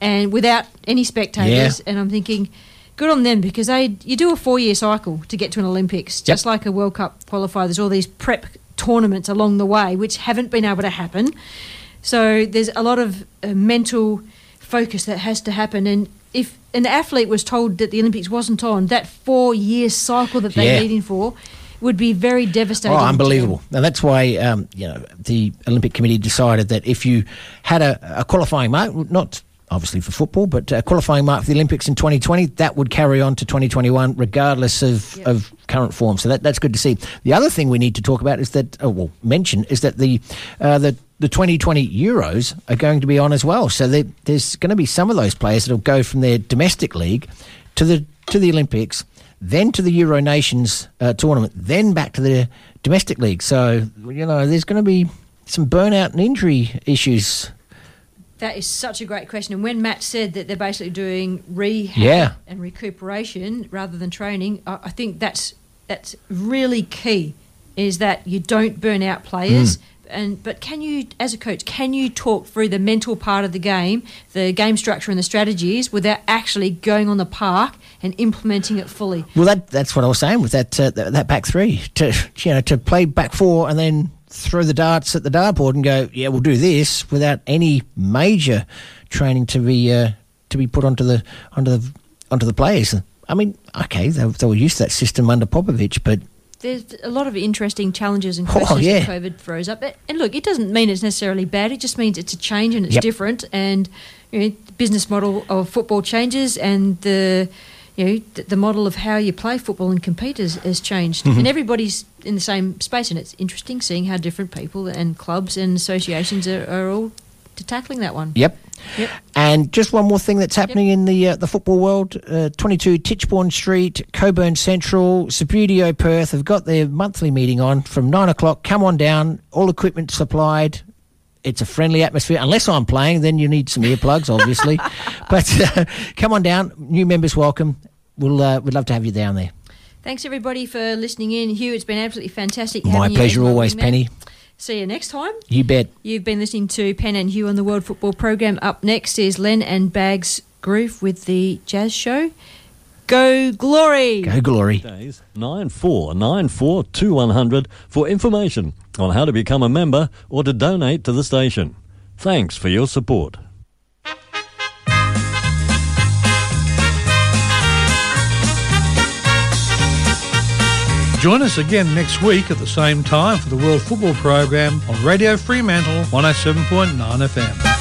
and without any spectators, and I'm thinking. Good on them because they you do a four year cycle to get to an Olympics, just like a World Cup qualifier. There's all these prep tournaments along the way which haven't been able to happen. So there's a lot of uh, mental focus that has to happen. And if an athlete was told that the Olympics wasn't on, that four year cycle that they're Yeah. leading for would be very devastating. Oh, unbelievable! And that's why um, you know the Olympic Committee decided that if you had a, a qualifying mark, not obviously for football, but a qualifying mark for the Olympics in 2020, that would carry on to 2021 regardless of, of current form. So that, that's good to see. The other thing we need to talk about is that, oh, well, mention is that the uh, the the 2020 Euros are going to be on as well. So there, there's going to be some of those players that'll go from their domestic league to the to the Olympics, then to the Euro Nations uh, tournament, then back to the domestic league. So you know, there's going to be some burnout and injury issues. That is such a great question. And when Matt said that they're basically doing rehab Yeah. and recuperation rather than training, I, I think that's that's really key. Is that you don't burn out players. Mm. And but can you, as a coach, can you talk through the mental part of the game, the game structure and the strategies, without actually going on the park and implementing it fully? Well, that that's what I was saying with that uh, that, that back three to you know to play back four and then throw the darts at the dartboard and go, yeah, we'll do this without any major training to be uh, to be put onto the onto the onto the players. I mean, okay, they, they were used to that system under Popovic, but There's a lot of interesting challenges and Oh, questions yeah. that COVID throws up. And look, it doesn't mean it's necessarily bad. It just means it's a change and it's Yep. different. And you know, the business model of football changes, and the you know th- the model of how you play football and compete has, has changed. Mhm. And everybody's in the same space, and it's interesting seeing how different people and clubs and associations are, are all to tackling that one. Yep. Yep. And just one more thing that's happening in the uh, the football world: uh, 22 Titchbourne Street, Cockburn Central, Subbuteo Perth have got their monthly meeting on from nine o'clock. Come on down, all equipment supplied. It's a friendly atmosphere. Unless I'm playing, then you need some earplugs, obviously. [laughs] but uh, come on down, new members welcome. We'll uh, we'd love to have you down there. Thanks everybody for listening in. Hugh, it's been absolutely fantastic. My having pleasure my always, wingman. Penny. See you next time. You bet. You've been listening to Pen and Hugh on the World Football Program. Up next is Len and Bags Groove with the Jazz Show. Go Glory! Go Glory. Days 9494 2100 for information on how to become a member or to donate to the station. Thanks for your support. Join us again next week at the same time for the World Football Program on Radio Fremantle 107.9 FM.